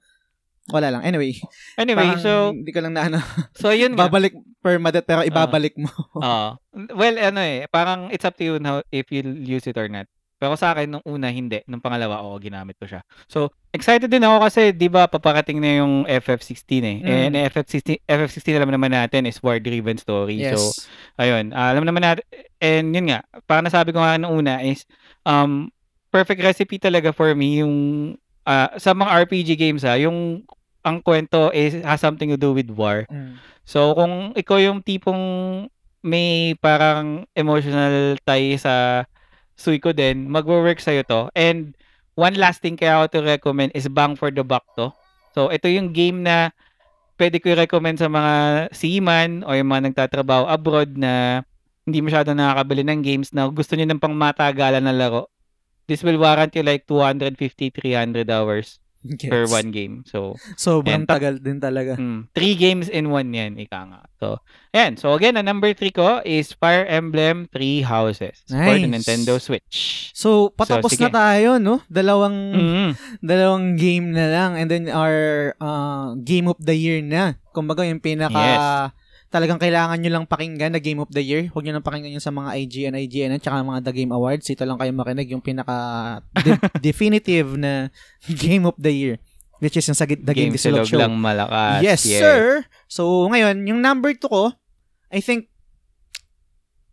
wala lang. Anyway, Anyway, parang so hindi ko lang na ano, so yun nga. babalik permadeath pero ibabalik mo. Oo. well, ano eh, parang it's up to you how if you use it or not. Pero sa akin, nung una, hindi. Nung pangalawa, oo, ginamit ko siya. So, excited din ako kasi, di ba, paparating na yung FF16 eh. Mm. And FF16, FF16 alam naman natin is war-driven story. So, yes. ayun, ah, alam naman natin, and yun nga, parang nasabi ko nga nung una is, um, perfect recipe talaga for me yung, ah, sa mga RPG games ha, yung, ang kwento is, has something to do with war. Mm. So, kung ikaw yung tipong may parang emotional tie sa Suiko din, magwo-work sa'yo to. And one last thing kaya ako to recommend is Bang for the Buck to. So, ito yung game na pwede ko i-recommend sa mga seaman o yung mga nagtatrabaho abroad na hindi masyado nakakabili ng games na gusto nyo ng pang matagalan na laro. This will warrant you like 250, 300 hours per one game. So, Sobrang tap- tagal din talaga. Mm, three games in one yan, ika nga. So, ayan. So, again, ang number three ko is Fire Emblem Three Houses for the Nice. Nintendo Switch. So, patapos sige. na tayo, no? Dalawang Mm, dalawang game na lang and then our uh, game of the year na. Kumbaga yung pinaka Yes. Talagang kailangan nyo lang pakinggan na game of the year. Huwag nyo lang pakinggan yung sa mga IGN, IGN at saka mga The Game Awards. Ito lang kayo makinig yung pinaka de- definitive na game of the year. Which is yung sa The Game, game Disilog silog Show. lang malakas. yes, Yeah. sir! So, ngayon, yung number 2 ko, I think,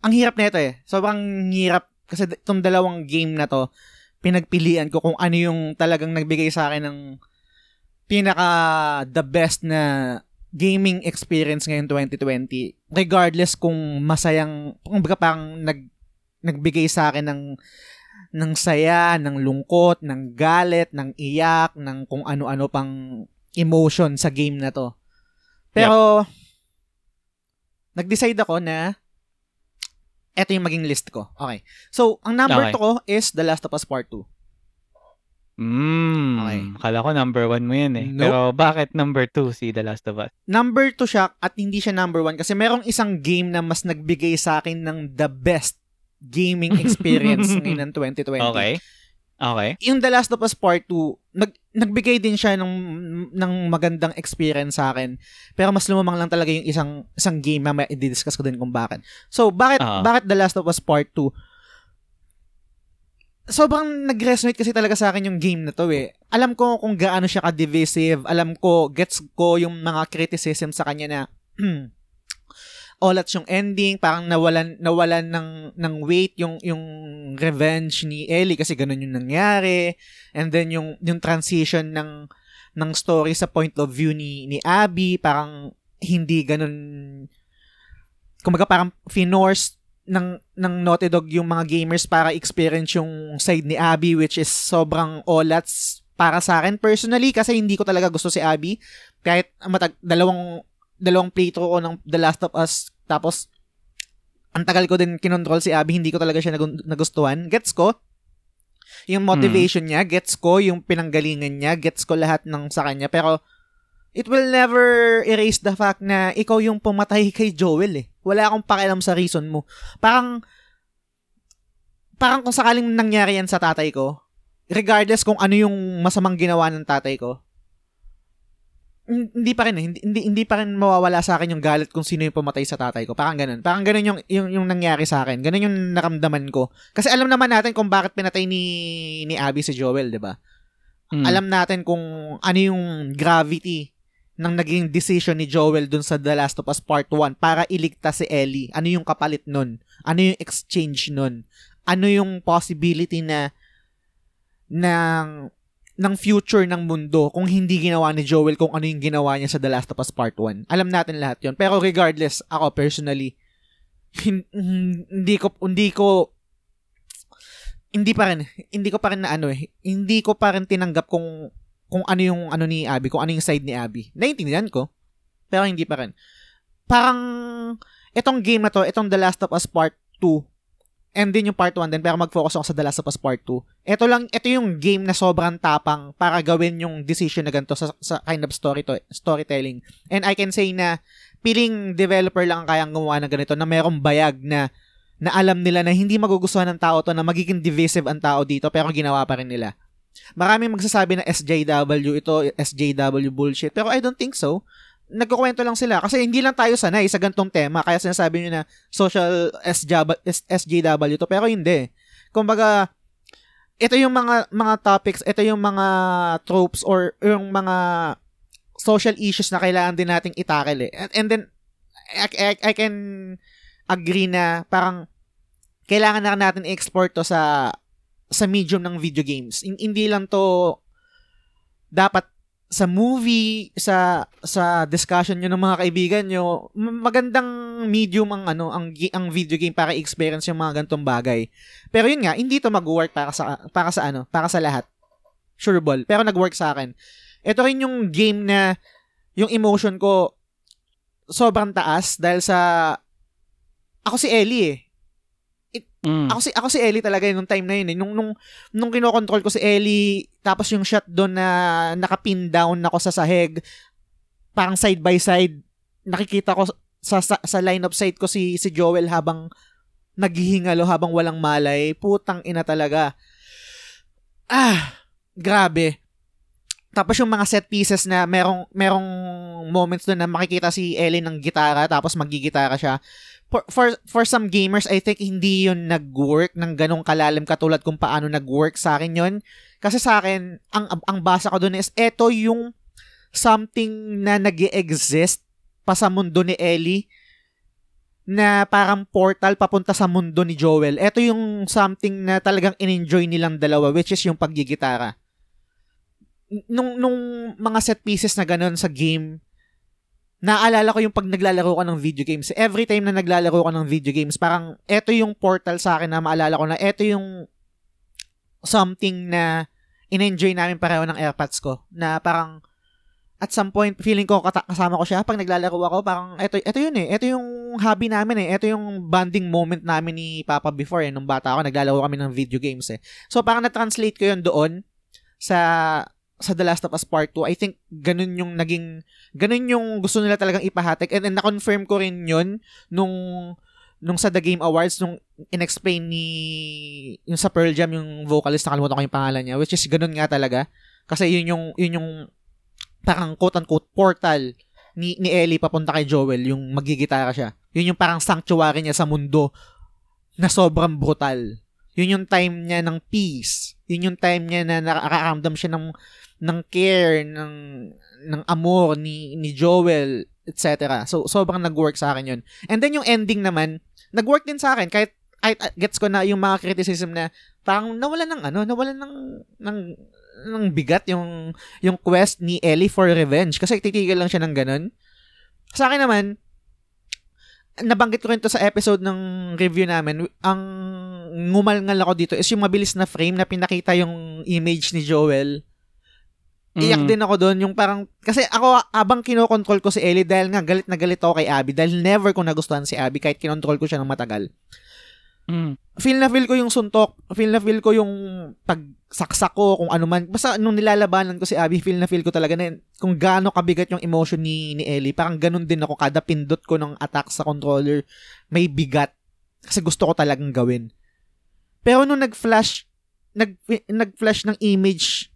ang hirap na ito eh. Sobrang hirap kasi itong dalawang game na to, pinagpilian ko kung ano yung talagang nagbigay sa akin ng pinaka the best na gaming experience ngayon 2020 regardless kung masayang kung baga parang nag nagbigay sa akin ng ng saya, ng lungkot, ng galit, ng iyak, ng kung ano-ano pang emotion sa game na to. Pero nag-decide ako na eto yung maging list ko. Okay. So, ang number Okay. 2 ko is The Last of Us Part 2. Mm, Okay. Kala ko number one mo yun eh. Nope. Pero bakit number two si The Last of Us? number 2 siya at hindi siya number 1 kasi merong isang game na mas nagbigay sa akin ng the best gaming experience ngayon ng 2020. Okay. Okay. Yung The Last of Us Part 2, nag, nagbigay din siya ng, ng magandang experience sa akin. Pero mas lumamang lang talaga yung isang isang game na may i-discuss ko din kung bakit. So, bakit Ah. bakit The Last of Us Part 2? Sobrang nag-resonate kasi talaga sa akin yung game na to eh. Alam ko kung gaano siya ka-divisive. Alam ko, gets ko yung mga criticism sa kanya na all at yung ending, parang nawalan nawalan ng ng weight yung yung revenge ni Ellie kasi ganun yung nangyari. And then yung yung transition ng ng story sa point of view ni ni Abby, parang hindi ganun kumbaga parang finorce ng ng Naughty Dog yung mga gamers para experience yung side ni Abby which is sobrang olats para sa akin personally kasi hindi ko talaga gusto si Abby. Kahit matag dalawang dalawang playthrough ko ng The Last of Us tapos ang tagal ko din kinontrol si Abby hindi ko talaga siya nagustuhan. Gets ko? Yung motivation niya gets ko? Yung pinanggalingan niya gets ko lahat ng sa kanya. Pero it will never erase the fact na ikaw yung pumatay kay Joel eh wala akong pakialam sa reason mo parang parang kung sakaling nangyari yan sa tatay ko regardless kung ano yung masamang ginawa ng tatay ko hindi pa rin eh. Hindi, hindi, hindi pa rin mawawala sa akin yung galit kung sino yung pumatay sa tatay ko. Parang ganun. Parang ganun yung, yung, yung nangyari sa akin. Ganun yung naramdaman ko. Kasi alam naman natin kung bakit pinatay ni, ni Abby si Joel, di ba? Mm. Alam natin kung ano yung gravity ng naging decision ni Joel dun sa The Last of Us Part 1 para iligtas si Ellie. Ano yung kapalit nun? Ano yung exchange nun? Ano yung possibility na ng ng future ng mundo kung hindi ginawa ni Joel kung ano yung ginawa niya sa The Last of Us Part 1. Alam natin lahat yon Pero regardless, ako personally, hin- hindi ko hindi ko hindi pa rin hindi ko pa rin na ano eh hindi ko pa rin tinanggap kung kung ano yung ano ni Abby kung ano yung side ni Abby. Naiintindihan ko pero hindi pa rin. Parang itong game na to itong The Last of Us Part 2 and din yung part 1 din pero mag-focus ako sa The Last of Us Part 2 ito lang ito yung game na sobrang tapang para gawin yung decision na ganito sa, sa kind of story to, storytelling. And I can say na piling developer lang ang kayang gumawa ng ganito na mayroong bayag na na alam nila na hindi magugustuhan ng tao to na magiging divisive ang tao dito pero ginawa pa rin nila. Maraming magsasabi na SJW ito, SJW bullshit. Pero I don't think so. Nagkukwento lang sila kasi hindi lang tayo sanay sa gantong tema kaya sinasabi nyo na social SJW, to pero hindi. Kumbaga ito yung mga mga topics, ito yung mga tropes or yung mga social issues na kailangan din nating itakil eh. And, and then, I, I, I can agree na parang kailangan na natin i-export to sa sa medium ng video games. In, hindi lang to dapat sa movie, sa sa discussion nyo ng mga kaibigan nyo, magandang medium ang ano ang ang video game para i-experience yung mga gantong bagay. Pero yun nga, hindi to mag-work para sa para sa ano, para sa lahat. Sure ball. Pero nag-work sa akin ito rin yung game na yung emotion ko sobrang taas dahil sa ako si Ellie eh. Mm. Ako si ako si Ellie talaga nung time na yun eh. Nung nung nung kinokontrol ko si Ellie tapos yung shot doon na nakapin down ako sa sahig parang side by side nakikita ko sa sa, sa line of sight ko si si Joel habang naghihingalo habang walang malay. Putang ina talaga. Ah, grabe. Tapos yung mga set pieces na merong merong moments doon na makikita si Ellie ng gitara tapos magigitara siya. For, for for some gamers, I think hindi yun nag-work ng ganong kalalim katulad kung paano nag-work sa akin yun. Kasi sa akin, ang ang basa ko doon is eto yung something na nag exist pa sa mundo ni Ellie na parang portal papunta sa mundo ni Joel. Ito yung something na talagang in-enjoy nilang dalawa which is yung paggigitara nung, nung mga set pieces na ganun sa game, naalala ko yung pag naglalaro ka ng video games. Every time na naglalaro ka ng video games, parang eto yung portal sa akin na maalala ko na eto yung something na in-enjoy namin pareho ng airpods ko. Na parang at some point, feeling ko kasama ko siya pag naglalaro ako, parang eto, eto yun eh. Eto yung hobby namin eh. Eto yung bonding moment namin ni Papa before eh. Nung bata ako, naglalaro kami ng video games eh. So parang na-translate ko yun doon sa sa The Last of Us Part 2, I think ganun yung naging, ganun yung gusto nila talagang ipahatik. And, and na-confirm ko rin yun nung, nung sa The Game Awards, nung inexplain ni, yung sa Pearl Jam, yung vocalist, nakalimutan ko yung pangalan niya, which is ganun nga talaga. Kasi yun yung, yun yung, parang quote-unquote portal ni, ni Ellie papunta kay Joel, yung magigitara siya. Yun yung parang sanctuary niya sa mundo na sobrang brutal. Yun yung time niya ng peace. Yun yung time niya na nakakaramdam siya ng ng care, ng ng amor ni ni Joel, etc. So sobrang nag-work sa akin 'yun. And then yung ending naman, nag-work din sa akin kahit kahit gets ko na yung mga criticism na parang nawalan ng ano, nawalan ng ng ng bigat yung yung quest ni Ellie for revenge kasi titigil lang siya ng ganun. Sa akin naman, nabanggit ko rin to sa episode ng review namin, ang ngumalngal ako dito is yung mabilis na frame na pinakita yung image ni Joel Iyak mm. din ako doon, yung parang, kasi ako, abang kinokontrol ko si Ellie dahil nga galit na galit ako kay Abby dahil never ko nagustuhan si Abby kahit kinontrol ko siya ng matagal. Mm. Feel na feel ko yung suntok, feel na feel ko yung pagsaksak ko, kung ano man. Basta nung nilalabanan ko si Abby, feel na feel ko talaga na kung gaano kabigat yung emotion ni, ni Ellie. Parang ganun din ako, kada pindot ko ng attack sa controller, may bigat. Kasi gusto ko talagang gawin. Pero nung nag-flash, nag, nag-flash ng image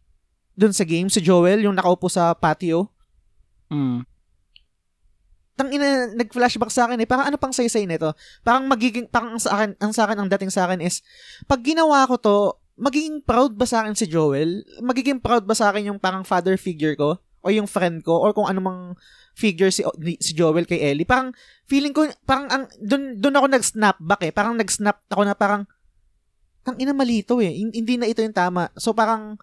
dun sa game, si Joel, yung nakaupo sa patio. Mm. Tang ina, nag-flashback sa akin eh. Parang ano pang saysay nito? Parang magiging, parang ang sa akin, ang sa akin, ang dating sa akin is, pag ginawa ko to, magiging proud ba sa akin si Joel? Magiging proud ba sa akin yung parang father figure ko? O yung friend ko? Or kung anumang figure si, si Joel kay Ellie? Parang, feeling ko, parang, ang, dun, dun ako nag-snap back eh. Parang nag-snap ako na parang, tang ina malito eh. Hindi na ito yung tama. So parang,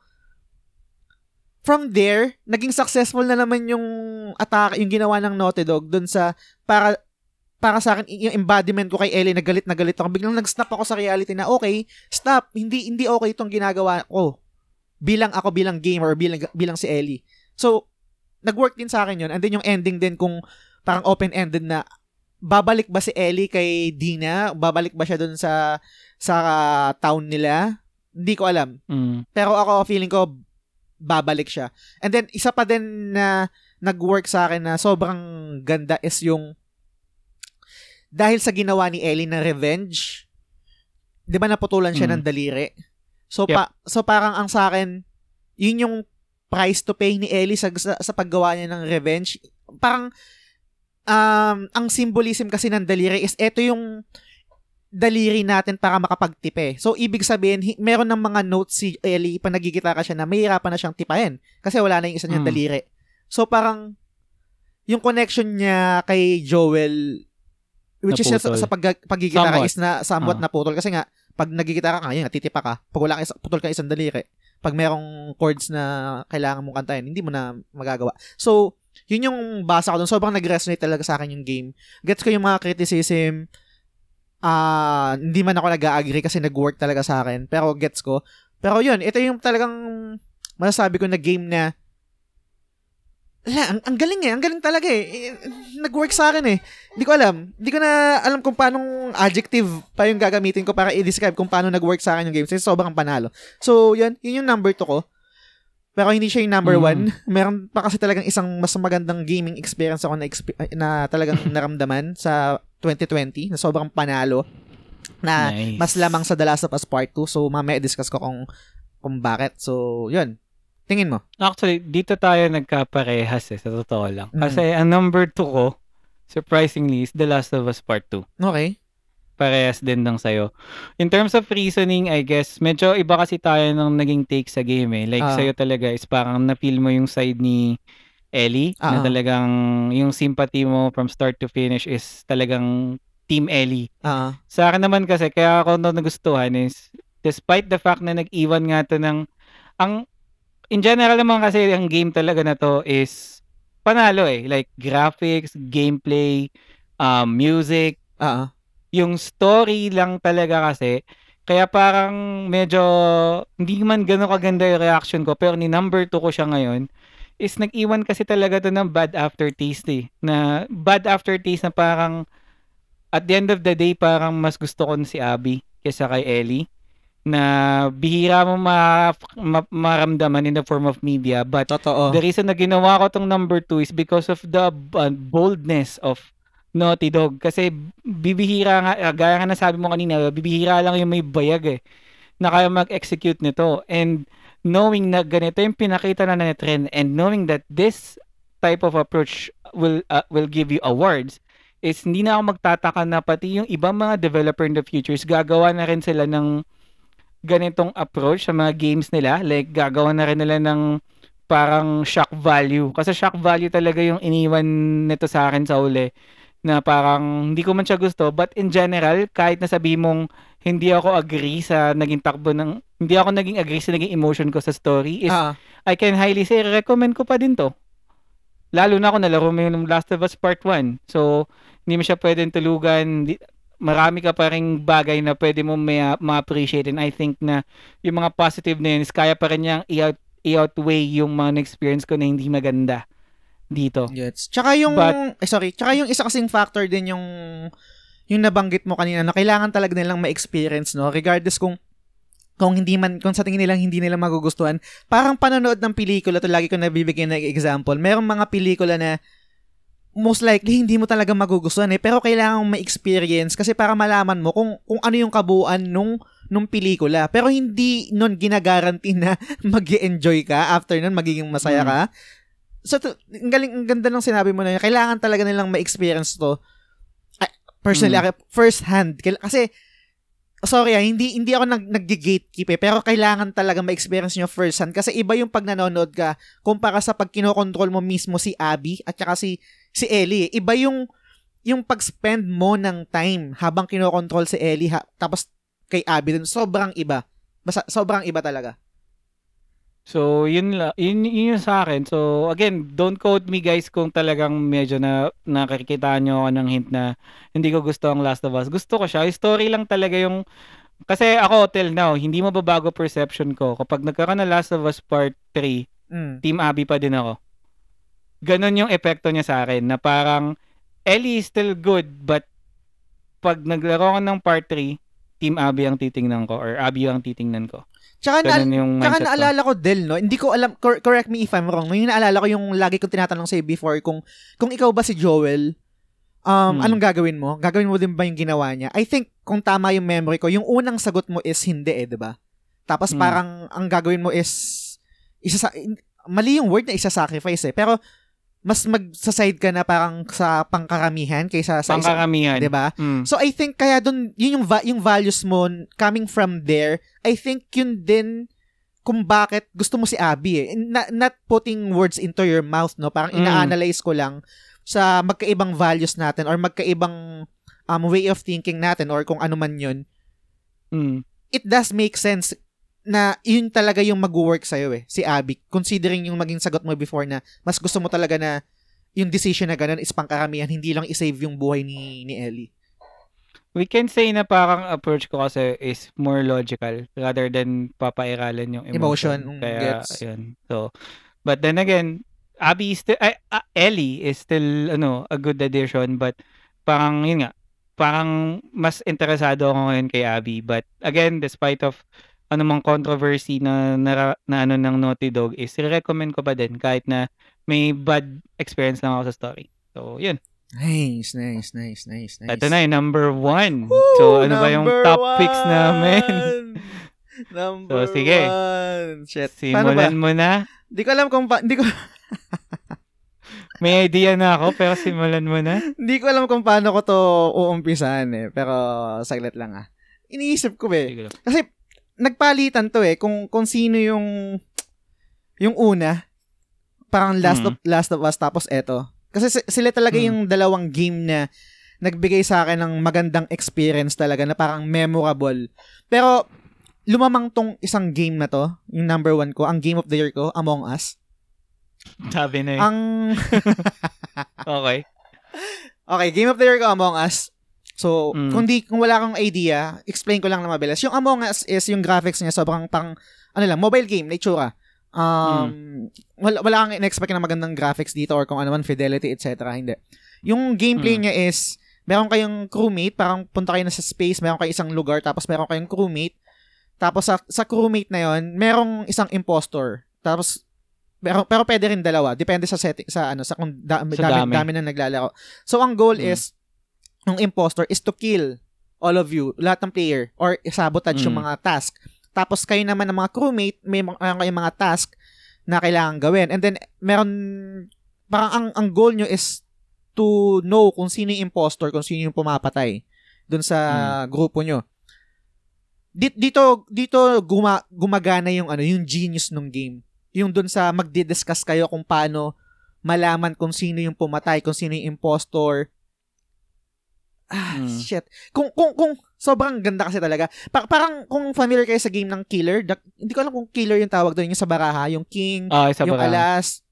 from there, naging successful na naman yung attack, yung ginawa ng Naughty Dog dun sa para para sa akin, yung embodiment ko kay Ellie, nagalit na galit ako. Biglang nag-snap ako sa reality na, okay, stop, hindi hindi okay itong ginagawa ko. Bilang ako, bilang gamer, bilang, bilang si Ellie. So, nag-work din sa akin yun. And then yung ending din kung parang open-ended na, babalik ba si Ellie kay Dina? Babalik ba siya dun sa sa town nila? Hindi ko alam. Mm. Pero ako, feeling ko, babalik siya. And then, isa pa din na nag-work sa akin na sobrang ganda is yung dahil sa ginawa ni Ellie na revenge, di ba naputulan siya Mm. ng daliri? So, Yep. pa, so parang ang sa akin, yun yung price to pay ni Ellie sa, sa, sa paggawa niya ng revenge. Parang, um, ang symbolism kasi ng daliri is eto yung daliri natin para makapagtipe. So, ibig sabihin, hi- meron ng mga notes si Ellie pag nagigitara siya na mahirapan na siyang tipahin kasi wala na yung isa niyang Mm. daliri. So, parang, yung connection niya kay Joel, which is sa, Naputol. sa pag, pagigitara Somewhat. is na somewhat Ah. naputol. Kasi nga, pag nagigitara ka, ngayon, titipa ka. Pag wala ka, putol ka isang daliri. Pag merong chords na kailangan mong kantahin, hindi mo na magagawa. So, yun yung basa ko doon. Sobrang nag-resonate talaga sa akin yung game. Gets ko yung mga criticism. Ah, hindi man ako nag-agree kasi nag-work talaga sa akin. Pero gets ko. Pero yun, ito yung talagang masasabi ko na game na Ala, ang, ang galing eh. Ang galing talaga eh. Eh, Nag-work sa akin eh. Hindi ko alam. Hindi ko na alam kung paanong adjective pa yung gagamitin ko para i-describe kung paano nag-work sa akin yung game. Kasi sobrang panalo. So, yun. Yun yung number 2 ko. Pero hindi siya yung number Mm. 1. Meron pa kasi talagang isang mas magandang gaming experience ako na, expe- na talagang naramdaman sa 2020 na sobrang panalo na Nice. mas lamang sa The Last of Us Part 2. So, mamaya discuss ko kung kung bakit. So, yun. Tingin mo. Actually, dito tayo nagkaparehas eh, sa totoo lang. Mm. Kasi ang number 2 ko, surprisingly, is The Last of Us Part 2. Okay. Parehas din ng sayo. In terms of reasoning, I guess, medyo iba kasi tayo ng naging take sa game eh. Like, Ah. sa'yo talaga is parang na-feel mo yung side ni Ellie, na Ah. talagang yung sympathy mo from start to finish is talagang Team Ellie. Ah. Sa akin naman kasi, kaya ako na nagustuhan is, despite the fact na nag-iwan nga to ng, ang, in general naman kasi, ang game talaga na to is, panalo eh. Like, graphics, gameplay, um, music, Ah. Yung story lang talaga kasi, kaya parang medyo, hindi man gano'n kaganda yung reaction ko, pero ni number 2 ko siya ngayon, is nag-iwan kasi talaga to ng bad aftertaste eh. Na bad aftertaste na parang, at the end of the day, parang mas gusto ko si Abby kaysa kay Ellie na bihira mo ma, ma- maramdaman in the form of media but Totoo. the reason na ginawa ko tong number 2 is because of the uh, boldness of Naughty Dog. Kasi bibihira nga ah, gaya nga nasabi mo kanina bibihira lang yung may bayag eh na kaya mag-execute nito. And knowing na ganito yung pinakita na na trend and knowing that this type of approach will uh, will give you awards is hindi na ako magtataka na pati yung ibang mga developer in the futures gagawa na rin sila ng ganitong approach sa mga games nila. Like gagawa na rin nila ng parang shock value. Kasi shock value talaga yung iniwan nito sa akin sa uli na parang hindi ko man siya gusto but in general kahit na sabi mong hindi ako agree sa naging takbo ng hindi ako naging agree sa naging emotion ko sa story is Ah. I can highly say recommend ko pa din to. Lalo na ako nalaro mo yung Last of Us Part 1 so hindi mo siya pwedeng tulugan. Di- marami ka pa ring bagay na pwede mo may, ma-appreciate. And I think na yung mga positive na yun is kaya pa rin niyang i-out, i-outweigh yung mga na-experience ko na hindi maganda dito Gets. Tsaka yung, But- eh, sorry, tsaka yung isa kasing factor din yung, yung nabanggit mo kanina na kailangan talaga nilang ma-experience, no? Regardless kung, kung hindi man, kung sa tingin nilang hindi nila magugustuhan. Parang panonood ng pelikula, to lagi ko nabibigyan ng example. Merong mga pelikula na most likely hindi mo talaga magugustuhan eh, pero kailangan mong ma-experience kasi para malaman mo kung, kung ano yung kabuuan nung, nung pelikula. Pero hindi nun ginagaranti na mag enjoy ka after nun, magiging masaya Mm. So to, ang galing ang ganda ng sinabi mo na yun. Kailangan talaga nilang ma-experience to. Ah, personally, Mm. first hand. Kasi sorry ah, hindi hindi ako nag nag-gatekeep eh, pero kailangan talaga ma-experience nyo first hand kasi iba yung pag nanonood ka kumpara sa pag kinokontrol mo mismo si Abby at saka si si Ellie. eh. Iba yung yung pag-spend mo ng time habang kinokontrol si Ellie ha, tapos kay Abby dun, sobrang iba. Basta, sobrang iba talaga. So, yun, la, yun, yun yung sa akin. So, again, don't quote me guys kung talagang medyo na nakikita nyo ako ng hint na hindi ko gusto ang Last of Us. Gusto ko siya. Yung story lang talaga yung... Kasi ako, till now, hindi mababago perception ko. Kapag nagkaroon ng Last of Us Part 3, Mm. Team Abby pa din ako. Ganon yung epekto niya sa akin na parang Ellie is still good but pag naglaro ko ng part 3, Team Abby ang titingnan ko or Abby ang titingnan ko. Tsaka, na, yung tsaka naalala ko, Del, no? Hindi ko alam, cor- correct me if I'm wrong, yung naalala ko yung lagi kong tinatanong sa'yo before, kung, kung ikaw ba si Joel, um, Hmm. anong gagawin mo? Gagawin mo din ba yung ginawa niya? I think, kung tama yung memory ko, yung unang sagot mo is hindi eh, di ba? Tapos Hmm. parang, ang gagawin mo is, isa sa, mali yung word na isa-sacrifice eh, pero, mas magsaside ka na parang sa pangkaramihan kaysa sa Pangkaramihan. di ba? Mm. So I think kaya dun yun yung va- yung values mo coming from there, I think yun din kung bakit gusto mo si Abby eh. Not, not putting words into your mouth, no? Parang Mm. ina-analyze ko lang sa magkaibang values natin or magkaibang um, way of thinking natin or kung ano man yun. Mm. It does make sense na yun talaga yung mag-work sa'yo eh, si Abby. Considering yung maging sagot mo before na mas gusto mo talaga na yung decision na ganun is pangkaramihan, hindi lang isave yung buhay ni, ni Ellie. We can say na parang approach ko kasi is more logical rather than papairalan yung emotion. Emotion, mm, Kaya, gets. ayun. So, but then again, Abby is still, ah, Ellie is still, ano, a good addition, but parang, yun nga, parang mas interesado ako ngayon kay Abby. But again, despite of anumang controversy na, na, na ano ng Naughty Dog is, recommend ko pa din kahit na may bad experience lang ako sa story. So, yun. Nice, nice, nice, nice, nice. Ito na yung number one. Woo! so, ano ba yung top picks namin? one! Number So, sige. one. Shit. Simulan mo na. Hindi ko alam kung pa- hindi ko May idea na ako, pero simulan mo na. hindi ko alam kung paano ko to uumpisahan eh. Pero saglit lang ah. Iniisip ko eh. Kasi nagpalitan to eh kung kung sino yung yung una parang Last Mhm. of Last of Us tapos eto. Kasi si- sila talaga Mhm. yung dalawang game na nagbigay sa akin ng magandang experience talaga na parang memorable. Pero lumamang tong isang game na to, yung number one ko, ang game of the year ko, Among Us. Sabi na eh. Ang Okay. Okay, Game of the Year ko Among Us. So, Mm. kung di kung wala kang idea, explain ko lang na mabilis. Yung Among Us is yung graphics niya sobrang pang ano lang, mobile game na itsura. Um, wala, wala kang in-expect na magandang graphics dito or kung ano man, fidelity, etc. Hindi. Yung gameplay Mm. niya is, meron kayong crewmate, parang punta kayo na sa space, meron kayong isang lugar, tapos meron kayong crewmate. Tapos sa, sa crewmate na yon merong isang impostor. Tapos, pero, pero pwede rin dalawa. Depende sa setting, sa ano, sa kung da, Sa dami, dami. dami na naglalaro. So, ang goal Mm. is, ng impostor is to kill all of you, lahat ng player, or sabotage yung Mm. mga task. Tapos kayo naman ng mga crewmate, may mga, meron kayong mga task na kailangan gawin. And then, meron, parang ang, ang goal nyo is to know kung sino yung impostor, kung sino yung pumapatay dun sa grupo nyo. Dito, dito, dito guma, gumagana yung ano, yung genius ng game. Yung dun sa magdi-discuss kayo kung paano malaman kung sino yung pumatay, kung sino yung impostor. Ah, Mm. shit. Kung, kung, kung, sobrang ganda kasi talaga. Pa- parang, kung familiar kayo sa game ng killer, da- hindi ko alam kung killer yung tawag doon, yung sa baraha, yung king, isa yung lang. alas,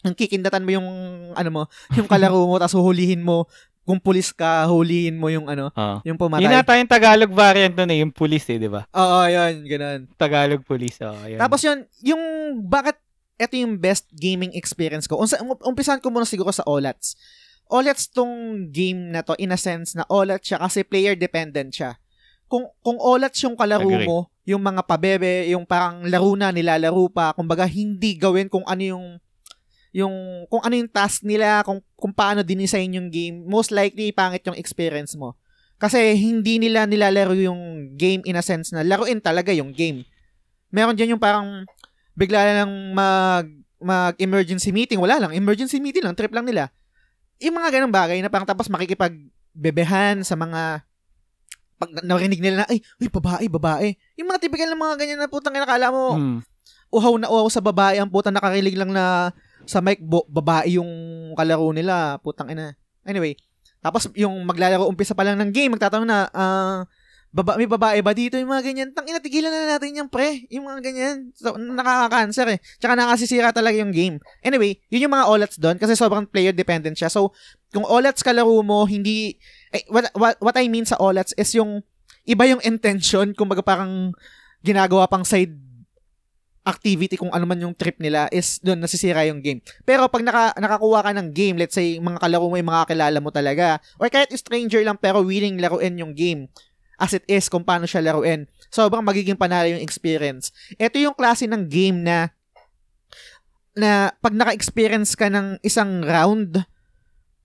yung kikindatan mo yung, ano mo, yung kalaro mo, tapos huhulihin mo, kung pulis ka, hulihin mo yung, ano, Ah. yung pumatay. Yun nata yung Tagalog variant nun eh, yung police eh, di ba? Oo, yun, ganun. Tagalog police. Oh, ayan. Tapos yun, yung, bakit, ito yung best gaming experience ko. Unsa, um, umpisan ko muna siguro sa OLATs. OLATs tong game na to, in a sense na OLAT siya kasi player dependent siya. Kung, kung OLATs yung kalaro Agree. mo, yung mga pabebe, yung parang laro na, nilalaro pa, kumbaga hindi gawin kung ano yung yung kung ano yung task nila, kung kung paano dinisign yung game, most likely pangit yung experience mo. Kasi hindi nila nilalaro yung game in a sense na laruin talaga yung game. Meron diyan yung parang bigla lang mag mag emergency meeting, wala lang, emergency meeting lang, trip lang nila. Yung mga ganong bagay na parang tapos makikipagbebehan sa mga pag narinig nila na, ay, uy, babae, babae. Yung mga typical na mga ganyan na putang ina, akala mo, Hmm. uhaw na uhaw sa babae, ang putang nakarilig lang na sa mic, bo, babae yung kalaro nila, putang ina. Anyway, tapos yung maglalaro umpisa pa lang ng game, magtatanong na, ah, baba, may babae ba dito yung mga ganyan? Tang inatigilan na natin yung pre, yung mga ganyan. So, nakaka-cancer eh. Tsaka nakasisira talaga yung game. Anyway, yun yung mga OLATs doon kasi sobrang player dependent siya. So, kung OLATs kalaro mo, hindi, eh, what, what, what I mean sa OLATs is yung, iba yung intention, kumbaga parang ginagawa pang side activity kung ano man yung trip nila is doon nasisira yung game. Pero pag naka, nakakuha ka ng game, let's say mga kalaro mo yung mga kilala mo talaga, or kahit stranger lang pero willing laruin yung game as it is kung paano siya laruin, sobrang magiging panalo yung experience. Ito yung klase ng game na na pag naka-experience ka ng isang round,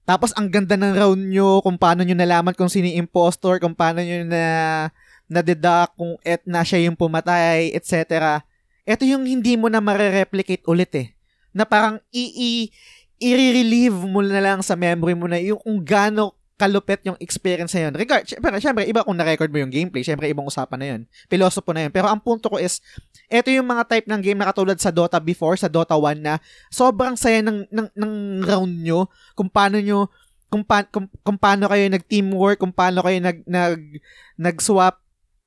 tapos ang ganda ng round nyo, kung paano nyo nalaman kung sino yung impostor, kung paano nyo na na-deduct kung et na siya yung pumatay, etc ito yung hindi mo na mare-replicate ulit eh. Na parang i- i-relieve mo na lang sa memory mo na yung kung gaano kalupit yung experience na yun. Regard, syempre, syempre, iba kung na-record mo yung gameplay, syempre, ibang usapan na yun. Pilosopo na yun. Pero ang punto ko is, ito yung mga type ng game na katulad sa Dota before, sa Dota 1 na sobrang saya ng, ng, ng round nyo, kung paano nyo, kung, pa, kung, kung paano kayo nag-teamwork, kung paano kayo nag, nag, nag-swap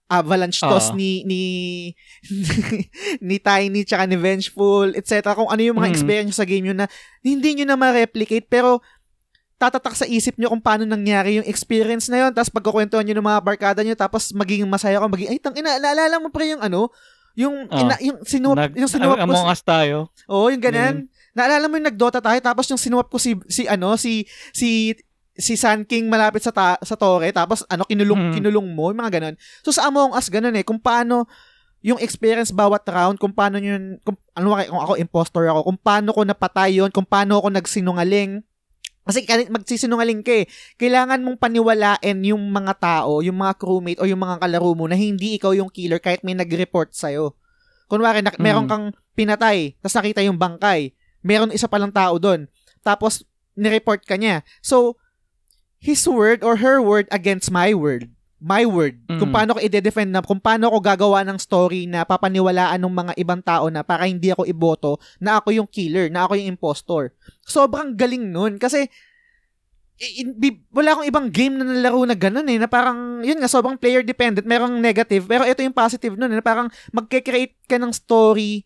avalanche toss Oo. ni ni ni Tiny tsaka ni Vengeful, etc. Kung ano yung mga Mm. experience sa game yun na hindi nyo na ma-replicate pero tatatak sa isip nyo kung paano nangyari yung experience na yun tapos pagkukwentuhan nyo ng mga barkada nyo tapos magiging masaya ka magiging ay tang ina naalala mo pre yung ano yung Ah. ina, yung sinuwap Nag, yung sinuwap ko Among Us tayo. Oo, yung ganun. Naalala mo yung nagdota tayo tapos yung sinuwap ko si si ano si si si Sun King malapit sa ta- sa tore tapos ano kinulong Hmm. kinulong mo yung mga ganun. So sa Among Us ganun eh kung paano yung experience bawat round, kung paano yun, kung, ano kung ako impostor ako, kung paano ko napatay yun, kung paano ako nagsinungaling. Kasi magsisinungaling ka eh. Kailangan mong paniwalain yung mga tao, yung mga crewmate o yung mga kalaro mo na hindi ikaw yung killer kahit may nag-report sa'yo. Kunwari, na, meron Mm. kang pinatay, tapos nakita yung bangkay. Meron isa palang tao doon. Tapos, nireport ka niya. So, his word or her word against my word. My word. Kung Mm. paano ko i-defend na, kung paano ko gagawa ng story na papaniwalaan ng mga ibang tao na para hindi ako iboto na ako yung killer, na ako yung impostor. Sobrang galing nun. Kasi, i- i- bi- wala akong ibang game na nalaro na ganun eh, na parang, yun nga, sobrang player dependent, merong negative, pero ito yung positive nun, eh, na parang magke-create ka ng story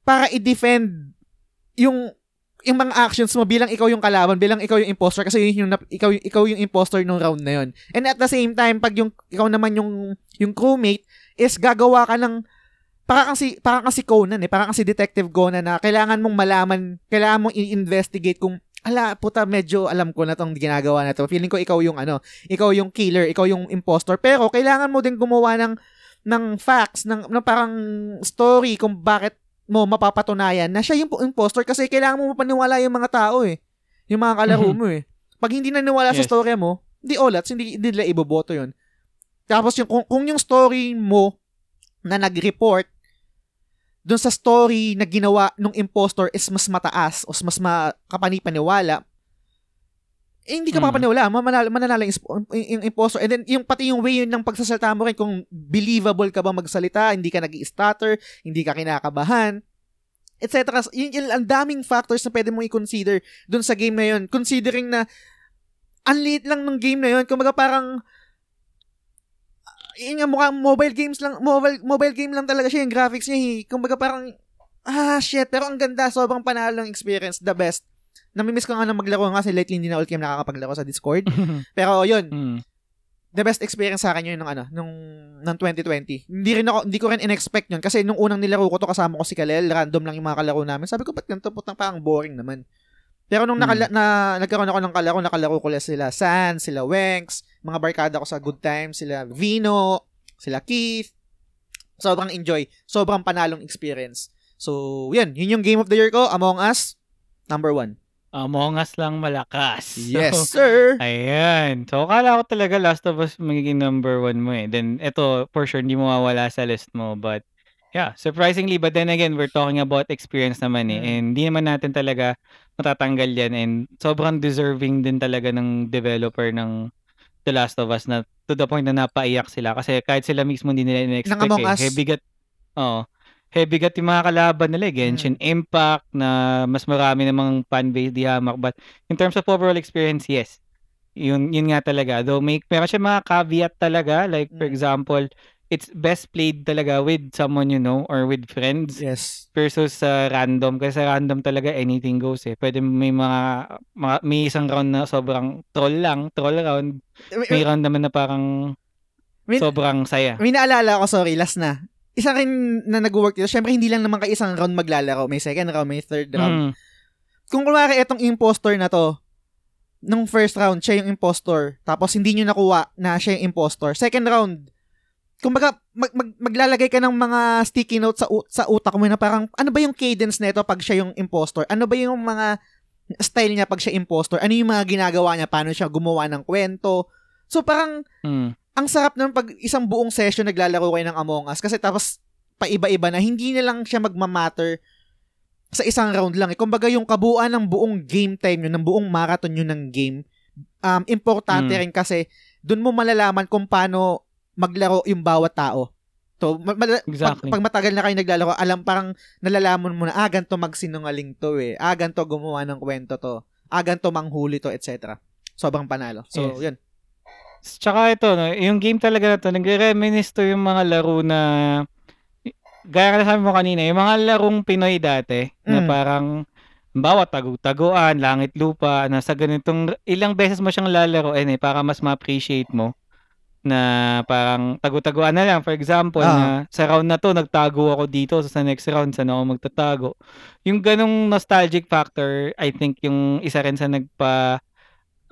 para i-defend yung yung mga actions mo bilang ikaw yung kalaban, bilang ikaw yung imposter kasi yun yung ikaw yung ikaw yung imposter nung round na yun. And at the same time, pag yung ikaw naman yung yung crewmate is gagawa ka ng para kasi para kasi Conan eh, para kasi Detective Conan na kailangan mong malaman, kailangan mong i-investigate kung ala puta medyo alam ko na tong ginagawa na to. Feeling ko ikaw yung ano, ikaw yung killer, ikaw yung impostor, pero kailangan mo din gumawa ng ng facts, ng, ng parang story kung bakit mo mapapatunayan na siya yung impostor kasi kailangan mo mapaniwala yung mga tao eh. Yung mga kalaro mo eh. Pag hindi naniwala sa Yes. story mo, di olats, hindi, hindi nila iboboto yun. Tapos yung, kung, kung yung story mo na nag-report dun sa story na ginawa nung impostor is mas mataas o mas makapani-paniwala, eh, hindi ka Mm. mapapaniwala. Mananalo, mananalo yung, impostor. And then, yung pati yung way yun ng pagsasalita mo rin, kung believable ka ba magsalita, hindi ka nag stutter hindi ka kinakabahan, etc. Yun, yun, ang daming factors na pwede mong i-consider dun sa game na yun. Considering na, ang liit lang ng game na yun. Kumbaga parang, yun nga, mukhang mobile games lang, mobile, mobile game lang talaga siya, yung graphics niya, eh. Kumbaga parang, ah, shit, pero ang ganda, sobrang panalo ng experience, the best. Namimiss ko nga na maglaro nga kasi lately hindi na ulit kami nakakapaglaro sa Discord. Pero yun, Mm. the best experience sa akin yun nung ano, nung, nung 2020. Hindi rin ako, hindi ko rin in-expect yun kasi nung unang nilaro ko to kasama ko si Kalel, random lang yung mga kalaro namin. Sabi ko, ba't ganito? Putang parang boring naman. Pero nung nakala, na, nagkaroon ako ng kalaro, nakalaro ko lang sila San, sila Wenks, mga barkada ko sa Good Times, sila Vino, sila Keith. Sobrang enjoy. Sobrang panalong experience. So, yun. Yun yung Game of the Year ko, Among Us, number one. Among Us lang malakas. Yes, So, sir! Ayan. So, akala ko talaga Last of Us magiging number one mo eh. Then, ito, for sure, hindi mo mawala sa list mo. But, yeah, surprisingly, but then again, we're talking about experience naman eh. Mm. And hindi naman natin talaga matatanggal yan. And sobrang deserving din talaga ng developer ng The Last of Us na to the point na napaiyak sila. Kasi kahit sila mismo hindi nila in-expect Ng Among eh. Us. Heavy gat, oh, heavy gat yung mga kalaban nila eh. Genshin Impact na mas marami namang fan base di hamak. But in terms of overall experience, yes. Yun, yun nga talaga. Though may, meron siya mga caveat talaga. Like, for Mm. example, it's best played talaga with someone you know or with friends Yes. versus sa random. Kasi sa random talaga anything goes eh. Pwede may mga, mga may isang round na sobrang troll lang, troll round. May round naman na parang May- sobrang saya. May naalala ko, sorry, last na. Isa rin na nag-work dito. Siyempre, hindi lang naman kayo isang round maglalaro. May second round, may third round. Mm. Kung kunwari itong impostor na to, nung first round, siya yung impostor. Tapos hindi nyo nakuha na siya yung impostor. Second round, kumbaga, mag, mag, maglalagay ka ng mga sticky notes sa, sa utak mo na parang, ano ba yung cadence nito pag siya yung impostor? Ano ba yung mga style niya pag siya impostor? Ano yung mga ginagawa niya? Paano siya gumawa ng kwento? So parang, Mm. Ang sarap ng pag isang buong session naglalaro kayo ng Among Us kasi tapos paiba-iba na hindi na lang siya magmamatter sa isang round lang. Eh. Kumbaga yung kabuuan ng buong game time nyo, ng buong marathon nyo ng game, um, importante Mm. rin kasi doon mo malalaman kung paano maglaro yung bawat tao. So, ma- mala- Exactly. pag, pag matagal na kayo naglalaro, alam parang nalalaman mo na, ah, ganito magsinungaling to eh. Ah, ganito gumawa ng kwento to. Ah, ganito manghuli to, etc. Sobrang panalo. So, Yes. yun. Tsaka ito, no, yung game talaga na to, nagre-reminisce to yung mga laro na, gaya na sabi mo kanina, yung mga larong Pinoy dati, na Mm. parang, bawat tagu-taguan, langit lupa, nasa ganitong, ilang beses mo siyang lalaroin eh, para mas ma-appreciate mo, na parang tagu-taguan na lang. For example, Ah. na sa round na to, nagtago ako dito, so sa next round, saan ako magtatago. Yung ganong nostalgic factor, I think yung isa rin sa nagpa,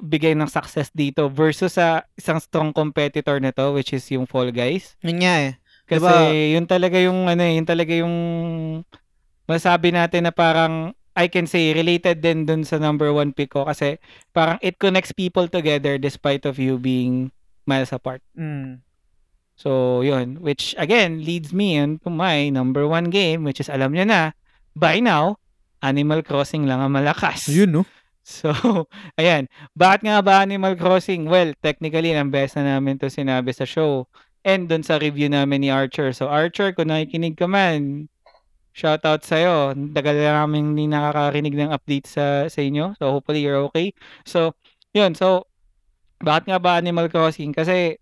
bigay ng success dito versus sa isang strong competitor nito which is yung Fall Guys. Yun nga eh. Kasi Diba? yun talaga yung ano eh, yun talaga yung masabi natin na parang I can say related din dun sa number one pick ko kasi parang it connects people together despite of you being miles apart. Mm. So, yun. Which, again, leads me into my number one game, which is, alam nyo na, by now, Animal Crossing lang ang malakas. Yun, no? So, ayan. Bakit nga ba Animal Crossing? Well, technically, ang best na namin to sinabi sa show. And dun sa review namin ni Archer. So, Archer, kung nakikinig ka man, shoutout sa'yo. Tagal na namin hindi nakakarinig ng update sa, sa inyo. So, hopefully you're okay. So, yun. So, bakit nga ba Animal Crossing? Kasi,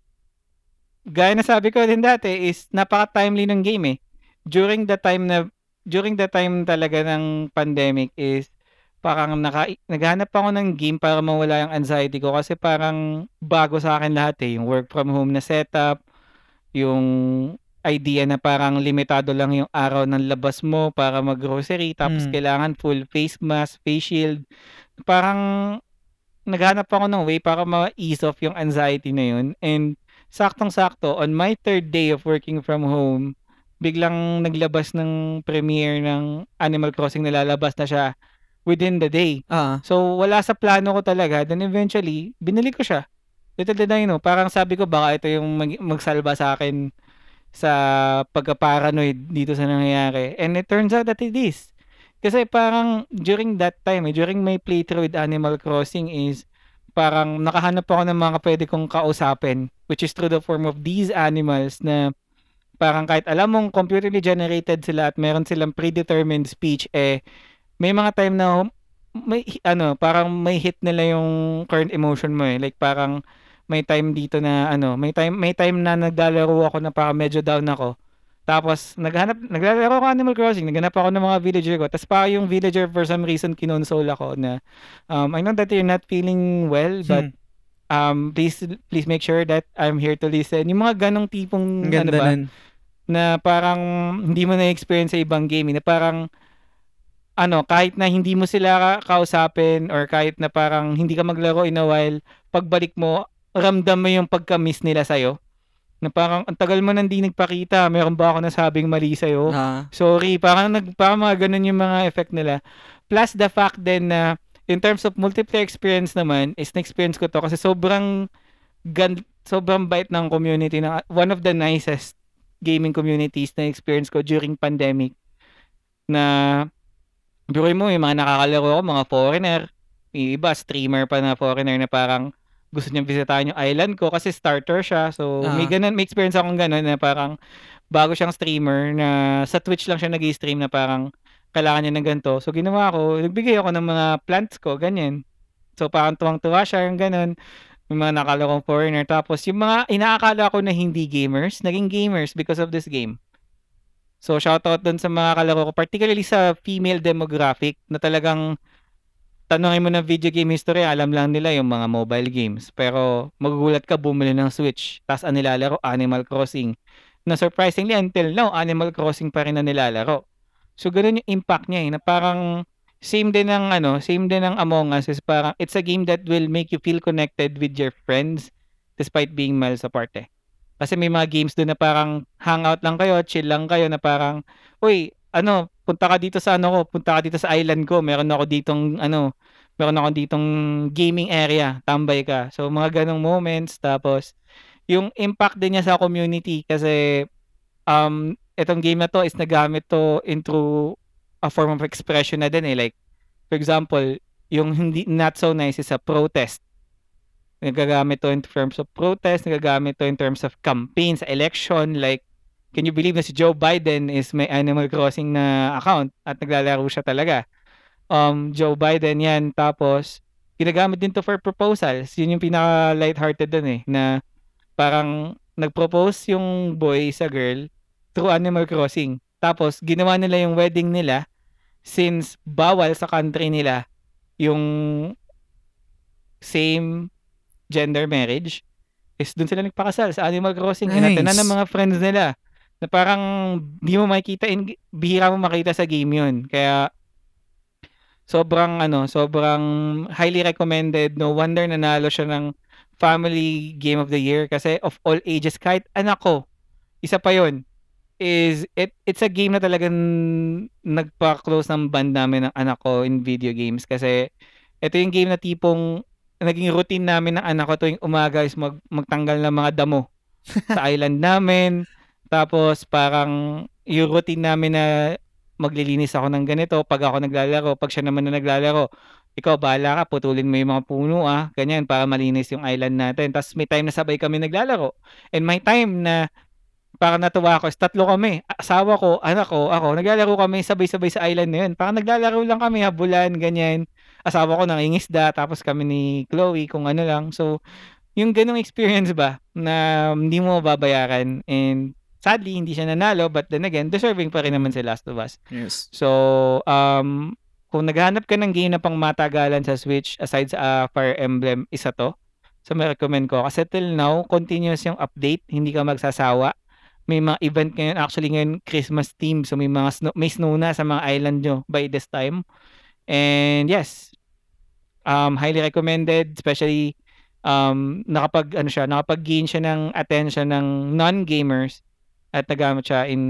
gaya na sabi ko din dati, is napaka-timely ng game eh. During the time na, during the time talaga ng pandemic is, parang naka, naghanap ako ng game para mawala yung anxiety ko kasi parang bago sa akin lahat eh. Yung work from home na setup, yung idea na parang limitado lang yung araw ng labas mo para mag-grocery tapos Mm. kailangan full face mask, face shield. Parang naghanap ako ng way para ma-ease off yung anxiety na yun. And saktong-sakto, on my third day of working from home, biglang naglabas ng premiere ng Animal Crossing na lalabas na siya within the day. Ah. So, wala sa plano ko talaga. Then eventually, binili ko siya. Little did I know. Parang sabi ko, baka ito yung mag- magsalba sa akin sa pagka-paranoid dito sa nangyayari. And it turns out that it is. Kasi parang during that time, eh, during my playthrough with Animal Crossing is parang nakahanap ako ng mga pwede kong kausapin which is through the form of these animals na parang kahit alam mong computerly generated sila at meron silang predetermined speech eh may mga time na may ano parang may hit nila yung current emotion mo eh. Like parang may time dito na ano may time may time na naglalaro ako na parang medyo down ako. Tapos naghanap naglalaro ako Animal Crossing naghanap ako ng mga villager ko. Tapos pa yung villager for some reason kinonsole ako na um, I know that you're not feeling well but Hmm. um please please make sure that I'm here to listen. Yung mga ganong tipong Ang ano ganda ba nun. na parang hindi mo na-experience sa ibang game, eh, na parang ano, kahit na hindi mo sila ka- kausapin or kahit na parang hindi ka maglaro in a while, pagbalik mo, ramdam mo yung pagka-miss nila sa'yo. Na parang, ang tagal mo nang di nagpakita, meron ba ako nasabing mali sa'yo? Ah. Sorry, parang, nag, parang mga ganun yung mga effect nila. Plus the fact then na in terms of multiplayer experience naman, is na-experience ko to kasi sobrang gan sobrang bait ng community na one of the nicest gaming communities na experience ko during pandemic na Biruin mo, yung mga nakakalaro ko, mga foreigner, yung iba, streamer pa na foreigner na parang gusto niyang bisitahin yung island ko kasi starter siya. So, may Ah. ganun, may experience akong ganun na parang bago siyang streamer na sa Twitch lang siya nag-stream na parang kailangan niya ng ganito. So, ginawa ko, nagbigay ako ng mga plants ko, ganyan. So, parang tuwang-tuwa siya, yung ganun. Yung mga nakalaro kong foreigner. Tapos, yung mga inaakala ko na hindi gamers, naging gamers because of this game. So, shoutout dun sa mga kalaro ko, particularly sa female demographic na talagang tanongin mo ng video game history, alam lang nila yung mga mobile games. Pero magugulat ka bumili ng Switch, tapos ang nilalaro, Animal Crossing. Na surprisingly, until now, Animal Crossing pa rin na nilalaro. So, ganun yung impact niya eh, na parang same din ng ano, same din ng Among Us is parang it's a game that will make you feel connected with your friends despite being miles apart eh. Kasi may mga games doon na parang hangout lang kayo, chill lang kayo na parang, uy, ano, punta ka dito sa ano ko, punta ka dito sa island ko, meron ako ditong ano, meron ako ditong gaming area, tambay ka. So mga ganong moments tapos yung impact din niya sa community kasi um itong game na to is nagamit to into a form of expression na din eh like for example, yung hindi not so nice is a protest. Nagagamit to in terms of protest, nagagamit to in terms of campaign sa election like can you believe na si Joe Biden is may Animal Crossing na account at naglalaro siya talaga. Um, Joe Biden yan. Tapos, ginagamit din to for proposals. Yun yung pinaka lighthearted dun eh, na parang nag-propose yung boy sa girl through Animal Crossing. Tapos, ginawa nila yung wedding nila since bawal sa country nila yung same gender marriage is dun sila nagpakasal sa Animal Crossing. Nice. Nice. ng mga friends nila na parang di mo makikita in, bihira mo makita sa game yun. Kaya sobrang ano, sobrang highly recommended. No wonder nanalo siya ng Family Game of the Year kasi of all ages kahit anak ko isa pa yon is it it's a game na talagang nagpa-close ng band namin ng anak ko in video games kasi ito yung game na tipong naging routine namin ng anak ko tuwing umaga is mag, magtanggal ng mga damo sa island namin. Tapos parang yung routine namin na maglilinis ako ng ganito pag ako naglalaro, pag siya naman na naglalaro, ikaw bahala ka, putulin mo yung mga puno ah, ganyan para malinis yung island natin. Tapos may time na sabay kami naglalaro. And may time na parang natuwa ako, is tatlo kami, asawa ko, anak ko, ako, naglalaro kami sabay-sabay sa island na yun. Parang naglalaro lang kami, habulan, ganyan. Asawa ko nangingisda, tapos kami ni Chloe, kung ano lang. So, yung ganong experience ba, na hindi mo babayaran and sadly, hindi siya nanalo, but then again, deserving pa rin naman si Last of Us. Yes. So, um, kung naghahanap ka ng game na pang matagalan sa Switch, aside sa uh, Fire Emblem, isa to. So, may recommend ko. Kasi till now, continuous yung update. Hindi ka magsasawa. May mga event ngayon. Actually, ngayon, Christmas theme. So, may mga snow, may snow na sa mga island nyo by this time. And yes, um, highly recommended. Especially, um, nakapag, ano siya, nakapag-gain siya ng attention ng non-gamers at nagamit siya in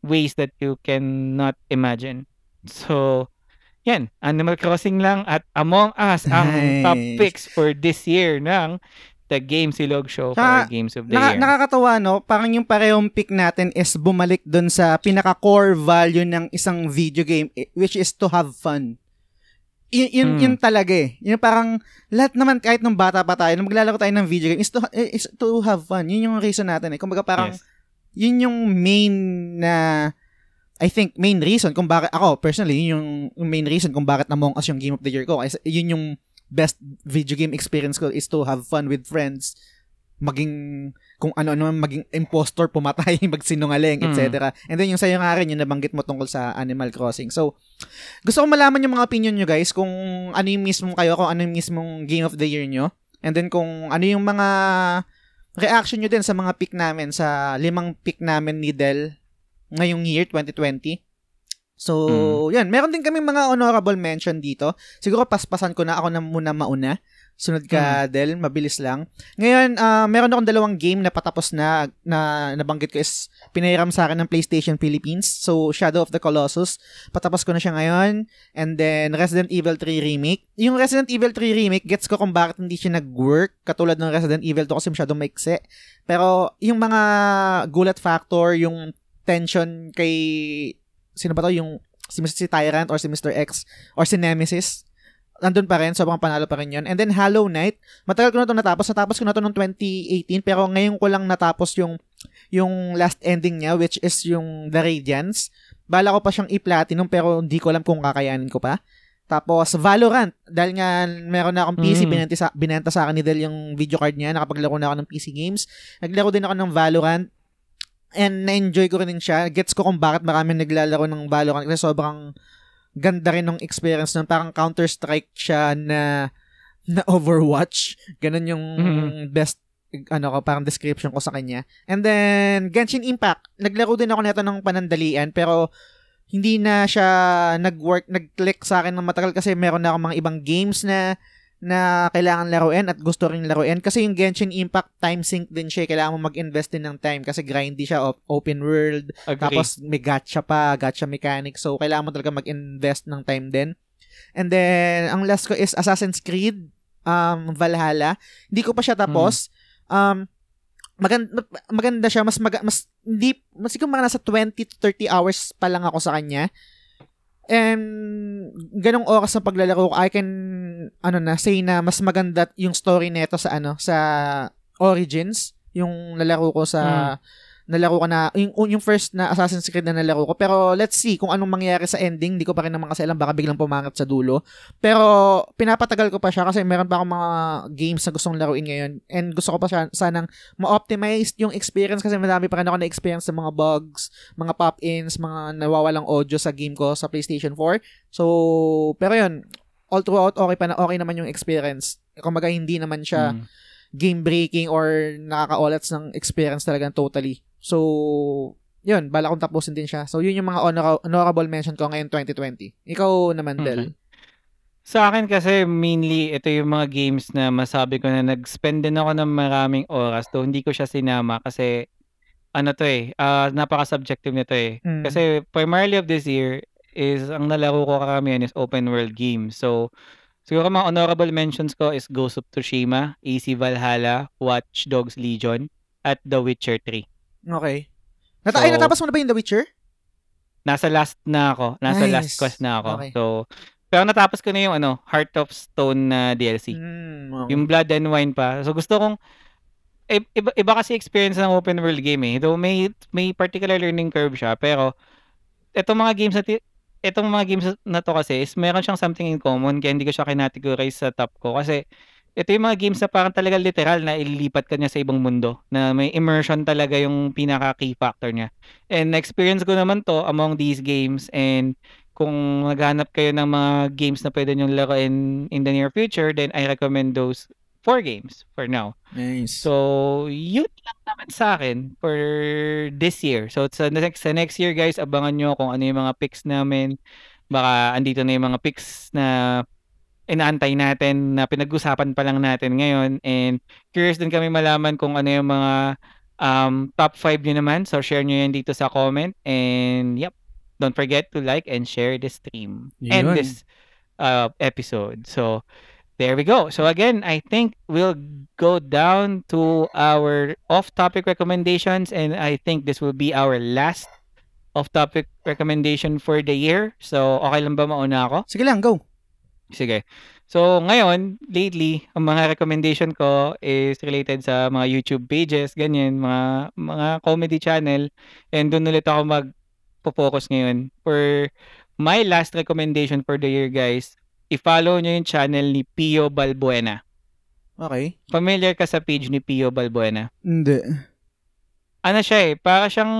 ways that you cannot imagine. So, yan, Animal Crossing lang at Among Us ang Nice. top picks for this year ng The Game Silog Show for Tsaka, Games of the Naka, Year. nakakatawa, no? Parang yung parehong pick natin is bumalik dun sa pinaka-core value ng isang video game, eh, which is to have fun. Y- yun, Mm. yun talaga eh. Yun parang, lahat naman, kahit nung bata pa tayo, nung maglalaro tayo ng video game, is to, eh, is to have fun. Yun yung reason natin eh. Kumbaga parang, Yes. yun yung main na, I think, main reason kung bakit, ako, personally, yun yung, main reason kung bakit Among Us yung Game of the Year ko. Kasi yun yung best video game experience ko is to have fun with friends maging kung ano-ano maging impostor, pumatay, magsinungaling, Mm. etc. And then yung sa'yo nga rin, yung nabanggit mo tungkol sa Animal Crossing. So, gusto ko malaman yung mga opinion nyo guys, kung ano yung mismong kayo, kung ano yung mismong Game of the Year nyo. And then kung ano yung mga reaction nyo din sa mga pick namin, sa limang pick namin ni Del ngayong year, 2020. So, yan. Meron din kami mga honorable mention dito. Siguro paspasan ko na ako na muna mauna. Sunod ka, Del. Mabilis lang. Ngayon, ah, meron akong dalawang game na patapos na, na nabanggit ko is pinahiram sa akin ng PlayStation Philippines. So, Shadow of the Colossus. Patapos ko na siya ngayon. And then, Resident Evil 3 Remake. Yung Resident Evil 3 Remake, gets ko kung bakit hindi siya nag-work. Katulad ng Resident Evil 2 kasi masyadong maikse. Pero, yung mga gulat factor, yung tension kay sino ba to yung si Mr. si Tyrant or si Mr. X or si Nemesis nandun pa rin, sobrang panalo pa rin yun. And then Hollow Knight, matagal ko na ito natapos. Natapos ko na ito noong 2018, pero ngayon ko lang natapos yung yung last ending niya, which is yung The Radiance. Bala ko pa siyang i-platinum, pero hindi ko alam kung kakayanin ko pa. Tapos Valorant, dahil nga meron na akong PC, Mm. binenta, sa, binenta sa akin ni Del yung video card niya, nakapaglaro na ako ng PC games. Naglaro din ako ng Valorant and na-enjoy ko rin siya. Gets ko kung bakit marami naglalaro ng Valorant kasi sobrang ganda rin ng experience nun. Parang Counter-Strike siya na na Overwatch. Ganun yung Mhm. best ano ko, parang description ko sa kanya. And then, Genshin Impact. Naglaro din ako nito ng panandalian, pero hindi na siya nag-work, nag-click sa akin ng matagal kasi meron na ako mga ibang games na na kailangan laruin at gusto rin laruin. Kasi yung Genshin Impact, time sink din siya. Kailangan mo mag-invest din ng time kasi grindy siya, op- open world. Agree. Tapos may gacha pa, gacha mechanics. So, kailangan mo talaga mag-invest ng time din. And then, ang last ko is Assassin's Creed um, Valhalla. Hindi ko pa siya tapos. Um, maganda, maganda siya. Mas, maga, mas, hindi, mas siguro mga nasa 20 to 30 hours pa lang ako sa kanya. And ganong oras na paglalaro ko, I can ano na say na mas maganda yung story nito sa ano sa Origins, yung nalaro ko sa nalaro ko na yung, yung first na Assassin's Creed na nalaro ko. Pero let's see kung anong mangyayari sa ending. Hindi ko pa rin naman kasi alam baka biglang pumangat sa dulo. Pero pinapatagal ko pa siya kasi meron pa akong mga games na gustong laruin ngayon and gusto ko pa siya sanang ma-optimize yung experience kasi madami pa rin ako na-experience ng mga bugs, mga pop-ins, mga nawawalang audio sa game ko sa PlayStation 4. So, pero yun, all throughout okay pa na okay naman yung experience. Kumbaga hindi naman siya Mm. game breaking or nakaka-olats ng experience talaga totally. So, yun, bala kong tapusin din siya. So, yun yung mga honor- honorable mention ko ngayon 2020. Ikaw naman, Del. Sa akin kasi mainly ito yung mga games na masabi ko na nag-spend din ako ng maraming oras though hindi ko siya sinama kasi ano to eh, ah, napaka-subjective nito eh. Mm. Kasi primarily of this year is ang nalaro ko karamihan is open world games. So siguro mga honorable mentions ko is Ghost of Tsushima, AC Valhalla, Watch Dogs Legion, at The Witcher 3. Okay. Nata- ay, So- natapos mo na ba yung The Witcher? Nasa last na ako. Nasa last Nice. quest na ako. Okay. So pero natapos ko na yung ano, Heart of Stone na DLC. Mm, okay. Yung Blood and Wine pa. So gusto kong iba, iba kasi experience ng open world game eh. Though may may particular learning curve siya, pero etong mga games na ti- etong mga games na to kasi is meron siyang something in common kaya hindi ko siya kinategorize sa top ko kasi ito yung mga games na parang talaga literal na ililipat ka niya sa ibang mundo na may immersion talaga yung pinaka key factor niya. And na-experience ko naman to among these games and kung naghanap kayo ng mga games na pwede nyo laruin in the near future, then I recommend those four games for now. Nice. So, yun lang naman sa akin for this year. So, sa next, sa next year, guys, abangan nyo kung ano yung mga picks namin. Baka andito na yung mga picks na inaantay natin, na pinag-usapan pa lang natin ngayon. And curious din kami malaman kung ano yung mga um, top 5 nyo naman. So, share nyo yan dito sa comment. And, yep, don't forget to like and share the stream and Yun. this uh, episode. So, there we go. So again, I think we'll go down to our off-topic recommendations and I think this will be our last off-topic recommendation for the year. So okay lang ba mauna ako? Sige lang, go. Sige. So ngayon, lately, ang mga recommendation ko is related sa mga YouTube pages, ganyan, mga mga comedy channel and doon ulit ako mag-focus ngayon. For my last recommendation for the year, guys, i-follow nyo yung channel ni Pio Balbuena. Okay. Familiar ka sa page ni Pio Balbuena? Hindi. Ano siya eh, para siyang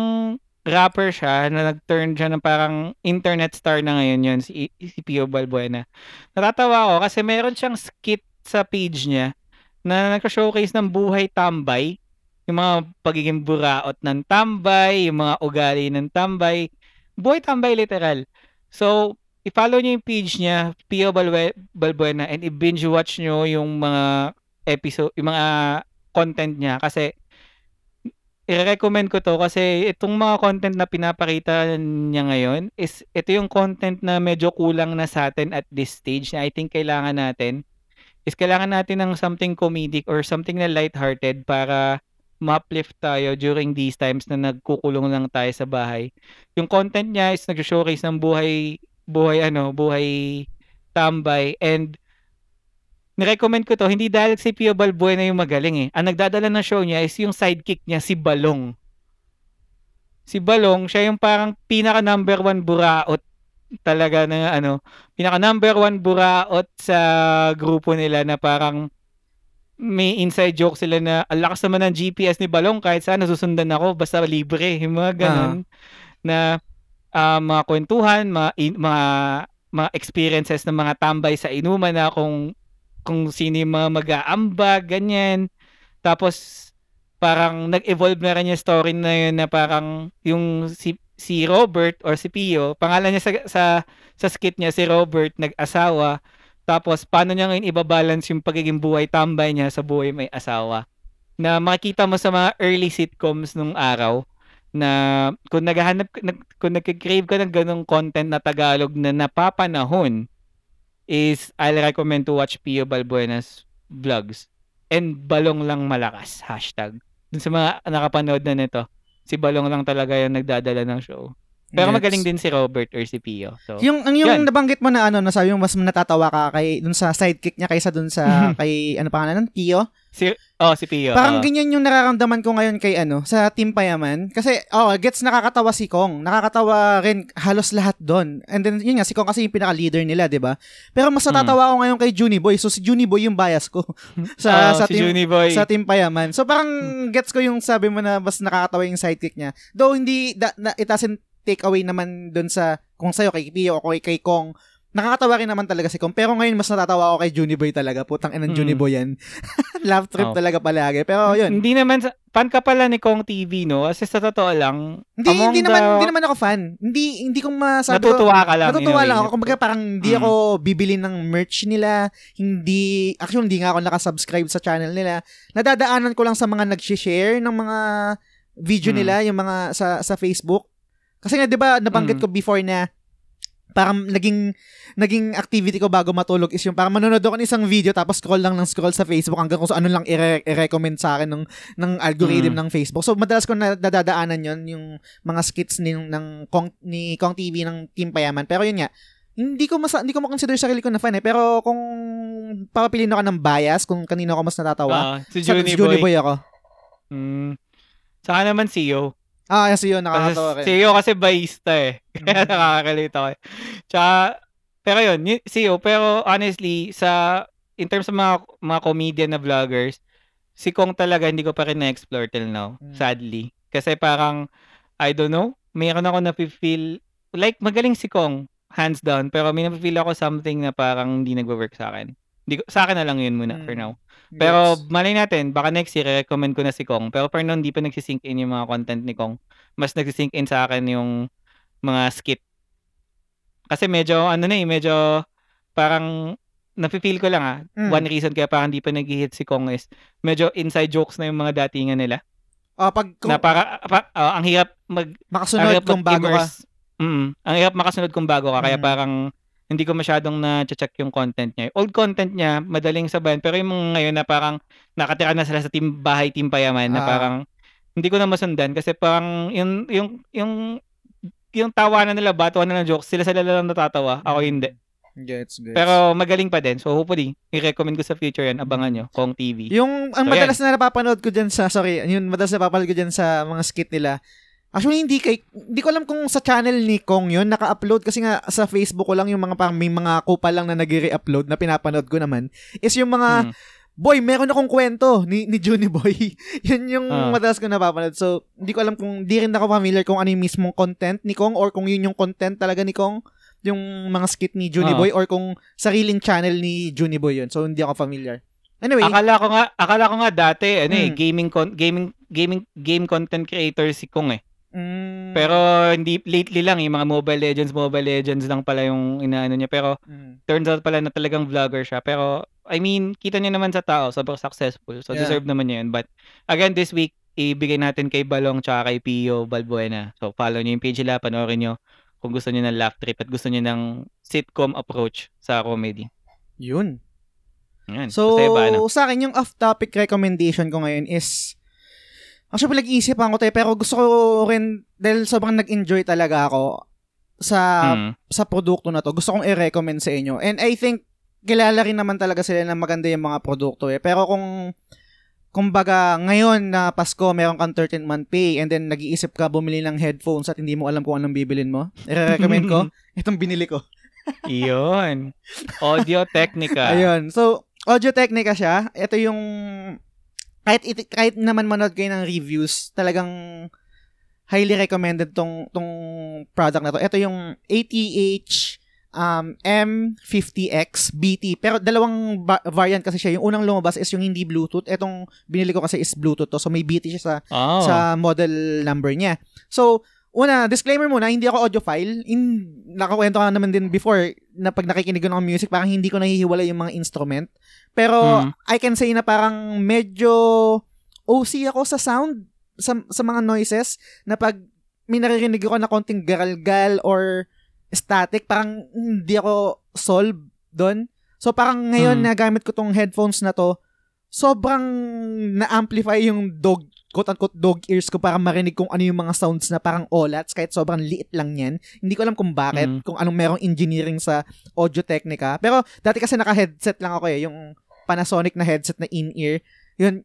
rapper siya na nag-turn siya ng parang internet star na ngayon yun, si, si Pio Balbuena. Natatawa ako kasi meron siyang skit sa page niya na nag-showcase ng buhay tambay. Yung mga pagiging buraot ng tambay, yung mga ugali ng tambay. Buhay tambay literal. So, i-follow niyo yung page niya, Pio Balwe- Balbuena, and i-binge watch niyo yung mga episode, yung mga content niya kasi i-recommend ko to kasi itong mga content na pinapakita niya ngayon is ito yung content na medyo kulang na sa atin at this stage na I think kailangan natin is kailangan natin ng something comedic or something na lighthearted para ma-uplift tayo during these times na nagkukulong lang tayo sa bahay. Yung content niya is nag-showcase ng buhay buhay ano, buhay tambay and Nirecommend ko to, hindi dahil si Pio Balbuena yung magaling eh. Ang nagdadala ng show niya is yung sidekick niya, si Balong. Si Balong, siya yung parang pinaka number one buraot talaga na ano, pinaka number one buraot sa grupo nila na parang may inside joke sila na ang lakas naman ng GPS ni Balong kahit saan nasusundan ako basta libre. Yung mga ganun na ah, mga kwentuhan, mga, in- mga mga experiences ng mga tambay sa inuman na kung kung sino yung mga mag-aambag, ganyan. Tapos parang nag-evolve na rin yung story na yun na parang yung si si Robert or si Pio, pangalan niya sa sa, sa skit niya si Robert nag-asawa. Tapos paano niya ngayon ibabalance yung pagiging buhay tambay niya sa buhay may asawa. Na makikita mo sa mga early sitcoms nung araw na kung naghahanap nag, kung nagki-crave ka ng ganong content na Tagalog na napapanahon is I'll recommend to watch Pio Balbuena's vlogs and Balong lang malakas hashtag. Dun sa mga nakapanood na nito, si Balong lang talaga yung nagdadala ng show. Pero Gets. magaling din si Robert or si Pio. So, Yung ang yung Yan. nabanggit mo na ano, nasabi mo mas natatawa ka kay dun sa sidekick niya kaysa dun sa kay ano pangalan nun, Pio. si, oh, si Pio. Parang oh. ganyan yung nararamdaman ko ngayon kay ano, sa Team Payaman. Kasi, oh, gets nakakatawa si Kong. Nakakatawa rin halos lahat doon. And then, yun nga, si Kong kasi yung pinaka-leader nila, di ba? Pero mas natatawa ako ngayon kay Juni Boy. So, si Juni Boy yung bias ko sa, Oh, sa, si team, Juni Boy. sa Team Payaman. So, parang gets ko yung sabi mo na mas nakakatawa yung sidekick niya. Though, hindi, da, na, it doesn't take away naman doon sa, kung sa'yo, kay Pio o kay, kay Kong, nakakatawa rin naman talaga si Kong. Pero ngayon, mas natatawa ako kay Juni Boy talaga. Putang inang Mm. Juni Boy yan. Love trip Oh. talaga palagi. Pero yun, Hindi naman, sa, fan ka pala ni Kong TV, no? Kasi sa totoo lang, Hindi, hindi naman, the- hindi naman ako fan. Hindi, hindi ko masabi ko. natutuwa ka lang. Natutuwa lang ako. Kumbaga parang hindi Mm. ako bibili ng merch nila. Hindi, actually hindi nga ako nakasubscribe sa channel nila. Nadadaanan ko lang sa mga nag-share ng mga video Mm. nila, yung mga sa sa Facebook. Kasi nga 'di ba nabanggit Mm. ko before na parang naging naging activity ko bago matulog is yung parang manonood ako ng isang video tapos scroll lang ng scroll sa Facebook hanggang kung ano lang i-recommend sa akin ng ng algorithm Mm. ng Facebook. So madalas ko na nadadaanan yon yung mga skits ni ng Kong, ni Kong TV ng Team Payaman. Pero yun nga, hindi ko mas hindi ko ma-consider sarili ko na fan eh. Pero kung papapiliin ako ng bias kung kanino ako mas natatawa, Ah, si sa Juni si Juni Boy. Boy ako. Mm. Saka naman CEO. Ah, yes, yun, nakakatawa rin. CEO kasi baista eh. Kaya Mm. nakaka-relate ako. eh. Tsaka, pero yun, y- CEO. Pero honestly, sa, in terms of mga, mga comedian na vloggers, si Kong talaga hindi ko pa rin na-explore till now. Mm. Sadly. Kasi parang, I don't know, mayroon ako na-feel, like magaling si Kong, hands down, pero may na-feel ako something na parang hindi nagwo-work sa akin. Hindi ko, sa akin na lang yun muna for Mm. now. Pero Gets. malay natin, baka next year, recommend ko na si Kong. Pero for now, hindi pa nagsisink in yung mga content ni Kong. Mas nagsisink in sa akin yung mga skit. Kasi medyo, ano na eh, medyo parang nafe-feel ko lang ah. Mm. One reason kaya parang hindi pa nag-hit si Kong is medyo inside jokes na yung mga datingan nila. Ah, pag kung na para, pa- ah, ang hirap mag ang makasunod hirap kung bago ka. mag-immerse. Mm, ang hirap makasunod kung bago ka. Kaya Mm. parang hindi ko masyadong na-check yung content niya. Old content niya, madaling sabayan. Pero yung mga ngayon na parang nakatira na sila sa team bahay, team payaman, na Ah. parang hindi ko na masundan. Kasi parang yung, yung, yung, yung tawanan nila, batuan na ng jokes, sila sila lang natatawa. Ako hindi. Gets, gets. Pero magaling pa din. So hopefully, i-recommend ko sa future yan. Abangan nyo. Kong TV. Yung, ang So, madalas na napapanood ko dyan sa, sorry, yung madalas na napapanood ko dyan sa mga skit nila, actually, hindi kay, hindi ko alam kung sa channel ni Kong yun, naka-upload kasi nga sa Facebook ko lang yung mga parang may mga kupal lang na nag-re-upload na pinapanood ko naman, is yung mga, Mm. boy, meron akong kwento ni, ni Juni Boy. yun yung Ah. madalas ko napapanood. So, hindi ko alam kung, di rin ako familiar kung ano yung mismong content ni Kong or kung yun yung content talaga ni Kong, yung mga skit ni Juni Ah. Boy or kung sariling channel ni Juni Boy yun. So, hindi ako familiar. Anyway, Akala ko nga, akala ko nga dati, ano eh, Mm. gaming, con- gaming, gaming, game content creator si Kong eh. Mm, Pero hindi lately lang yung mga Mobile Legends, Mobile Legends lang pala yung inaano niya. Pero mm. turns out pala na talagang vlogger siya. Pero I mean, kita niyo naman sa tao, sobrang successful. So Yeah. deserve naman niya yun. But again, this week, ibigay natin kay Balong tsaka kay Pio Balbuena. So follow niyo yung page nila, panoorin niyo kung gusto niyo ng laugh trip at gusto niyo ng sitcom approach sa comedy. Yun. Yan. So, ba, ano? sa akin, yung off-topic recommendation ko ngayon is, actually, pinag-iisipan ko tayo, pero gusto ko rin, dahil sobrang nag-enjoy talaga ako sa Mm. sa produkto na to, gusto kong i-recommend sa inyo. And I think, kilala rin naman talaga sila na maganda yung mga produkto eh. Pero kung kumbaga, ngayon na Pasko, meron kang 13-month pay and then nag-iisip ka bumili ng headphones at hindi mo alam kung anong bibilin mo, i-recommend ko, itong binili ko. Iyon. Audio Technica. Ayun. So, Audio Technica siya. Ito yung, kahit, it, kahit naman manood kayo ng reviews, talagang highly recommended tong, tong product na to. Ito yung ATH um, M50X BT. Pero dalawang ba- variant kasi siya. Yung unang lumabas is yung hindi Bluetooth. Etong binili ko kasi is Bluetooth to. So may BT siya sa Oh. sa model number niya. So, una, disclaimer muna, hindi ako audiophile. In, nakakwento ka naman din before na pag nakikinig ko ng music, parang hindi ko nahihiwala yung mga instrument. Pero, Mm. I can say na parang medyo OC ako sa sound, sa, sa mga noises, na pag may naririnig ako na konting garalgal or static, parang hindi ako solve doon. So, parang ngayon Mm. na gamit ko tong headphones na to, sobrang na-amplify yung dog, quote-unquote dog ears ko para marinig kung ano yung mga sounds na parang olats kahit sobrang liit lang yan. Hindi ko alam kung bakit, Mm. kung anong merong engineering sa Audio Technica. Pero dati kasi naka-headset lang ako eh, yung Panasonic na headset na in-ear. Yun,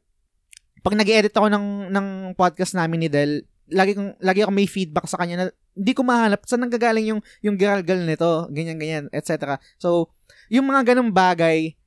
pag nag-edit ako ng, ng podcast namin ni Del, lagi kong lagi ako may feedback sa kanya na hindi ko mahanap saan nanggagaling yung yung giralgal nito, ganyan ganyan, etc. So, yung mga ganung bagay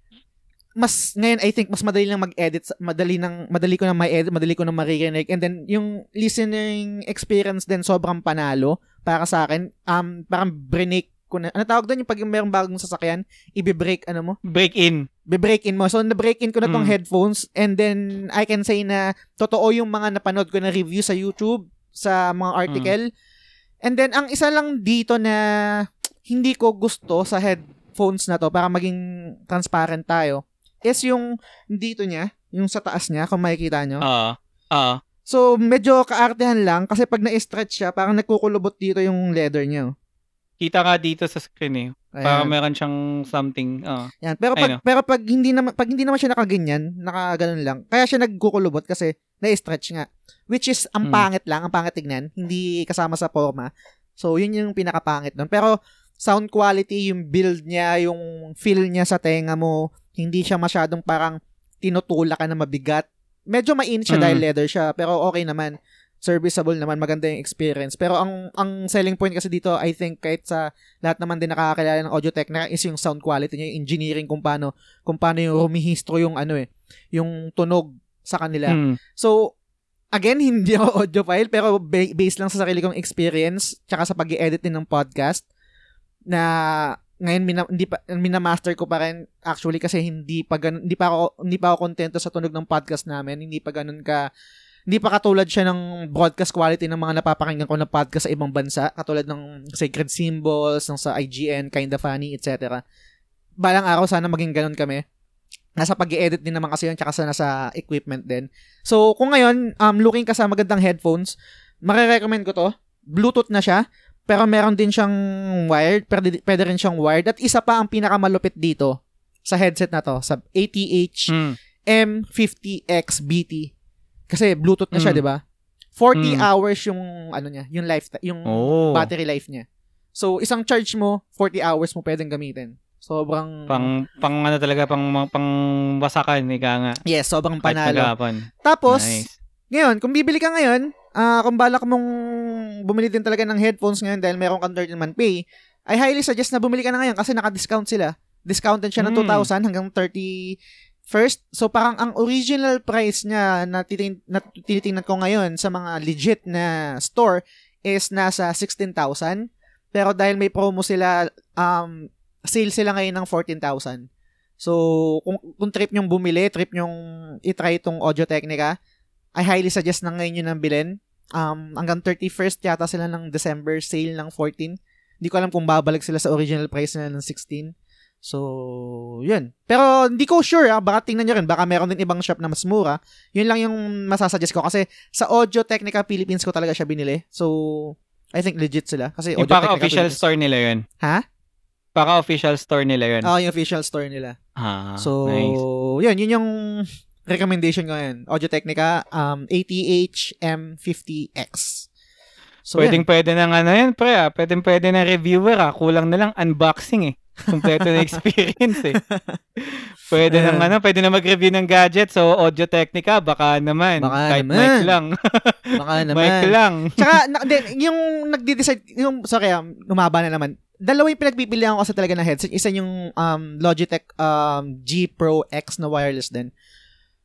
mas ngayon I think mas madali lang mag-edit, madali nang madali ko na ma-edit, madali ko na maririnig and then yung listening experience din sobrang panalo para sa akin. Um parang break ko na. Ano tawag doon yung pag mayroong bagong sasakyan, ibe-break ano mo? Break in. be-break in mo. So, na-break in ko na tong Mm. headphones and then I can say na totoo yung mga napanood ko na review sa YouTube, sa mga article. And then, ang isa lang dito na hindi ko gusto sa headphones na to para maging transparent tayo is yung dito niya, yung sa taas niya, kung makikita nyo. Ah. Ah. So, medyo kaartehan lang kasi pag na-stretch siya, parang nagkukulubot dito yung leather niya. oh. Kita nga dito sa screen eh. Parang Ayan. meron siyang something. Ah. Yan. Pero pag, know. pero pag hindi naman pag hindi naman siya nakaganyan, nakaganon lang. Kaya siya nagkukulubot kasi na-stretch nga. Which is ang Hmm. pangit lang, ang pangit tignan, hindi kasama sa forma. So yun yung pinakapangit doon. Pero sound quality, yung build niya, yung feel niya sa tenga mo, hindi siya masyadong parang tinutulak ka na mabigat. Medyo mainit siya Mm. dahil leather siya, pero okay naman. Serviceable naman, maganda yung experience. Pero ang ang selling point kasi dito, I think kahit sa lahat naman din nakakakilala ng Audio Technica is yung sound quality niya, yung engineering kung paano kung paano yung rumihistro yung ano eh, yung tunog sa kanila. Hmm. So, again, hindi ako audiophile, pero ba- based lang sa sarili kong experience, tsaka sa pag edit din ng podcast, na ngayon mina, hindi pa minamaster ko pa rin actually kasi hindi pa ganun, hindi pa ako hindi pa ako kontento sa tunog ng podcast namin. Hindi pa ganun ka hindi pa katulad siya ng broadcast quality ng mga napapakinggan ko na podcast sa ibang bansa. Katulad ng Sacred Symbols ng sa IGN Kinda Funny etc balang araw sana maging ganun kami. Nasa pag edit din naman kasi yun tsaka sa nasa equipment din. So kung ngayon um, looking ka sa magandang headphones marirecommend ko to. Bluetooth na siya pero meron din siyang wired, pwede, pwede rin siyang wired. At isa pa ang pinakamalupit dito sa headset na to, sa ATH Hmm. M50X BT. Kasi Bluetooth na siya, Mm. 'di ba? 40 Mm. hours yung ano niya, yung life yung Oh. battery life niya. So isang charge mo, 40 hours mo pwedeng gamitin. Sobrang Pang, pang ano talaga, pang, pang wasakan, ika nga. Yes, sobrang panalo. Tapos nice. Ngayon, kung bibili ka ngayon, ah kung balak mong bumili din talaga ng headphones ngayon dahil meron kang 13 month pay, I highly suggest na bumili ka na ngayon kasi naka-discount sila. Discounted siya ng Mm. 2,000 hanggang 30 first. So parang ang original price niya na, titing, na tinitingnan ko ngayon sa mga legit na store is nasa 16,000. Pero dahil may promo sila, um, sale sila ngayon ng 14,000. So, kung, kung trip nyong bumili, trip nyong itry itong Audio Technica, I highly suggest na ngayon yun ang bilhin. Um, hanggang 31st yata sila ng December sale ng 14. Hindi ko alam kung babalik sila sa original price nila ng 16. So, yun. Pero hindi ko sure ah, baka tingnan nyo rin, baka meron din ibang shop na mas mura. Yun lang yung masasuggest ko kasi sa Audio Technica Philippines ko talaga siya binili. So, I think legit sila. Kasi Yung Audio paka Technica official Philippines. store nila yun. Ha? Paka official store nila yun. Oo, yung official store nila. ah, So, nice. yun, yun yung recommendation ko ngayon. Audio Technica, um, ATH M50X. So, pwedeng yan. pwede ng ano yan, pre ah. Pwedeng pwede ng reviewer ah. Kulang na lang unboxing eh. Kompleto na experience eh. Pwede Ayan. nang ano, pwede na mag-review ng gadget. So, Audio Technica, baka naman. Baka Kahit naman. mic lang. Baka mic naman. lang. Tsaka, na, di, yung nagde-decide, yung, sorry, um, umaba na naman. Dalawa yung pinagpipilian ko kasi talaga ng headset. Isa yung um, Logitech um, G Pro X na wireless din.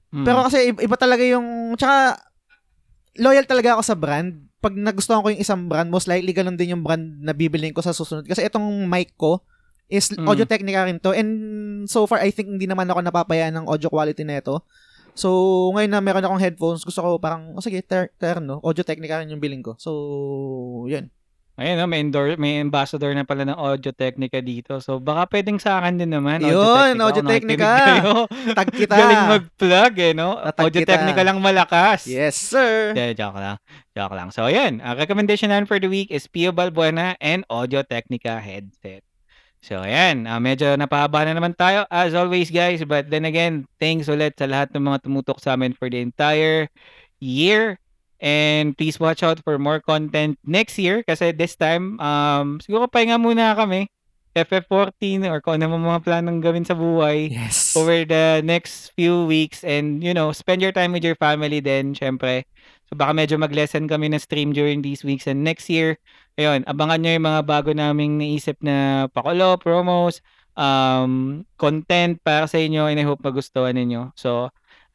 Hmm. Pero kasi iba, talaga yung, tsaka, loyal talaga ako sa brand. Pag nagustuhan ko yung isang brand, most likely ganun din yung brand na bibilin ko sa susunod. Kasi itong mic ko is Mm. Audio Technica rin to. And so far, I think hindi naman ako napapaya ng audio quality nito. So, ngayon na meron akong headphones, gusto ko parang, oh sige, ter, terno, Audio Technica rin yung billing ko. So, yun. Ayun, no, may, endor- may ambassador na pala ng Audio Technica dito. So, baka pwedeng sa akin din naman. Yun, Audio Audio Technica. Technica. Nakikinig kayo, Tag kita. Galing mag-plug eh, no? Tatag Audio kita. Technica lang malakas. Yes, sir. Yeah, joke lang. Joke lang. So, ayan. Ang recommendation natin for the week is Pio Balbuena and Audio Technica headset. So, ayan. Ah, medyo napahaba na naman tayo as always, guys. But then again, thanks ulit sa lahat ng mga tumutok sa amin for the entire year. And please watch out for more content next year kasi this time, um, siguro pahinga muna kami. FF14 or kung ano mga planong gawin sa buhay Yes. over the next few weeks and you know, spend your time with your family then, syempre. So baka medyo mag-lesson kami na stream during these weeks and next year, ayun, abangan nyo yung mga bago naming naisip na pakulo, promos, um, content para sa inyo and I hope magustuhan ninyo. So,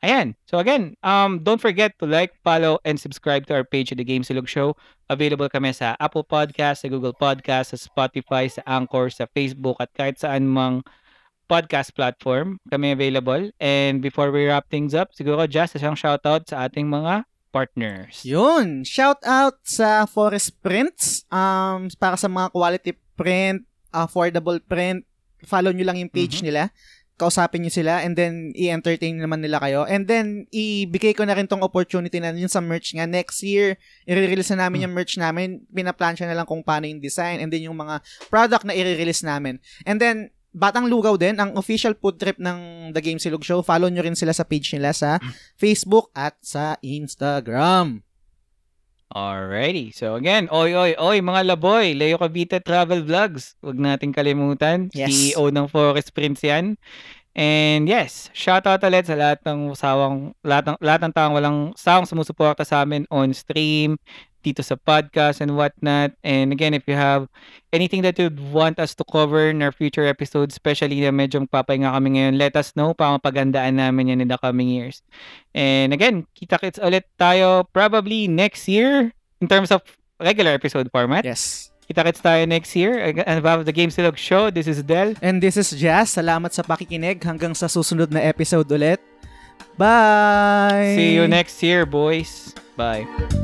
ayan. So again, um, don't forget to like, follow, and subscribe to our page at The Game Silog Show. Available kami sa Apple Podcast, sa Google Podcast, sa Spotify, sa Anchor, sa Facebook, at kahit saan mang podcast platform kami available. And before we wrap things up, siguro just isang shoutout sa ating mga partners. Yun. Shout out sa Forest Prints. Um, para sa mga quality print, affordable print, follow nyo lang yung page Mhm. nila. Kausapin nyo sila and then i-entertain naman nila kayo. And then, ibigay ko na rin tong opportunity na yun sa merch nga. Next year, i-release na namin yung merch namin. Pinaplansya na lang kung paano yung design and then yung mga product na i-release namin. And then, Batang Lugaw din, ang official food trip ng The Game Silog Show. Follow nyo rin sila sa page nila sa Facebook at sa Instagram. Alrighty. So again, oy oy oy mga laboy, Leo Cavite Travel Vlogs. Huwag nating kalimutan. Yes. CEO ng Forest Prince yan. And yes, shout out ulit sa lahat ng sawang lahat ng, lahat ng taong walang sawang sumusuporta sa amin on stream, dito sa podcast and whatnot. And again, if you have anything that you'd want us to cover in our future episodes, especially na medyo magpapahinga kami ngayon, let us know para mapagandaan namin yan in the coming years. And again, kita-kits ulit tayo probably next year in terms of regular episode format. Yes. Kita-kits tayo next year. And about the Game Silog Show, this is Del. And this is Jazz. Salamat sa pakikinig. Hanggang sa susunod na episode ulit. Bye! See you next year, boys. Bye.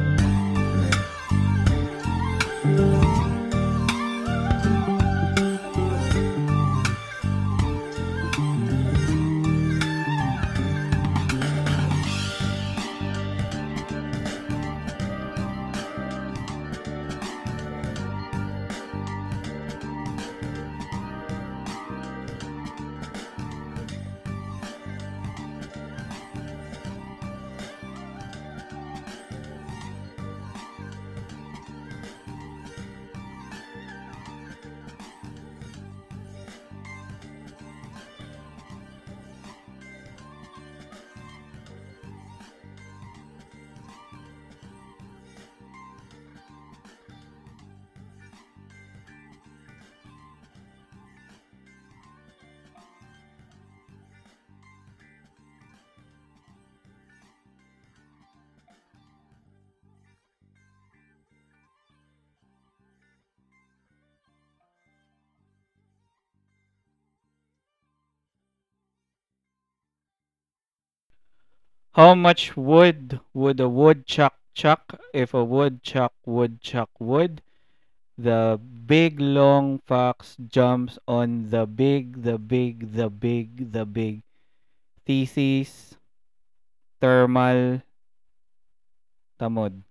How much wood would a woodchuck chuck if a woodchuck would? The big long fox jumps on the big, the big, the big, the big. Thesis, thermal, tamod.